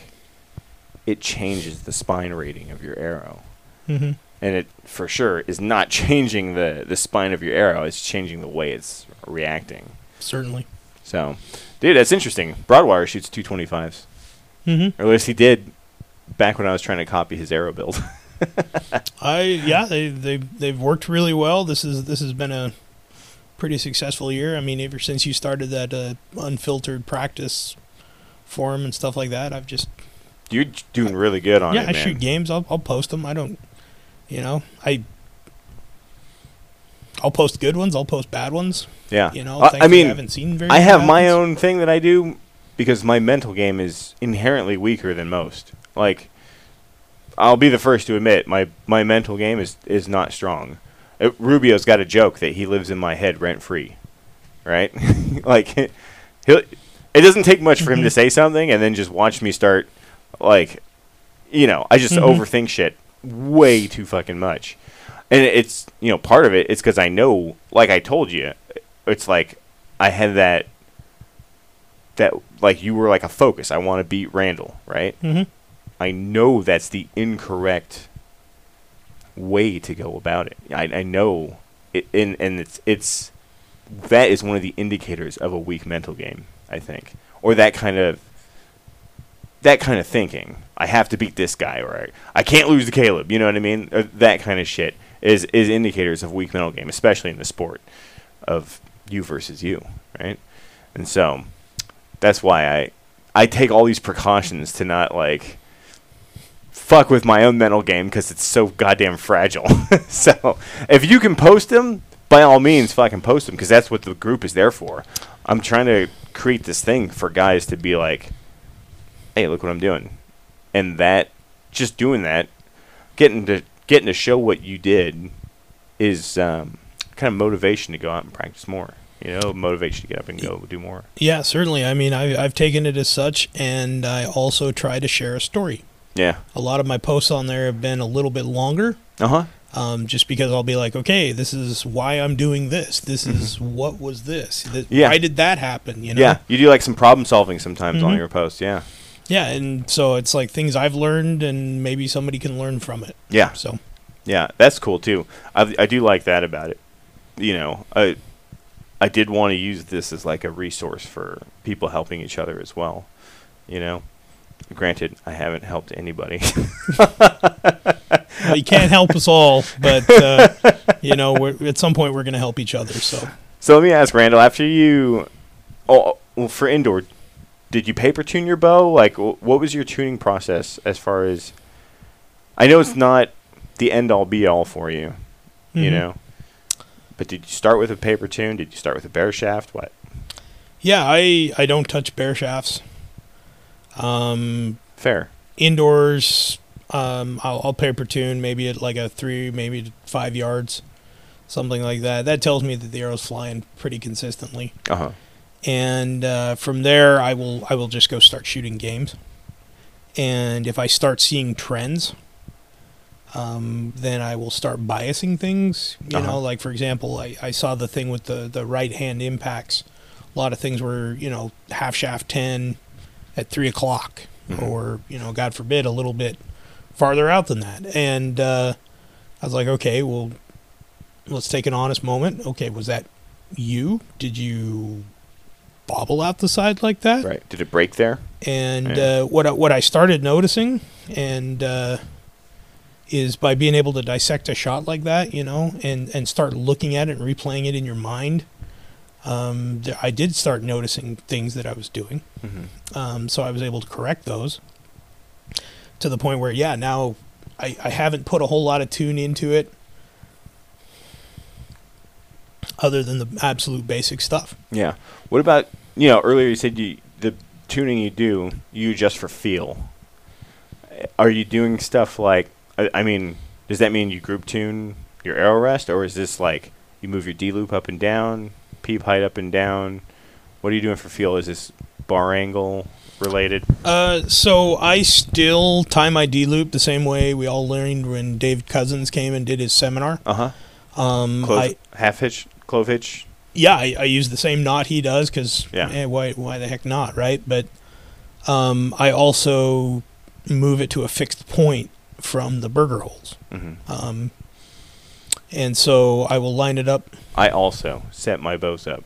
it changes the spine rating of your arrow. hmm And it for sure is not changing the, the spine of your arrow, it's changing the way it's reacting. Certainly. So, dude, that's interesting. Broadwire shoots 225s. hmm Or at least he did back when I was trying to copy his arrow build. I yeah they they they've worked really well. This is this has been a pretty successful year. I mean, ever since you started that uh, unfiltered practice forum and stuff like that, I've just You're doing really good on yeah it, Yeah, I man. shoot games. I'll I'll post them. I don't you know I. I'll post good ones. I'll post bad ones. Yeah. You know, I- things I mean, haven't seen very. I have my ones. own thing that I do because my mental game is inherently weaker than most. Like, I'll be the first to admit my my mental game is is not strong. Uh, Rubio's got a joke that he lives in my head rent free, right? like, he'll. It doesn't take much for him to Mhm. say something and then just watch me start, like, you know, I just Mhm. overthink shit way too fucking much. And it's, you know, part of it is because I know, like I told you, it's like I had that, that, like you were like a focus. I want to beat Randall, right? Mhm. I know that's the incorrect way to go about it. I, I know it, and, and it's, it's, that is one of the indicators of a weak mental game, I think. Or that kind of, that kind of thinking. I have to beat this guy, or I, I can't lose to Caleb. You know what I mean? Or that kind of shit is is indicators of weak mental game, especially in the sport of you versus you, right? And so that's why I I take all these precautions to not like fuck with my own mental game because it's so goddamn fragile. so if you can post them, by all means, fucking post them because that's what the group is there for. I'm trying to create this thing for guys to be like, hey, look what I'm doing, and that just doing that, getting to getting to show what you did, is um, kind of motivation to go out and practice more. You know, motivation to get up and go do more. Yeah, certainly. I mean, I, I've taken it as such, and I also try to share a story. Yeah. A lot of my posts on there have been a little bit longer, Uh huh. um, just because I'll be like, okay, this is why I'm doing this. This is what was this. Th- Mm-hmm. Yeah. Why did that happen? You know? Yeah, you do like some problem solving sometimes on Mhm. your posts. Yeah. Yeah, and so it's like things I've learned, and maybe somebody can learn from it. Yeah. So Yeah, that's cool too. I I do like that about it. You know, I I did want to use this as like a resource for people helping each other as well. You know, granted, I haven't helped anybody. well, you can't help us all, but uh, you know, we're, at some point we're going to help each other. So so let me ask Randall. After you, oh, well, for indoor, did you paper tune your bow? Like, what was your tuning process as far as? I know it's not the end all be all for you. You Mhm. know. But did you start with a paper tune? Did you start with a bare shaft? What? yeah, I I don't touch bare shafts. Um, Fair. indoors, um, I'll, I'll paper tune maybe at like a three, maybe five yards, something like that. That tells me that the arrow's flying pretty consistently. Uh huh. and uh, from there I will I will just go start shooting games. And if I start seeing trends, um, then I will start biasing things. You Uh-huh. know, like for example, I, I saw the thing with the the right hand impacts. A lot of things were you know half shaft ten at three o'clock, Mhm. or you know, God forbid, a little bit farther out than that. And uh, I was like, okay, well, let's take an honest moment. Okay, was that you? Did you bobble out the side like that? Right. Did it break there? And Yeah. uh, what I, what I started noticing, and uh, is by being able to dissect a shot like that, you know, and and start looking at it and replaying it in your mind. Um, I did start noticing things that I was doing. Mhm. Um, so I was able to correct those to the point where, yeah, now I, I haven't put a whole lot of tune into it other than the absolute basic stuff. Yeah. What about you know earlier you said you the tuning you do you just for feel. Are you doing stuff like I, I mean does that mean you group tune your arrow rest or is this like you move your D loop up and down, peep height up and down? What are you doing for feel? Is this bar angle related? Uh, so I still tie my D loop the same way we all learned when Dave Cousins came and did his seminar. Uh huh. Um, Clove, I, half hitch, clove hitch. yeah, I, I use the same knot he does because Yeah. why why the heck not, right? But um, I also move it to a fixed point from the Berger holes, hmm um, and so I will line it up. I also set my bows up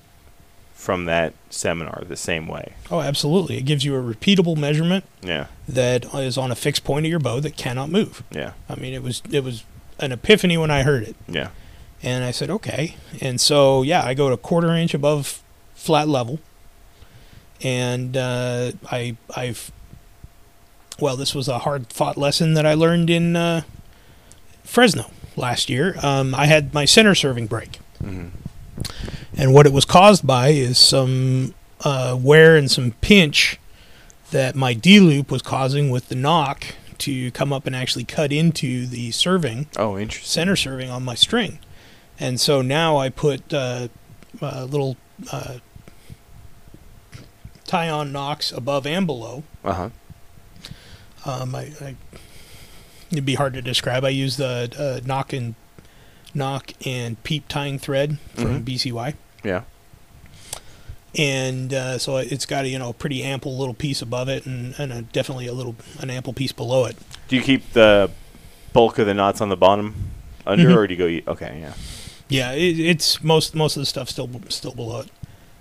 from that seminar the same way. Oh, absolutely! It gives you a repeatable measurement Yeah. that is on a fixed point of your bow that cannot move. Yeah. I mean, it was it was an epiphany when I heard it. Yeah. And I said, okay. And so, yeah, I go to quarter inch above flat level. And uh, I, I've, well, this was a hard fought lesson that I learned in uh, Fresno last year. Um, I had my center serving break. hmm And what it was caused by is some uh, wear and some pinch that my D loop was causing with the nock to come up and actually cut into the serving Oh, interesting. center serving on my string. And so now I put uh, uh, little uh, tie on nocks above and below. Uh huh. Um, I, I, it'd be hard to describe. I use the uh, nock and nock and peep tying thread from Mhm. BCY. Yeah. And uh, so it's got a you know a pretty ample little piece above it, and, and a, definitely a little an ample piece below it. Do you keep the bulk of the knots on the bottom under, Mhm. or do you go? Okay, yeah. Yeah, it, it's most most of the stuff still still below it,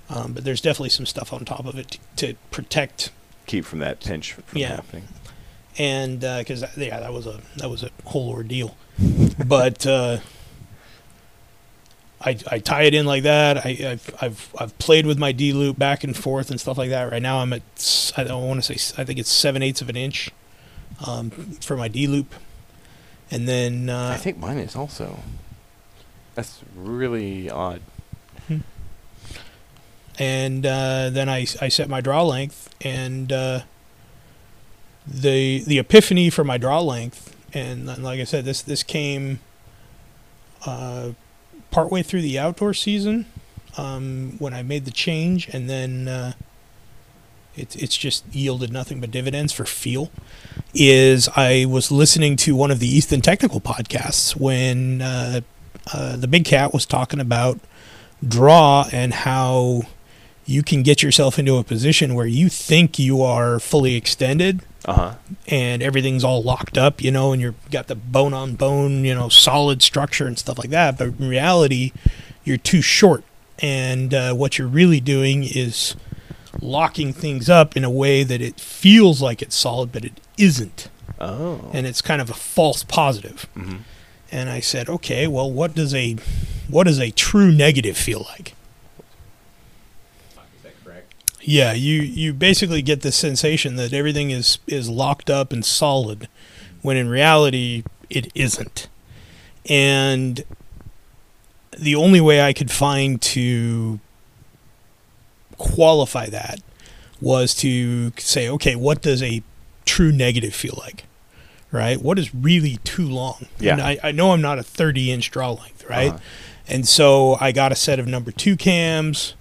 um, but there's definitely some stuff on top of it to, to protect. Keep from that pinch from Yeah. happening. And because yeah, that was a that was a whole ordeal, but uh, I I tie it in like that. I I've I've, I've played with my D loop back and forth and stuff like that. Right now I'm at I don't want to say I think it's seven eighths of an inch um, for my D loop, and then uh, I think mine is also. That's really odd. and uh, then I, I set my draw length and uh, the the epiphany for my draw length. And like I said this this came uh, partway through the outdoor season um, when I made the change. And then uh, it's it's just yielded nothing but dividends for feel. Is I was listening to one of the Ethan technical podcasts when uh, uh, the big cat was talking about draw and how you can get yourself into a position where you think you are fully extended Uh huh. and everything's all locked up, you know, and you've got the bone on bone, you know, solid structure and stuff like that. But in reality, you're too short. And uh, what you're really doing is locking things up in a way that it feels like it's solid, but it isn't. Oh. And it's kind of a false positive. hmm And I said, okay, well, what does a what does a true negative feel like? Is that correct? Yeah, you you basically get the sensation that everything is is locked up and solid, when in reality it isn't. And the only way I could find to qualify that was to say, okay, what does a true negative feel like? Right? What is really too long? Yeah. And I, I know I'm not a 30 inch draw length, right? Uh-huh. And so I got a set of number two cams,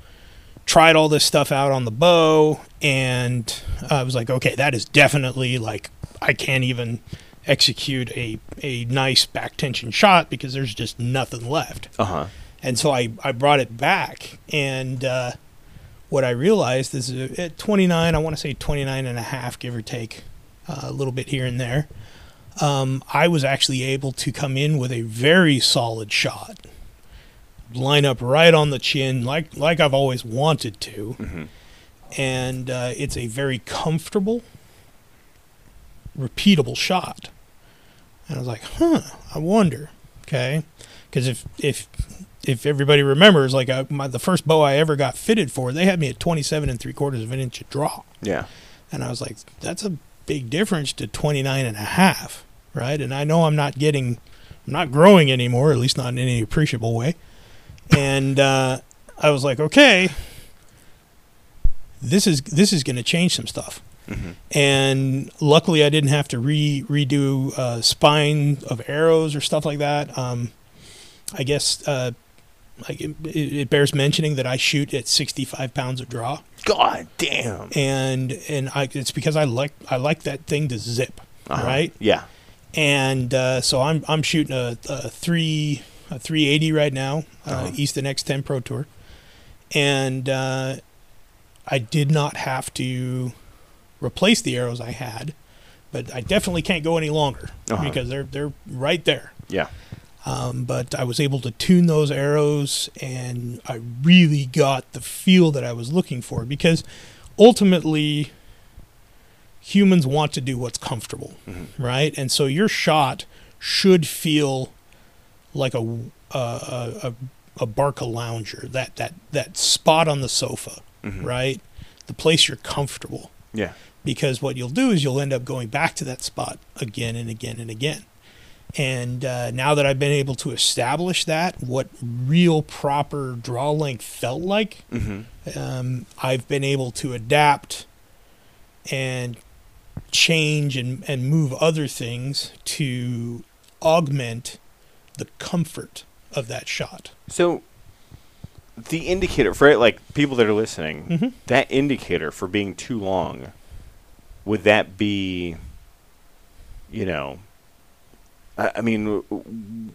tried all this stuff out on the bow, and I was like, okay, that is definitely like, I can't even execute a, a nice back tension shot because there's just nothing left. Uh huh. And so I, I brought it back, and uh, what I realized is uh, at 29, I want to say 29 and a half, give or take uh, a little bit here and there, um, I was actually able to come in with a very solid shot, line up right on the chin, like like I've always wanted to, hmm and uh, it's a very comfortable, repeatable shot. And I was like, huh, I wonder, okay, because if if if everybody remembers, like I, my, the first bow I ever got fitted for, they had me at 27 and three quarters of an inch of draw. Yeah. And I was like, that's a big difference to 29 and a half, right? And I know I'm not getting, I'm not growing anymore, at least not in any appreciable way. And uh, I was like, okay, this is this is going to change some stuff. Mhm. And luckily, I didn't have to re redo uh, spine of arrows or stuff like that. Um, I guess uh, like it, it bears mentioning that I shoot at 65 pounds of draw God damn. and and I, it's because I like I like that thing to zip, Uh-huh. right? Yeah. And uh, so I'm I'm shooting a, a three a 380 right now, uh, Uh-huh. Easton X10 Pro Tour, and uh, I did not have to replace the arrows I had, but I definitely can't go any longer Uh-huh. because they're they're right there. Yeah. Um, but I was able to tune those arrows, and I really got the feel that I was looking for because ultimately humans want to do what's comfortable, Mhm. right? And so your shot should feel like a a, a, a, Barcalounger, that that that spot on the sofa, Mhm. right? The place you're comfortable Yeah. because what you'll do is you'll end up going back to that spot again and again and again. And uh, now that I've been able to establish that, what real proper draw length felt like, Mm-hmm. um, I've been able to adapt and change and, and move other things to augment the comfort of that shot. So the indicator for it, like people that are listening, Mhm. that indicator for being too long, would that be, you know, I, I mean, w- w-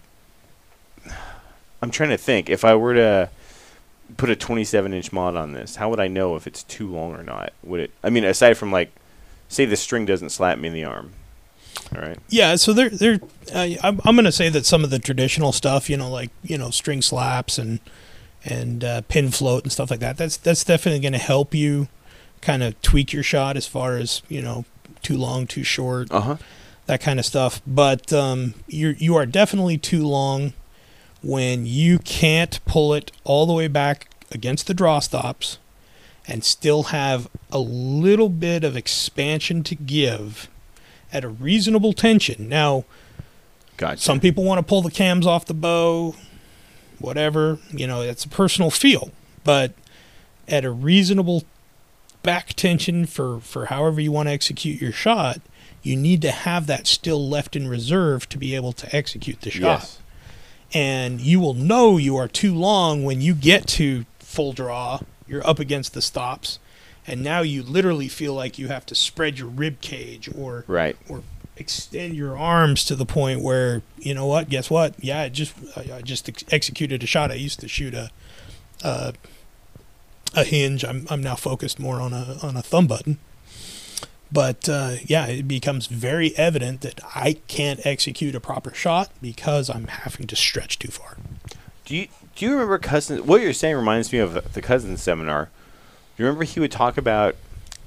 I'm trying to think. If I were to put a 27 inch mod on this, how would I know if it's too long or not? Would it? I mean, aside from like, say the string doesn't slap me in the arm. All right. Yeah, so they're they're. Uh, I'm I'm gonna say that some of the traditional stuff, you know, like you know, string slaps and and uh, pin float and stuff like that. That's that's definitely gonna help you kind of tweak your shot as far as you know, too long, too short, Uh huh. that kind of stuff. But um, you you are definitely too long when you can't pull it all the way back against the draw stops and still have a little bit of expansion to give at a reasonable tension. Now, Gotcha. some people want to pull the cams off the bow, whatever. You know, it's a personal feel, but at a reasonable back tension for for however you want to execute your shot, you need to have that still left in reserve to be able to execute the shot. Yes. And you will know you are too long when you get to full draw. You're up against the stops, and now you literally feel like you have to spread your rib cage or Right. or extend your arms to the point where you know what? Guess what? Yeah, I just I, just ex- executed a shot. I used to shoot a a, a hinge. I'm I'm now focused more on a on a thumb button. But uh, yeah, it becomes very evident that I can't execute a proper shot because I'm having to stretch too far. Do you do you remember cousin? What you're saying reminds me of the cousin seminar. You remember he would talk about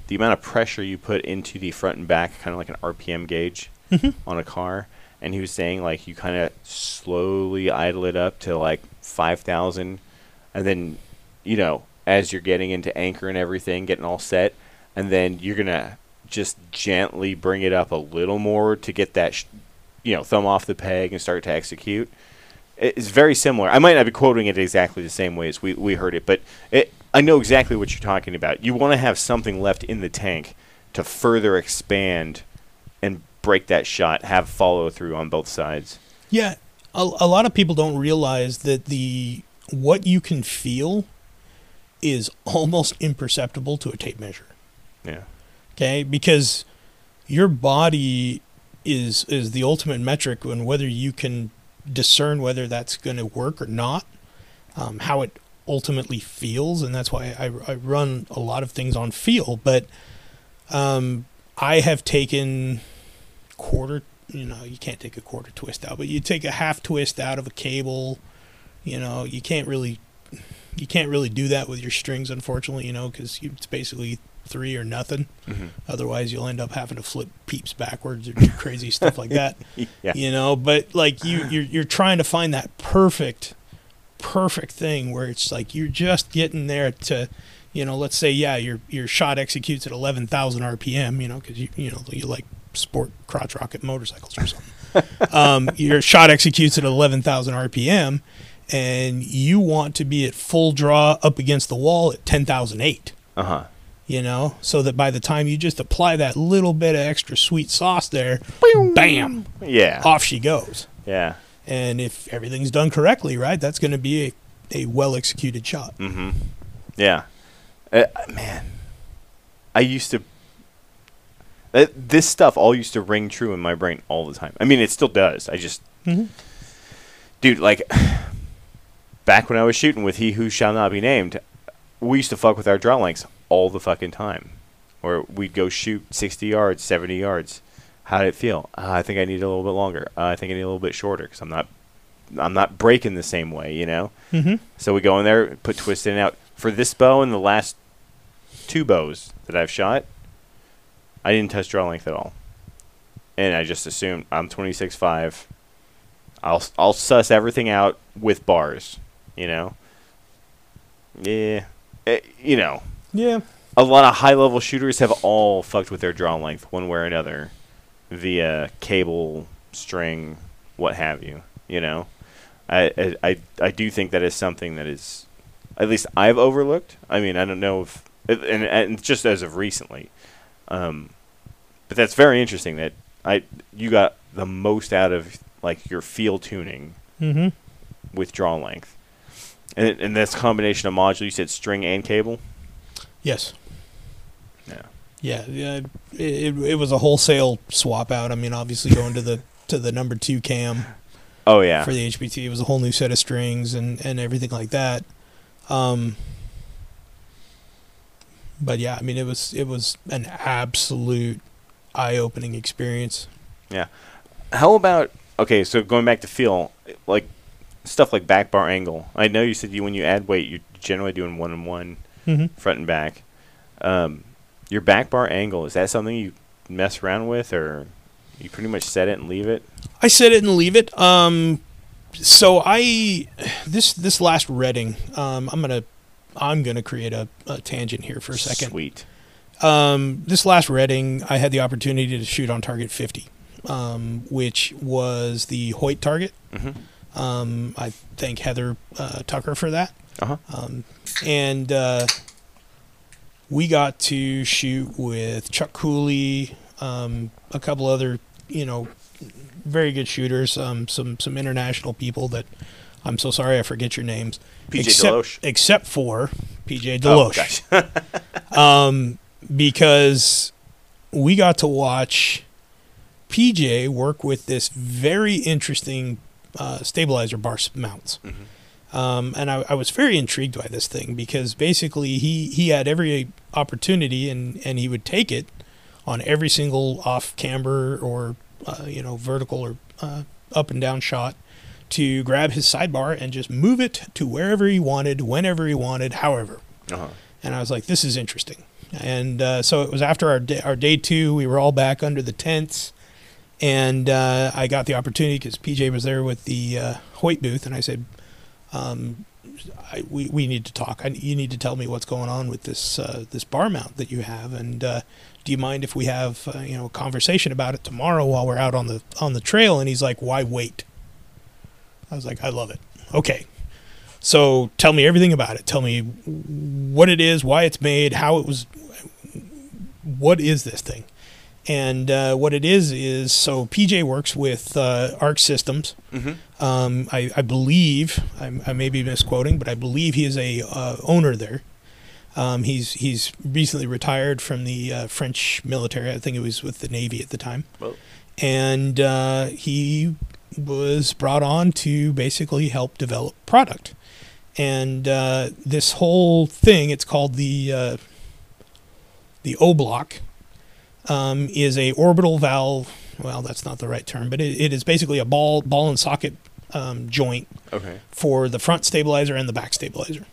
the amount of pressure you put into the front and back, kind of like an RPM gauge Mhm. on a car, and he was saying like you kind of slowly idle it up to like five thousand, and then you know as you're getting into anchor and everything, getting all set, and then you're gonna just gently bring it up a little more to get that, sh- you know, thumb off the peg and start to execute it's very similar. I might not be quoting it exactly the same way as we, we heard it, but it, I know exactly what you're talking about. You want to have something left in the tank to further expand and break that shot, have follow through on both sides. Yeah, a, a lot of people don't realize that the what you can feel is almost imperceptible to a tape measure. Yeah. Okay, because your body is is the ultimate metric on whether you can discern whether that's going to work or not, um, how it ultimately feels, and that's why I, I run a lot of things on feel. But um, I have taken quarter, you know, you can't take a quarter twist out, but you take a half twist out of a cable. You know, you can't really, you can't really do that with your strings, unfortunately. You know, because it's basically three or nothing. Mm-hmm. Otherwise, you'll end up having to flip peeps backwards or do crazy stuff like that. Yeah. You know, but like you, you're you're trying to find that perfect perfect thing where it's like you're just getting there to, you know, let's say yeah, your your shot executes at 11,000 RPM, you know, because you you know you like sport crotch rocket motorcycles or something. um, your shot executes at 11,000 RPM, and you want to be at full draw up against the wall at 10,008 Uh huh. you know, so that by the time you just apply that little bit of extra sweet sauce there, bam, Yeah. off she goes. Yeah. And if everything's done correctly, right, that's going to be a, a well executed shot. Mm-hmm. Yeah. Uh, man, I used to. Uh, this stuff all used to ring true in my brain all the time. I mean, it still does. I just, Mhm. dude, like, back when I was shooting with He Who Shall Not Be Named, we used to fuck with our draw lengths all the fucking time. Or we'd go shoot 60 yards, 70 yards. How did it feel? Uh, I think I need a little bit longer. Uh, I think I need a little bit shorter because I'm not, I'm not breaking the same way, you know. Mm-hmm. So we go in there, put twist in and out. For this bow and the last two bows that I've shot, I didn't touch draw length at all. And I just assumed I'm 26.5. I'll I'll suss everything out with bars, you know. Yeah, Eh, you know, Yeah. a lot of high level shooters have all fucked with their draw length one way or another via cable, string, what have you. You know, I I I, do think that is something that is at least I've overlooked. I mean, I don't know if and and just as of recently, um, but that's very interesting that I you got the most out of like your feel tuning Mm-hmm. with draw length. And, and this combination of module, you said string and cable. Yes. Yeah. Yeah. It, it, was a wholesale swap out. I mean, obviously going to the to the number two cam Oh yeah. for the HPT, it was a whole new set of strings and and everything like that. Um, but yeah, I mean, it was it was an absolute eye opening experience. Yeah. How about okay? So going back to feel, like stuff like back bar angle. I know you said you when you add weight, you're generally doing one and one Mm-hmm. front and back. Um, your back bar angle is that something you mess around with, or you pretty much set it and leave it? I set it and leave it. Um, so I this this last redding, um, I'm gonna I'm gonna create a, a tangent here for a second. Sweet. Um, this last redding, I had the opportunity to shoot on target 50, um, which was the Hoyt target. Mm-hmm. Um, I thank Heather uh, Tucker for that. Uh huh. Um, and uh, we got to shoot with Chuck Cooley, um, a couple other, you know, very good shooters, um, some some international people that I'm so sorry I forget your names. PJ except, Deloche. Except for PJ Oh, Deloche gosh. um, because we got to watch PJ work with this very interesting uh, stabilizer bar mounts. Mhm. Um, and I, I was very intrigued by this thing because basically he, he had every opportunity and, and he would take it on every single off camber or uh, you know vertical or uh, up and down shot to grab his sidebar and just move it to wherever he wanted, whenever he wanted, however uh-huh. and I was like, "This is interesting." And uh, so it was after our day, our day two. We were all back under the tents, and uh, I got the opportunity because PJ was there with the uh, Hoyt booth, and I said, um, I, "We we need to talk. I, you need to tell me what's going on with this uh, this bar mount that you have, and uh, do you mind if we have uh, you know a conversation about it tomorrow while we're out on the on the trail?" And he's like, "Why wait?" I was like, "I love it. Okay." So tell me everything about it. Tell me what it is, why it's made, how it was. What is this thing? And uh, what it is is so PJ works with uh, Arc Systems. Mm-hmm. Um, I, I believe I, I may be misquoting, but I believe he is a uh, owner there. Um, he's he's recently retired from the uh, French military. I think it was with the Navy at the time, and uh, he was brought on to basically help develop product. And uh, this whole thing, it's called the uh, the O block, um, is a orbital valve. Well, that's not the right term, but it, it is basically a ball ball and socket um, joint okay. for the front stabilizer and the back stabilizer.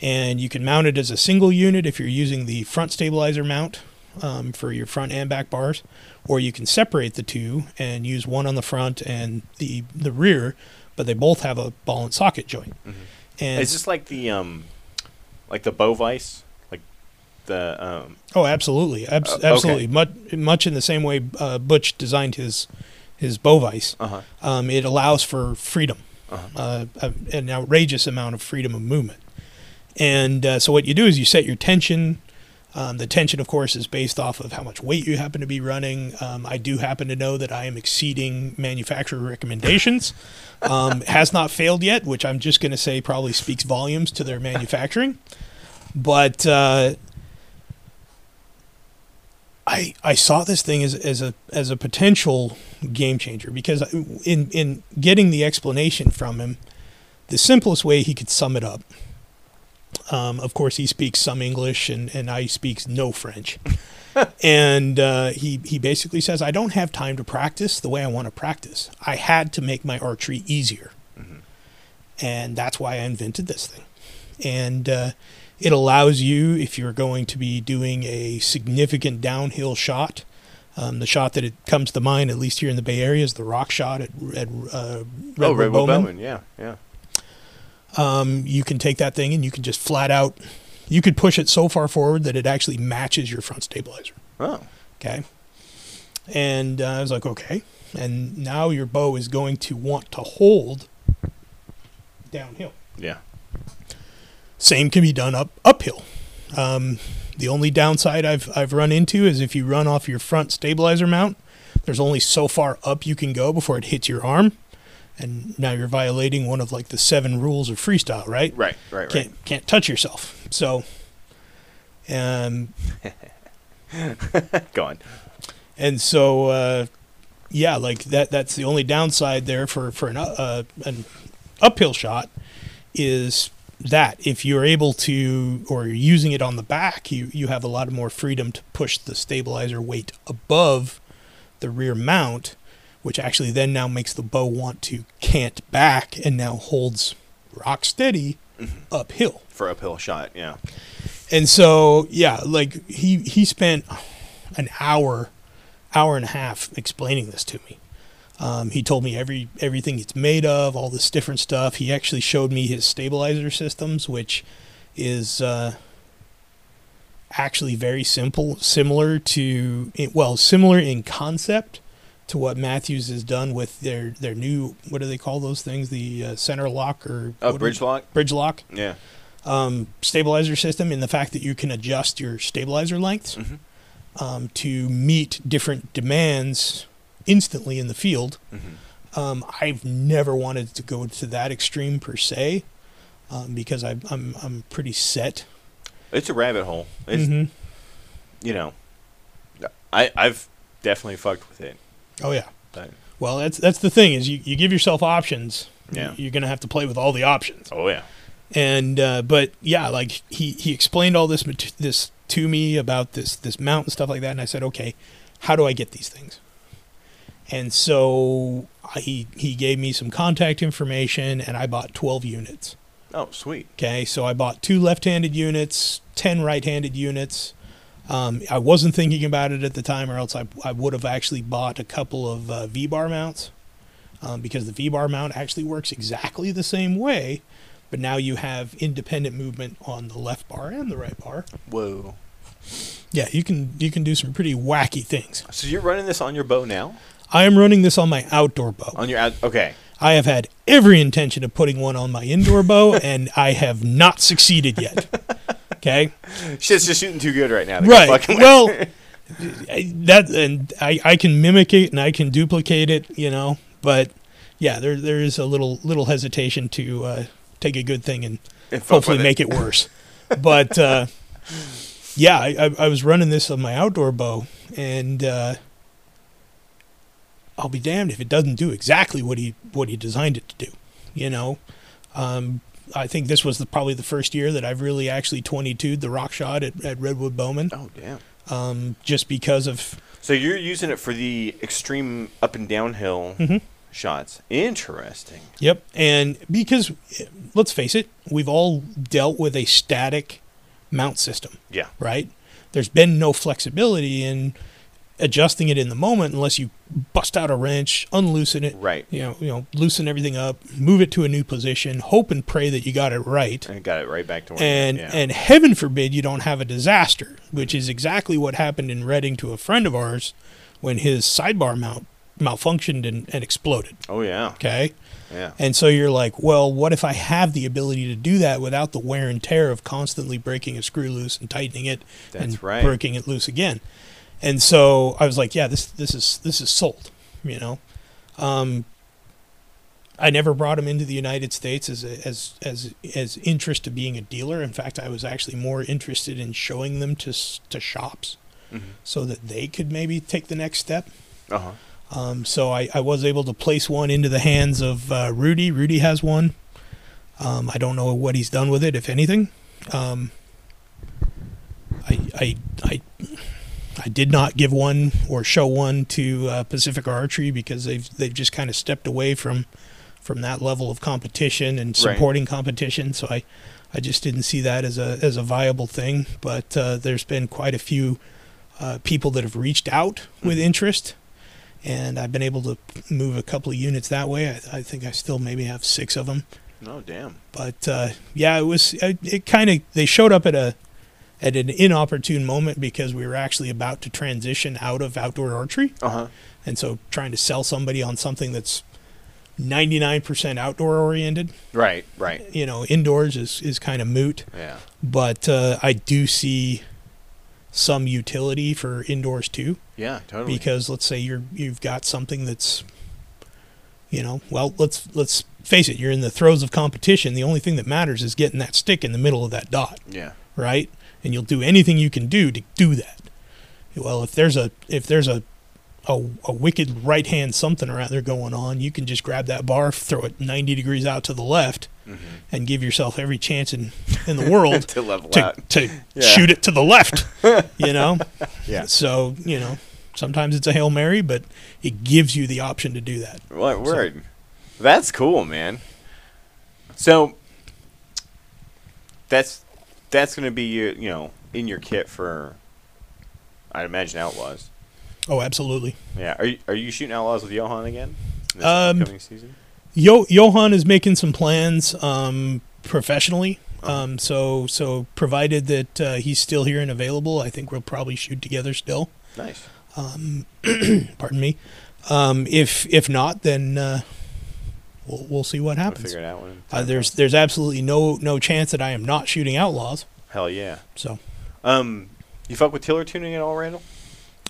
And you can mount it as a single unit if you're using the front stabilizer mount um, for your front and back bars, or you can separate the two and use one on the front and the the rear, but they both have a ball and socket joint. And Is this like the um, like the bow vice, like the um? oh, absolutely, Abs- Uh, okay. absolutely, much much in the same way uh, Butch designed his his bow vise. Uh huh. Um, it allows for freedom, Uh-huh. uh, an outrageous amount of freedom of movement. And uh, so what you do is you set your tension. Um, the tension, of course, is based off of how much weight you happen to be running. Um, I do happen to know that I am exceeding manufacturer recommendations. Um, has not failed yet, which I'm just going to say probably speaks volumes to their manufacturing. But uh, I I saw this thing as, as a as a potential game changer because in in getting the explanation from him, the simplest way he could sum it up. Um, of course, he speaks some English, and, and I speaks no French. and uh, he he basically says, "I don't have time to practice the way I want to practice. I had to make my archery easier, and that's why I invented this thing. And uh, it allows you, if you're going to be doing a significant downhill shot, um, the shot that it comes to mind, at least here in the Bay Area, is the rock shot at, at uh, Redwood oh, Bowman. Bowman. Yeah, yeah. Um, you can take that thing and you can just flat out, you could push it so far forward that it actually matches your front stabilizer. Oh, Okay. And uh, I was like, okay. And now your bow is going to want to hold downhill. yeah. Same can be done up uphill. Um, the only downside I've I've run into is if you run off your front stabilizer mount, there's only so far up you can go before it hits your arm, and now you're violating one of like the seven rules of freestyle, right? Right, right, right. Can't can't touch yourself. So, um, Go on. and so uh, yeah, like that. That's the only downside there for for an uh, an uphill shot is that if you're able to or you're using it on the back, you you have a lot more freedom to push the stabilizer weight above the rear mount, which actually then now makes the bow want to cant back and now holds rock steady mm-hmm. uphill. For uphill shot, yeah. And so, yeah, like he he spent an hour, hour and a half explaining this to me. Um, he told me every everything it's made of, all this different stuff. He actually showed me his stabilizer systems, which is uh, actually very simple, similar to well, similar in concept to what Mathews has done with their their new what do they call those things? The uh, center lock or Oh, bridge lock. bridge lock Yeah. um, stabilizer system in the fact that you can adjust your stabilizer lengths Mhm. um, to meet different demands instantly in the field. Mhm. Um, I've never wanted to go to that extreme per se um, because I, I'm I'm pretty set. It's a rabbit hole. It's Mhm. you know, I I've definitely fucked with it. Oh yeah. But Well, that's that's the thing is you, you give yourself options. Yeah. You're gonna have to play with all the options. oh yeah. and uh, but yeah, like he he explained all this this to me about this this mount and stuff like that, and I said, okay, how do I get these things? And so I, he he gave me some contact information, and I bought twelve units. Oh sweet. Okay, so I bought two left-handed units, ten right-handed units. Um, I wasn't thinking about it at the time, or else I, I would have actually bought a couple of uh, V-bar mounts, um, because the V-bar mount actually works exactly the same way, but now you have independent movement on the left bar and the right bar. Whoa. Yeah, you can you can do some pretty wacky things. So you're running this on your bow now? I am running this on my outdoor bow. On your out- okay. I have had every intention of putting one on my indoor bow, and I have not succeeded yet. Okay. Shit's just shooting too good right now. right well I- that and I, I can mimic it and i can duplicate it you know but yeah there there is a little little hesitation to uh, take a good thing and And hopefully make it worse but uh, yeah I, I, I was running this on my outdoor bow and uh, i'll be damned if it doesn't do exactly what he what he designed it to do you know um, I think this was the, probably the first year that I've really actually 22'd the rock shot at, at Redwood Bowman Oh damn. um, just because of So you're using it for the extreme up and downhill Mhm. shots. Interesting. yep and because let's face it we've all dealt with a static mount system Yeah. right there's been no flexibility in adjusting it in the moment unless you bust out a wrench, unloosen it, Right. you know, you know, loosen everything up, move it to a new position, hope and pray that you got it right. And got it right back to where. And yeah. and heaven forbid you don't have a disaster, which is exactly what happened in Redding to a friend of ours when his sidebar mount malfunctioned and, and exploded. oh yeah, Okay. yeah. And so you're like, well, what if I have the ability to do that without the wear and tear of constantly breaking a screw loose and tightening it That's and right. breaking it loose again? And so I was like, yeah, this this is this is sold, you know. Um, I never brought him into the United States as a, as as as interest to being a dealer. In fact, I was actually more interested in showing them to to shops Mhm. so that they could maybe take the next step. Uh huh. Um, so I, I was able to place one into the hands of uh, Rudy. Rudy has one. Um, I don't know what he's done with it, if anything. Um, I, I, I, I did not give one or show one to uh, Pacific Archery because they've they've just kind of stepped away from from that level of competition and Right. supporting competition. So I, I just didn't see that as a as a viable thing. But uh, there's been quite a few uh, people that have reached out with interest and I've been able to move a couple of units that way. I, I think I still maybe have six of them, No damn. but uh, yeah, it was it, it kind of they showed up at a at an inopportune moment because we were actually about to transition out of outdoor archery, Uh huh. and so trying to sell somebody on something that's 99% outdoor oriented, Right. Right. you know, indoors is is kind of moot. Yeah. But uh, I do see some utility for indoors too. Yeah. Totally. because let's say you're you've got something that's you know well let's let's face it you're in the throes of competition the only thing that matters is getting that stick in the middle of that dot yeah. right and you'll do anything you can do to do that well if there's a if there's a a, a wicked right hand something or other going on you can just grab that bar throw it 90 degrees out to the left Mm-hmm. and give yourself every chance in in the world to level to, out. to Yeah. shoot it to the left you know Yeah. so, you know, sometimes it's a Hail Mary, but it gives you the option to do that. What word? That's cool, man. So that's that's gonna be your you know in your kit for I'd imagine outlaws. Oh, absolutely. Yeah. Are you are you shooting outlaws with Johan again? This Um, upcoming season? Yo- Johan is making some plans um, professionally. Um, so, so provided that uh, he's still here and available, I think we'll probably shoot together still. Nice. Um, pardon me. Um, if if not, then uh, we'll we'll see what We'll happens. figure it out when Uh, there's there's absolutely no no chance that I am not shooting outlaws. hell yeah. So Um, you fuck with tiller tuning at all, Randall?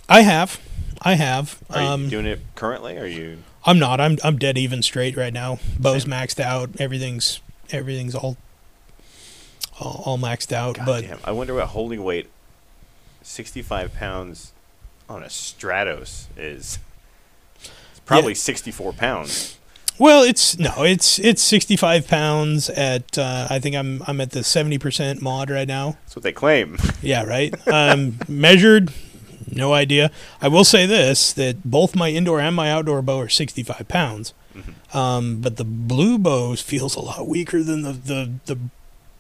I have, I have. Are um, you doing it currently? Or are you? I'm not. I'm I'm dead even straight right now. Bow's Same. maxed out. Everything's everything's all all, all maxed out. God but damn. I wonder what holding weight, sixty-five pounds, on a Stratos is. It's probably sixty-four pounds. Well, it's no, it's it's 65 pounds at. Uh, I think I'm I'm at the 70 percent mod right now. That's what they claim. Yeah, right. Um, measured, no idea. I will say this: that both my indoor and my outdoor bow are 65 pounds. Mm-hmm. Um, but the blue bow feels a lot weaker than the the the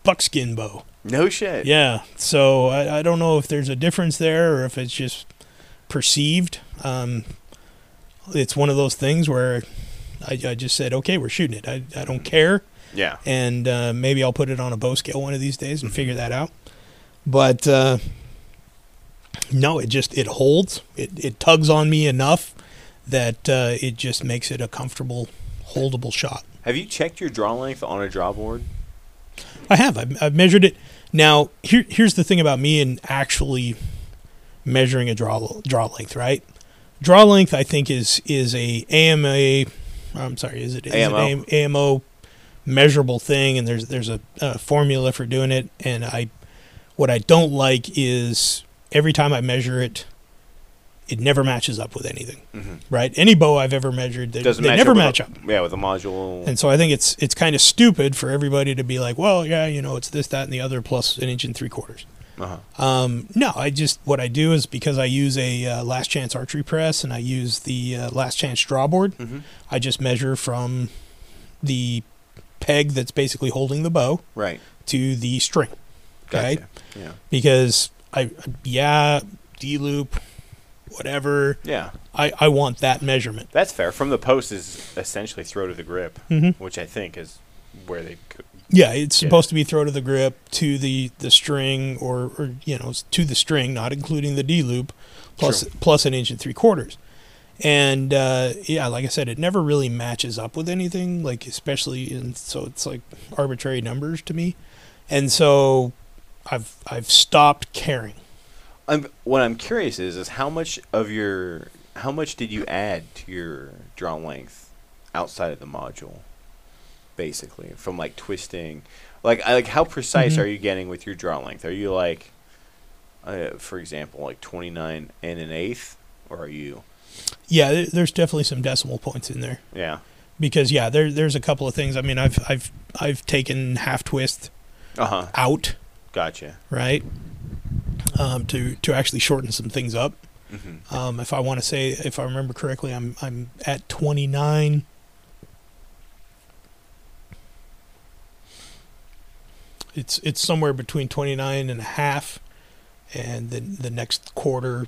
buckskin bow. No shit. Yeah. So I, I don't know if there's a difference there or if it's just perceived. Um, it's one of those things where I, I just said, okay, we're shooting it. I, I don't care. Yeah. And uh, maybe I'll put it on a bow scale one of these days and figure that out. But uh, no, it just it holds. It, it tugs on me enough that uh, it just makes it a comfortable, holdable shot. Have you checked your draw length on a draw board? I have. I've, I've measured it. Now, here, here's the thing about me and actually measuring a draw draw length. Right, draw length I think is is a AMA. I'm sorry, is it is AMO. it AM, AMO measurable thing, and there's there's a, a formula for doing it. And I, what I don't like is every time I measure it, it never matches up with anything. Mm-hmm. Right, any bow I've ever measured, they, Doesn't they match never up match a- up. Yeah, with a module. And so I think it's it's kind of stupid for everybody to be like, well, yeah, you know, it's this, that, and the other plus an inch and three quarters. Uh-huh. Um, no, I just what I do is because I use a uh, last chance archery press and I use the uh, last chance draw board. Mhm. I just measure from the peg that's basically holding the bow Right. to the string. Okay, Gotcha. Yeah. because I yeah, D loop, whatever. Yeah, I I want that measurement. that's fair. From the post is essentially throw to the grip, Mhm. which I think is where they. Yeah, it's Yeah. supposed to be throw to the grip to the the string or or you know to the string, not including the D loop, plus plus an inch and three quarters. And uh, yeah, like I said, it never really matches up with anything. Like especially in so it's like arbitrary numbers to me, and so I've I've stopped caring. I'm, what I'm curious is is how much of your how much did you add to your draw length outside of the module, basically from like twisting, like I- like how precise Mhm. are you getting with your draw length? Are you like, uh, for example, like 29 and an eighth, or are you? Yeah, there's definitely some decimal points in there Yeah. because yeah, there there's a couple of things. I mean, I've I've I've taken half twist Uh huh. out Gotcha. right um, to to actually shorten some things up. hmm Um, if I want to say, if I remember correctly, I'm I'm at 29. It's it's somewhere between 29 and a half, and then the next quarter,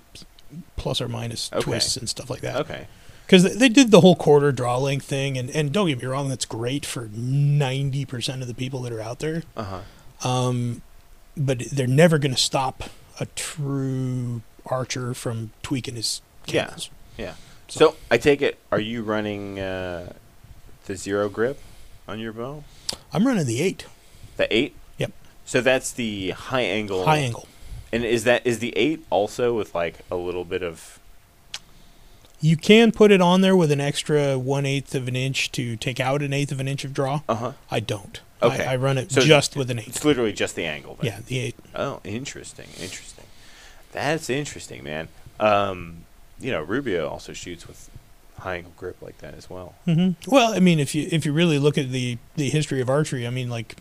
plus or minus Okay. twists and stuff like that. Okay. Because they did the whole quarter draw length thing, and, and don't get me wrong, that's great for 90% of the people that are out there. Uh huh. Um, but they're never going to stop a true archer from tweaking his Yeah. cables. So I take it, are you running uh, the zero grip on your bow? I'm running the eight, The eight. So that's the high angle. high angle. And is that is the eight also with like a little bit of You can put it on there with an extra one eighth of an inch to take out an eighth of an inch of draw. uh huh? I don't. Okay. I, I run it So just with an eighth. It's literally just the angle. Then. Yeah, the eight. Oh, interesting, interesting. That's interesting, man. Um, you know, Rubio also shoots with high angle grip like that as well. Mm-hmm. Well, I mean, if you if you really look at the the history of archery, I mean, like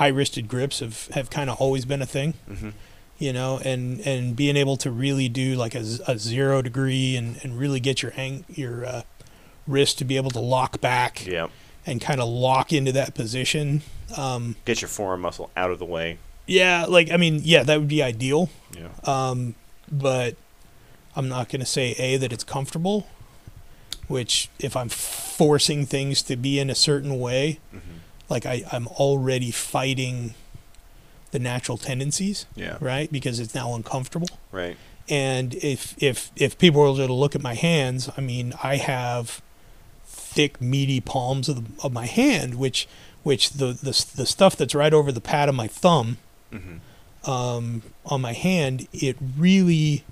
high wristed grips have have kind of always been a thing. Mm-hmm. you know, and and being able to really do like a zero degree and, and really get your hang, your uh, wrist to be able to lock back Yeah. and kind of lock into that position. Um, Get your forearm muscle out of the way. yeah, like I mean, yeah, that would be ideal. Yeah. Um, but I'm not going to say a that it's comfortable. Which, if I'm forcing things to be in a certain way, Mm-hmm. Like I, I'm already fighting the natural tendencies, Yeah. right? Because it's now uncomfortable. Right. And if if if people were to look at my hands, I mean, I have thick, meaty palms of, the, of my hand, which which the, the the stuff that's right over the pad of my thumb Mm-hmm. um, on my hand, it really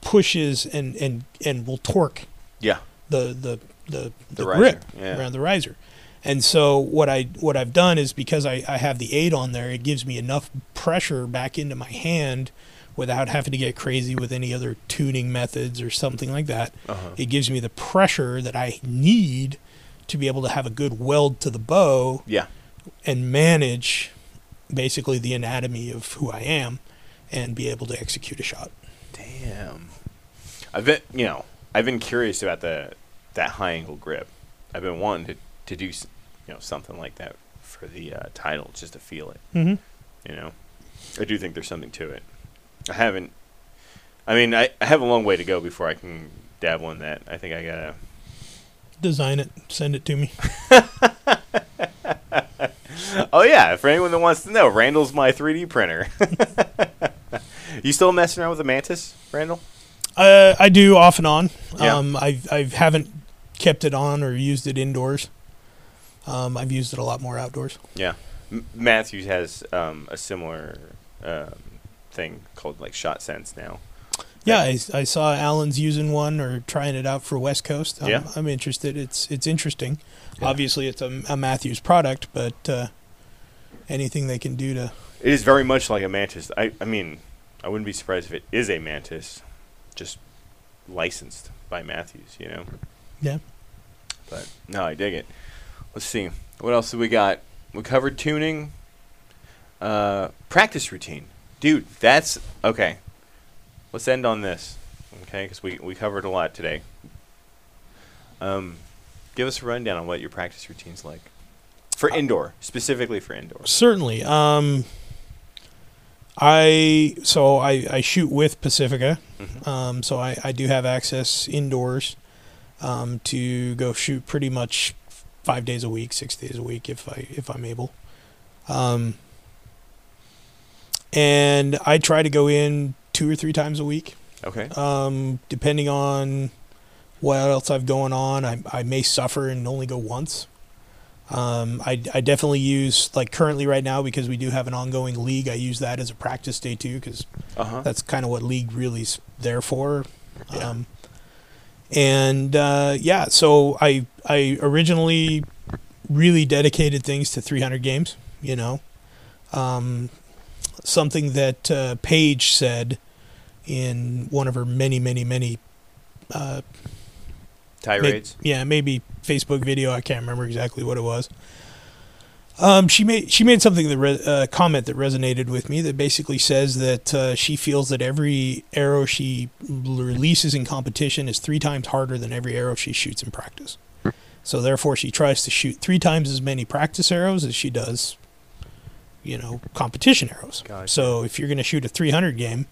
pushes and and and will torque Yeah. the the the, The the grip yeah. around the riser. And so what I what I've done is because I, I have the eight on there, it gives me enough pressure back into my hand without having to get crazy with any other tuning methods or something like that. Uh-huh. It gives me the pressure that I need to be able to have a good weld to the bow Yeah. and manage basically the anatomy of who I am and be able to execute a shot. Damn. I've been, you know, I've been curious about the that high angle grip. I've been wanting to, to do, you know, something like that for the uh, title, just to feel it. Mm-hmm. You know, I do think there's something to it. I haven't. I mean, I, I have a long way to go before I can dabble in that. I think I gotta. Design it, send it to me. Oh yeah, for anyone that wants to know, Randall's my 3D printer. you still messing around with the Mantis, Randall? Uh, I do off and on. Yeah. Um, I I haven't kept it on or used it indoors. Um, I've used it a lot more outdoors. Yeah. M- Mathews has um, a similar um, thing called like Shot Sense now. Yeah, I, I saw Alan's using one or trying it out for West Coast. I'm, Yeah. I'm interested. It's it's interesting. Yeah. Obviously, it's a, a Mathews product, but uh, anything they can do to It is very much like a Mantis. I, I mean, I wouldn't be surprised if it is a Mantis, just licensed by Mathews, you know? yeah. But no, I dig it. Let's see. What else do we got? We covered tuning. Uh, practice routine. Dude, that's okay. Let's end on this. Okay, because we, we covered a lot today. Um, give us a rundown on what your practice routine's like. For indoor, specifically for indoor. Certainly. Um, I so I, I shoot with Pacifica, Mhm. um, so I, I do have access indoors um, to go shoot pretty much five days a week, six days a week if I if I'm able. Um, and I try to go in two or three times a week, Okay. um, depending on what else I've going on. I I may suffer and only go once. Um, I, I definitely use like currently right now because we do have an ongoing league. I use that as a practice day too because Uh huh. that's kind of what league really's there for. Yeah. Um, and uh, yeah, so I I originally really dedicated things to 300 games. You know, um, something that uh, Paige said in one of her many many many uh, May- Tirades. yeah, maybe Facebook video. I can't remember exactly what it was. Um, she made she made something that re- uh, comment that resonated with me that basically says that uh, she feels that every arrow she releases in competition is three times harder than every arrow she shoots in practice. So therefore, she tries to shoot three times as many practice arrows as she does, you know, competition arrows. Gotcha. So if you're going to shoot a 300 game,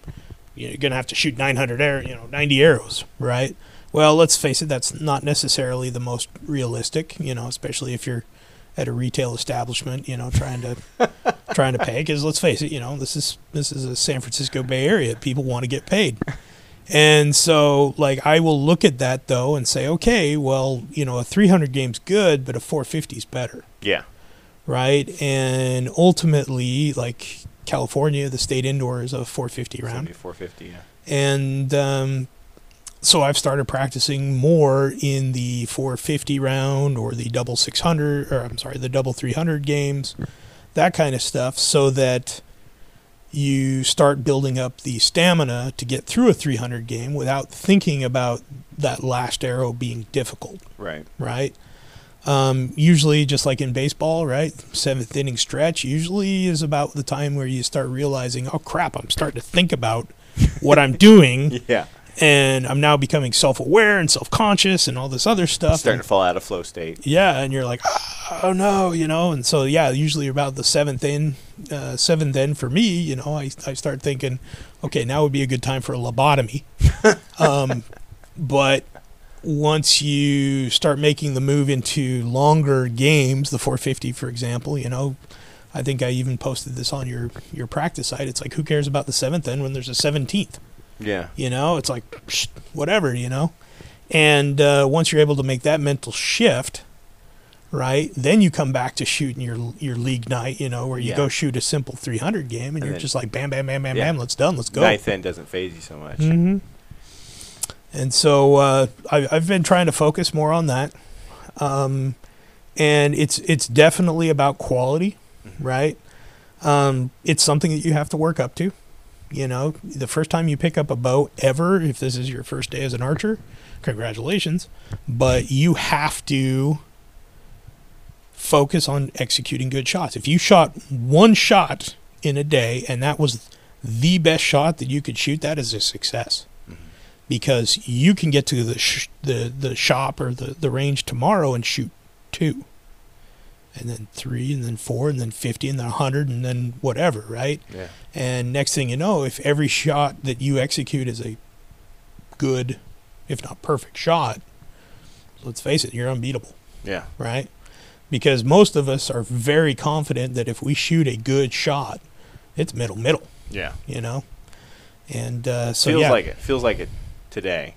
you're going to have to shoot 900 arrow, you know, 90 arrows, right? Well, let's face it, that's not necessarily the most realistic, you know, especially if you're at a retail establishment, you know, trying to trying to pay cuz let's face it, you know, this is this is a San Francisco Bay Area. People want to get paid. And so like I will look at that though and say, okay, well, you know, a 300 game's good, but a 450 is better Yeah. right? And ultimately, like California, the state indoor is a 450 round, 450. Yeah. and um, so I've started practicing more in the 450 round or the double 600, or I'm sorry, the double 300 games, that kind of stuff, so that you start building up the stamina to get through a 300 game without thinking about that last arrow being difficult Right. right? Um, usually, just like in baseball, right? Seventh inning stretch usually is about the time where you start realizing, oh crap, I'm starting to think about what I'm doing, Yeah. And I'm now becoming self-aware and self-conscious and all this other stuff. Starting And- to fall out of flow state. yeah, and you're like, oh no, you know, and so yeah, usually about the seventh in, uh, seventh in for me, you know, I I start thinking, okay, now would be a good time for a lobotomy, um, but once you start making the move into longer games, the 450, for example, you know, I think I even posted this on your your practice site. It's like, who cares about the seventh in when there's a seventeenth? Yeah. you know it's like whatever you know and uh, once you're able to make that mental shift right then you come back to shooting your your league night you know where you Yeah. go shoot a simple 300 game and, And you're then- just like bam bam bam bam Yeah. bam let's done let's go Ninth end doesn't phase you so much. Mm-hmm. and so uh, I, I've been trying to focus more on that um, and it's it's definitely about quality Mhm. right um, it's something that you have to work up to you know the first time you pick up a bow ever if this is your first day as an archer congratulations. But you have to focus on executing good shots. If you shot one shot in a day and that was the best shot that you could shoot that is a success. Mhm. because you can get to the sh- the the shop or the the range tomorrow and shoot two and then three and then four and then 50 and then 100 and then whatever right Yeah. and next thing you know, if every shot that you execute is a good, if not perfect shot, let's face it, you're unbeatable, Yeah. right? Because most of us are very confident that if we shoot a good shot, it's middle middle, Yeah. you know. And uh, so Feels yeah, like it. Feels like it today.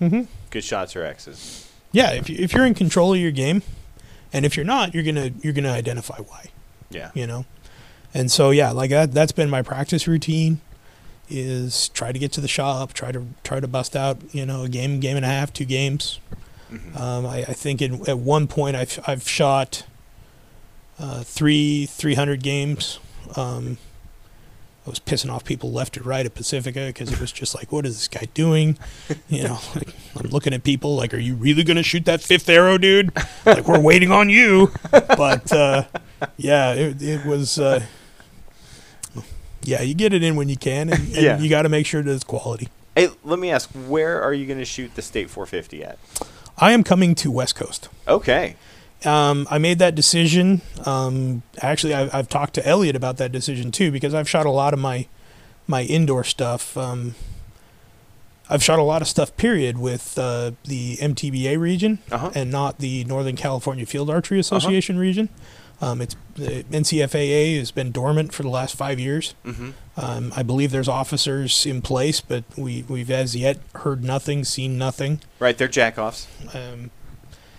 Mm-hmm. Good shots are X's. yeah. If you, if you're in control of your game, and if you're not, you're gonna you're gonna identify why. Yeah. you know and so yeah like that that's been my practice routine is try to get to the shop try to try to bust out you know a game game and a half two games Mhm. um, I, I think in, at one point I've, I've shot uh, three 300 games um, I was pissing off people left and right at Pacifica because it was just like, what is this guy doing? You know, like, I'm looking at people like, are you really going to shoot that fifth arrow, dude? Like, we're waiting on you. But uh, yeah, it, it was. Uh, yeah, you get it in when you can, and, and Yeah. you got to make sure that it's quality. Hey, let me ask, where are you going to shoot the State 450 at? I am coming to West Coast. Okay. Um, I made that decision. Um, actually, I've, I've talked to Elliot about that decision too because I've shot a lot of my my indoor stuff, um, I've shot a lot of stuff. Period with uh, the MTBA region Uh-huh. and not the Northern California Field Archery Association region. Um, it's the NCFAA has been dormant for the last five years. Mm-hmm. Um, I believe there's officers in place, but we we've as yet heard nothing, seen nothing. Right, they're jackoffs.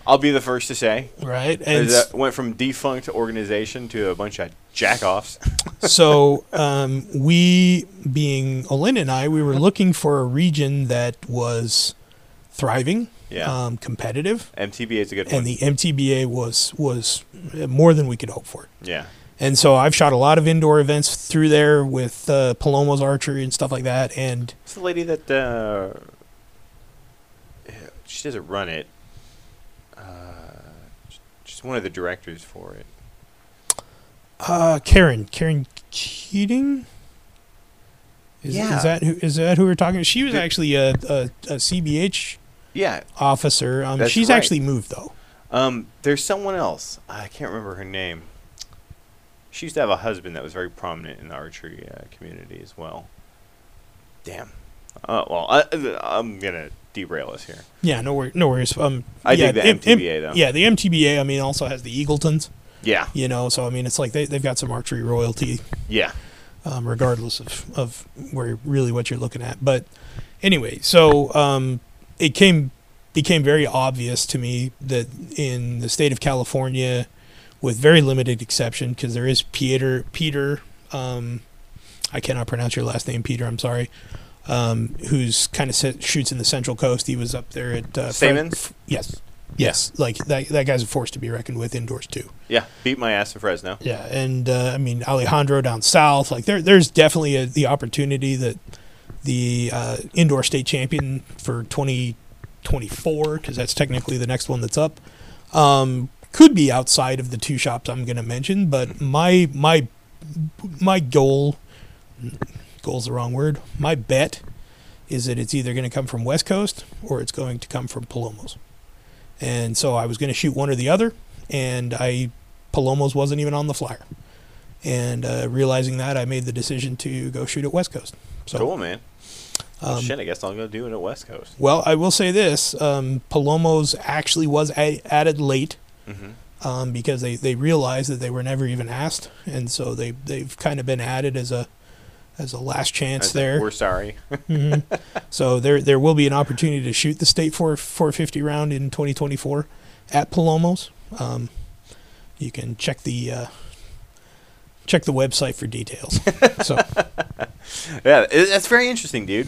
I'll be the first to say. right, and That went from defunct organization to a bunch of jackoffs. so um, we, being Olin and I, we were looking for a region that was thriving, Yeah. um, competitive, MTBA is a good one. and the MTBA was was more than we could hope for. yeah. And so I've shot a lot of indoor events through there with uh, Palomos archery and stuff like that. And What's the lady that uh, she doesn't run it? She's one of the directors for it. uh, Karen, Karen Keating. Is, Yeah. is that who is that who we're talking? About? She was actually a, a, a CBH Yeah. officer. Um, That's she's right. actually moved though. Um, there's someone else. I can't remember her name. She used to have a husband that was very prominent in the archery uh, community as well. Damn. Uh, well, I, I'm gonna derail us here. Yeah, no, wor- no worries. Um, I yeah, dig the M- M- MTBA though. Yeah, the MTBA. I mean, also has the Eagletons. Yeah. You know, so I mean, it's like they they've got some archery royalty, Yeah. um, regardless of of where really what you're looking at. But anyway, so um, it came became very obvious to me that in the state of California, with very limited exception, because there is Peter Peter. Um, I cannot pronounce your last name, Peter. I'm sorry. Um, who's kind of shoots in the Central Coast? He was up there at uh, Stamens? Yes, yes. Like that. That guy's a force to be reckoned with indoors too. Yeah. Beat my ass in Fresno. Yeah, and uh, I mean Alejandro down south. Like there, there's definitely a, the opportunity that the uh, indoor state champion for 2024, because that's technically the next one that's up, um, could be outside of the two shops I'm going to mention. But my my my goal, goal's the wrong word. My bet is that it's either going to come from West Coast or it's going to come from Palomos. And so I was going to shoot one or the other, and I Palomos wasn't even on the flyer. And uh, realizing that, I made the decision to go shoot at West Coast. So, cool, man. Well, um, shit, I guess I'll go do it at West Coast. well, I will say this: um, Palomos actually was a- added late Mm-hmm. um, because they, they realized that they were never even asked, and so they they've kind of been added as a as a last chance there. We're sorry. Mhm. so there there will be an opportunity to shoot the state 4 450 round in 2024 at Palomos. Um, you can check the uh, check the website for details. so yeah, it, that's very interesting, dude.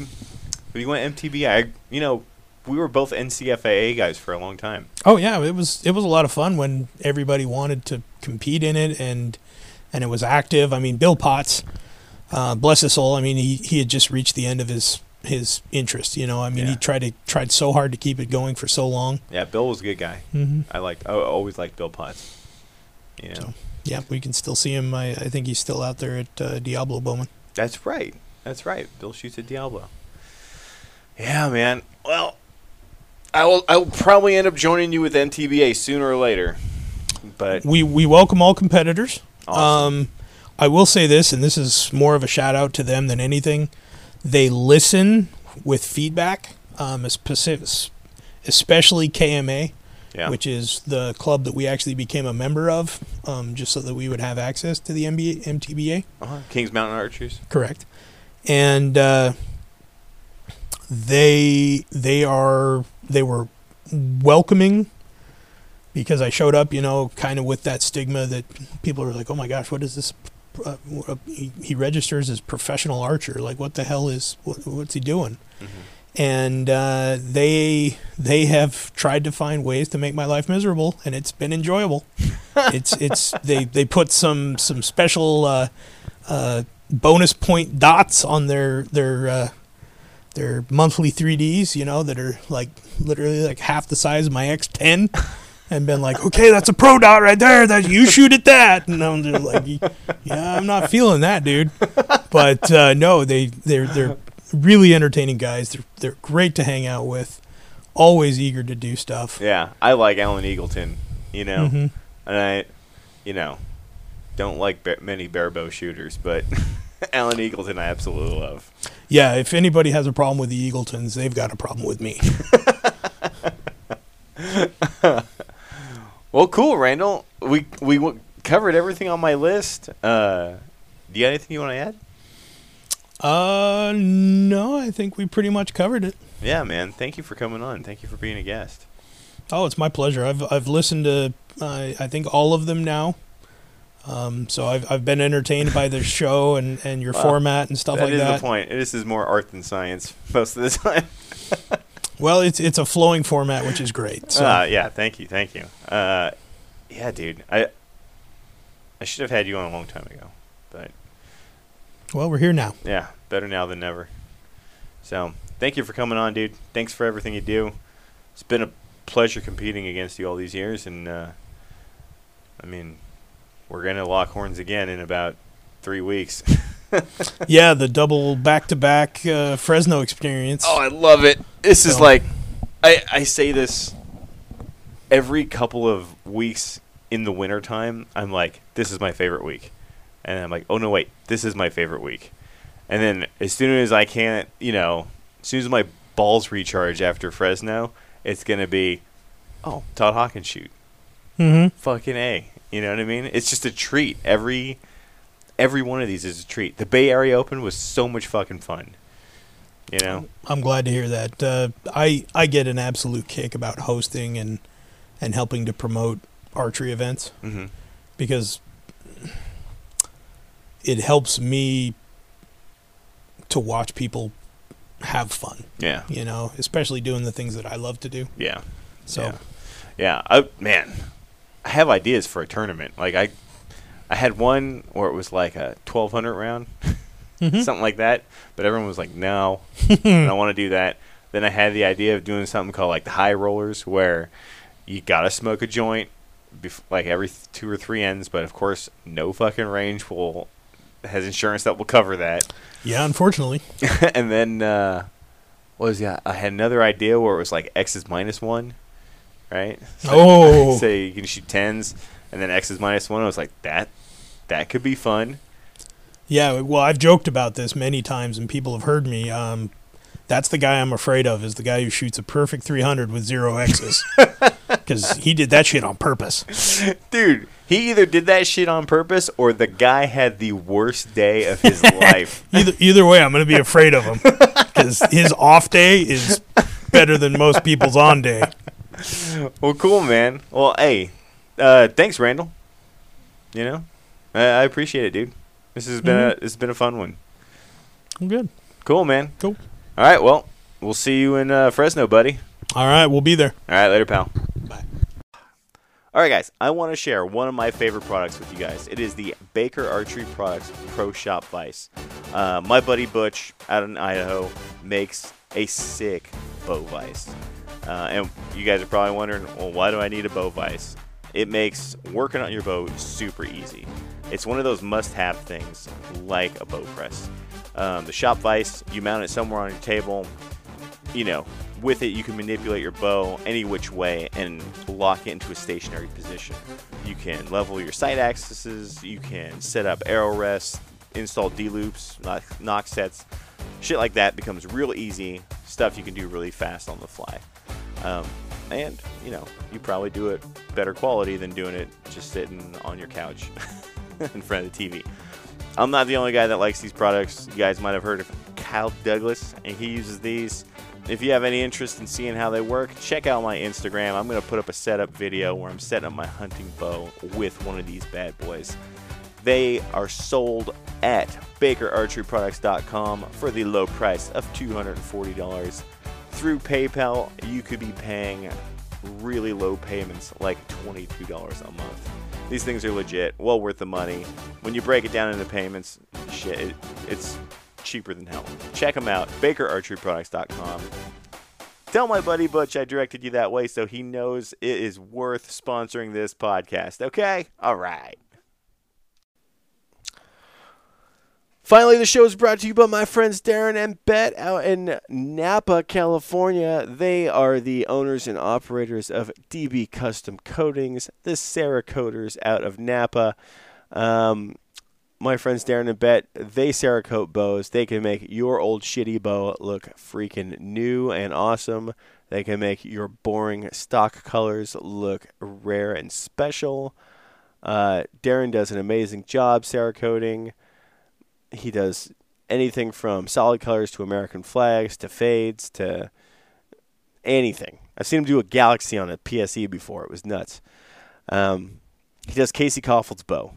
When you went MTB, I, you know, we were both NCFAA guys for a long time. oh yeah, it was it was a lot of fun when everybody wanted to compete in it and and it was active. I mean, Bill Potts, uh, bless his soul. I mean, he he had just reached the end of his his interest. You know, I mean, Yeah. he tried to tried so hard to keep it going for so long. Yeah, Bill was a good guy. Mm-hmm. I liked. I always liked Bill Potts. You know, So. Yeah, we can still see him. I, I think he's still out there at uh, Diablo Bowmen. that's right. That's right. Bill shoots at Diablo. Yeah, man. Well, I will. I will probably end up joining you with MTBA sooner or later. But We we welcome all competitors. Awesome. Um, I will say this, and this is more of a shout out to them than anything. They listen with feedback, um, especially KMA, yeah, which is the club that we actually became a member of, um, just so that we would have access to the NBA, MTBA. uh-huh. Kings Mountain Archers. Correct. And uh, they they are they were welcoming because I showed up, you know, kind of with that stigma that people are like, "Oh my gosh, what is this?" Uh, he, he registers as professional archer. Like, what the hell is what, what's he doing? And uh, they they have tried to find ways to make my life miserable, and it's been enjoyable. it's it's they they put some some special uh, uh, bonus point dots on their their uh, their monthly 3ds you know that are like literally like half the size of my x10 and been like okay that's a pro dot right there that you shoot at that and i'm just like yeah i'm not feeling that dude but uh, no they they're they're really entertaining guys they're, they're great to hang out with always eager to do stuff Yeah, I like Alan Eagleton. You know, Mhm. and I, you know, don't like ba- many barebow shooters, but Alan Eagleton, I absolutely love. Yeah, if anybody has a problem with the Eagletons, they've got a problem with me. Well, cool, Randall. We we w- covered everything on my list. Uh, do you got anything you want to add? Uh, no, I think we pretty much covered it. Yeah, man. Thank you for coming on. Thank you for being a guest. Oh, it's my pleasure. I've I've listened to uh, I think all of them now. Um, so I've I've been entertained by the show and, and your Wow. format and stuff That like is that. the point. This is more art than science most of the time. Well, it's it's a flowing format, which is great. So Uh, yeah, thank you, thank you. Uh, yeah, dude, I I should have had you on a long time ago, but well, we're here now. yeah, better now than never. So, thank you for coming on, dude. Thanks for everything you do. It's been a pleasure competing against you all these years, and uh, I mean, we're gonna lock horns again in about three weeks. Yeah, the double back to back Fresno experience. Oh, I love it. This is like, I, I say this every couple of weeks in the wintertime. I'm like, this is my favorite week. And I'm like, oh, no, wait, this is my favorite week. And then as soon as I can't, you know, as soon as my balls recharge after Fresno, it's going to be, oh, Todd Hawkins shoot. hmm Fucking A. You know what I mean? It's just a treat. Every every one of these is a treat. The Bay Area Open was so much fucking fun. You know? I'm glad to hear that. Uh, I I get an absolute kick about hosting and and helping to promote archery events Mm-hmm. because it helps me to watch people have fun. Yeah. You know, especially doing the things that I love to do. Yeah. So yeah. yeah. I, man, I have ideas for a tournament. Like I, I had one where it was like a twelve hundred round, Mhm. something like that. But everyone was like, "No, I don't want to do that." Then I had the idea of doing something called like the high rollers, where you gotta smoke a joint, bef- like every th- two or three ends. But of course, no fucking range will has insurance that will cover that. yeah, unfortunately. and then uh, what was that? I had another idea where it was like X is minus one, right? So, Oh. so you can shoot tens, and then X is minus one. I was like, that that could be fun. Yeah, well, I've joked about this many times, and people have heard me. Um, that's the guy I'm afraid of. Is the guy who shoots a perfect 300 with zero X's, because he did that shit on purpose. Dude, he either did that shit on purpose or the guy had the worst day of his life. Either either way, I'm going to be afraid of him because his off day is better than most people's on day. well, cool, man. Well, hey, uh, thanks, Randall. You know, I, I appreciate it, dude. This has been a this has been a fun one. I'm good. Cool, man. Cool. All right, well, we'll see you in uh, Fresno, buddy. All right, we'll be there. All right, later, pal. Bye. All right, guys, I want to share one of my favorite products with you guys. It is the Baker Archery Products Pro Shop Vice. Uh, my buddy Butch out in Idaho makes a sick bow vise. Uh, and you guys are probably wondering, well, why do I need a bow vise? It makes working on your bow super easy. It's one of those must have things like a bow press. Um, the shop vise, you mount it somewhere on your table, you know, with it you can manipulate your bow any which way and lock it into a stationary position. You can level your sight axes, you can set up arrow rests, install D loops, nock, nock sets, shit like that becomes real easy. Stuff you can do really fast on the fly. Um, and, you know, you probably do it better quality than doing it just sitting on your couch in front of the TV. I'm not the only guy that likes these products. You guys might have heard of Kyle Douglas, and he uses these. If you have any interest in seeing how they work, check out my Instagram. I'm going to put up a setup video where I'm setting up my hunting bow with one of these bad boys. They are sold at bakerarcheryproducts.com for the low price of $240. Through PayPal, you could be paying really low payments, like $22 a month. These things are legit, well worth the money. When you break it down into payments, shit, it, it's cheaper than hell. Check them out, bakerarcheryproducts.com. Tell my buddy Butch I directed you that way so he knows it is worth sponsoring this podcast, okay? All right. Finally, the show is brought to you by my friends Darren and Bet out in Napa, California. They are the owners and operators of DB Custom Coatings, the Cerakoaters out of Napa. Um, my friends Darren and Bet, they Cerakote bows. They can make your old shitty bow look freaking new and awesome. They can make your boring stock colors look rare and special. Uh, Darren does an amazing job Cerakoting. He does anything from solid colors to American flags to fades to anything. I've seen him do a galaxy on a PSE before. It was nuts. Um, he does Casey Kaufhold's bow.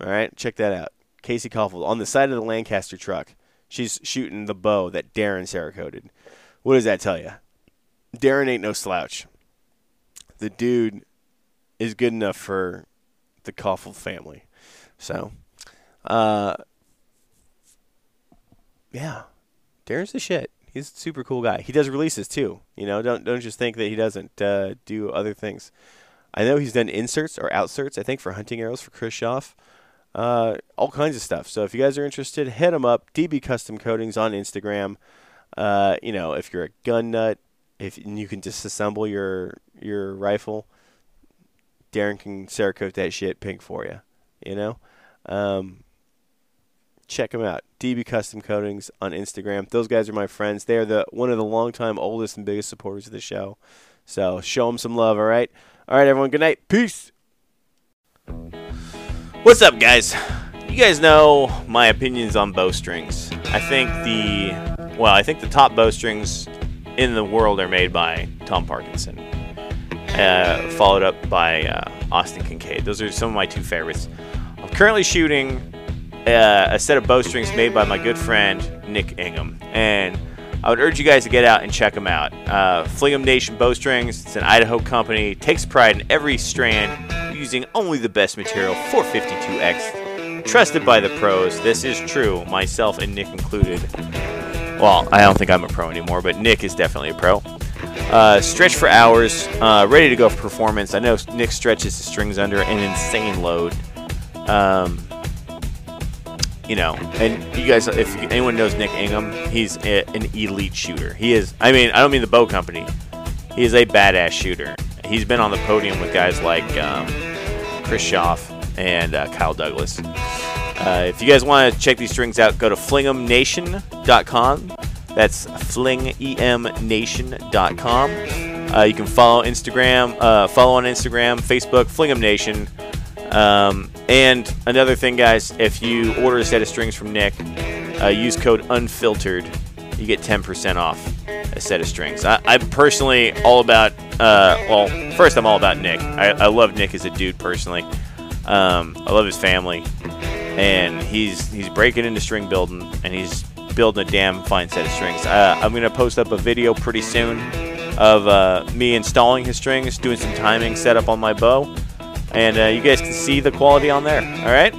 All right, check that out. Casey Kaufhold on the side of the Lancaster truck. She's shooting the bow that Darren Cerakoted. What does that tell you? Darren ain't no slouch. The dude is good enough for the Kaufhold family. So, uh, yeah, Darren's the shit. He's a super cool guy. He does releases too. You know, don't don't just think that he doesn't uh, do other things. I know he's done inserts or outserts. I think for hunting arrows for Schaff, uh, all kinds of stuff. So if you guys are interested, hit him up. DB Custom Coatings on Instagram. Uh, you know, if you're a gun nut, if you can disassemble your your rifle, Darren can Cerakote that shit pink for you. You know, um, check them out. DB Custom Coatings on Instagram. Those guys are my friends. They are the one of the longtime oldest and biggest supporters of the show. So show them some love. All right. All right, everyone. Good night. Peace. What's up, guys? You guys know my opinions on bowstrings. I think the well, I think the top bowstrings in the world are made by Tom Parkinson, uh, followed up by uh, Austin Kincaid. Those are some of my two favorites. I'm currently shooting uh, a set of bowstrings made by my good friend Nick Ingham, and I would urge you guys to get out and check them out. Uh, Flingham Nation Bowstrings, it's an Idaho company, takes pride in every strand, using only the best material, 452X, trusted by the pros. This is true, myself and Nick included. Well, I don't think I'm a pro anymore, but Nick is definitely a pro. Uh, stretch for hours, uh, ready to go for performance. I know Nick stretches the strings under an insane load. Um, you know, and you guys, if anyone knows Nick Ingham, he's a, an elite shooter. He is, I mean, I don't mean the bow company. He is a badass shooter. He's been on the podium with guys like um, Chris Schaff and uh, Kyle Douglas. Uh, if you guys want to check these strings out, go to flinghamnation.com. That's flinghamnation.com. Uh, you can follow Instagram, uh, follow on Instagram, Facebook, Flingham Nation. Um, and another thing, guys, if you order a set of strings from Nick, uh, use code unfiltered. You get 10% off a set of strings. I, I'm personally all about, uh, well, first, I'm all about Nick. I, I love Nick as a dude personally. Um, I love his family. And he's he's breaking into string building, and he's building a damn fine set of strings. Uh, I'm going to post up a video pretty soon of uh, me installing his strings, doing some timing setup on my bow and uh, you guys can see the quality on there. All right,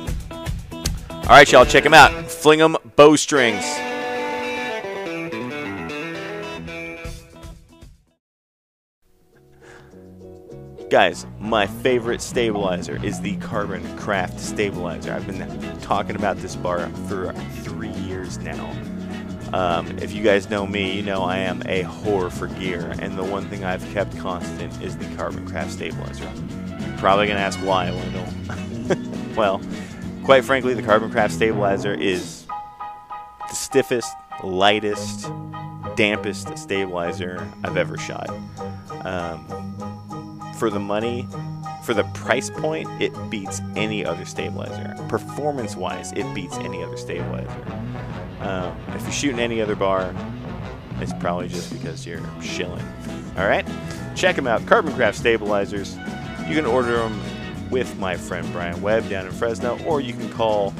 all right, y'all, check them out. Flingham Bowstrings. Guys, my favorite stabilizer is the Carbon Craft Stabilizer. I've been talking about this bar for three years now. Um, if you guys know me, you know I am a whore for gear, and the one thing I've kept constant is the Carbon Craft Stabilizer. Probably gonna ask why, Wendell. well, quite frankly, the Carbon Craft Stabilizer is the stiffest, lightest, dampest stabilizer I've ever shot. Um, for the money, for the price point, it beats any other stabilizer. Performance wise, it beats any other stabilizer. Um, if you're shooting any other bar, it's probably just because you're shilling. All right? Check them out. Carbon Craft Stabilizers. You can order them with my friend Brian Webb down in Fresno, or you can call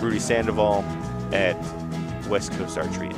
Rudy Sandoval at West Coast Archery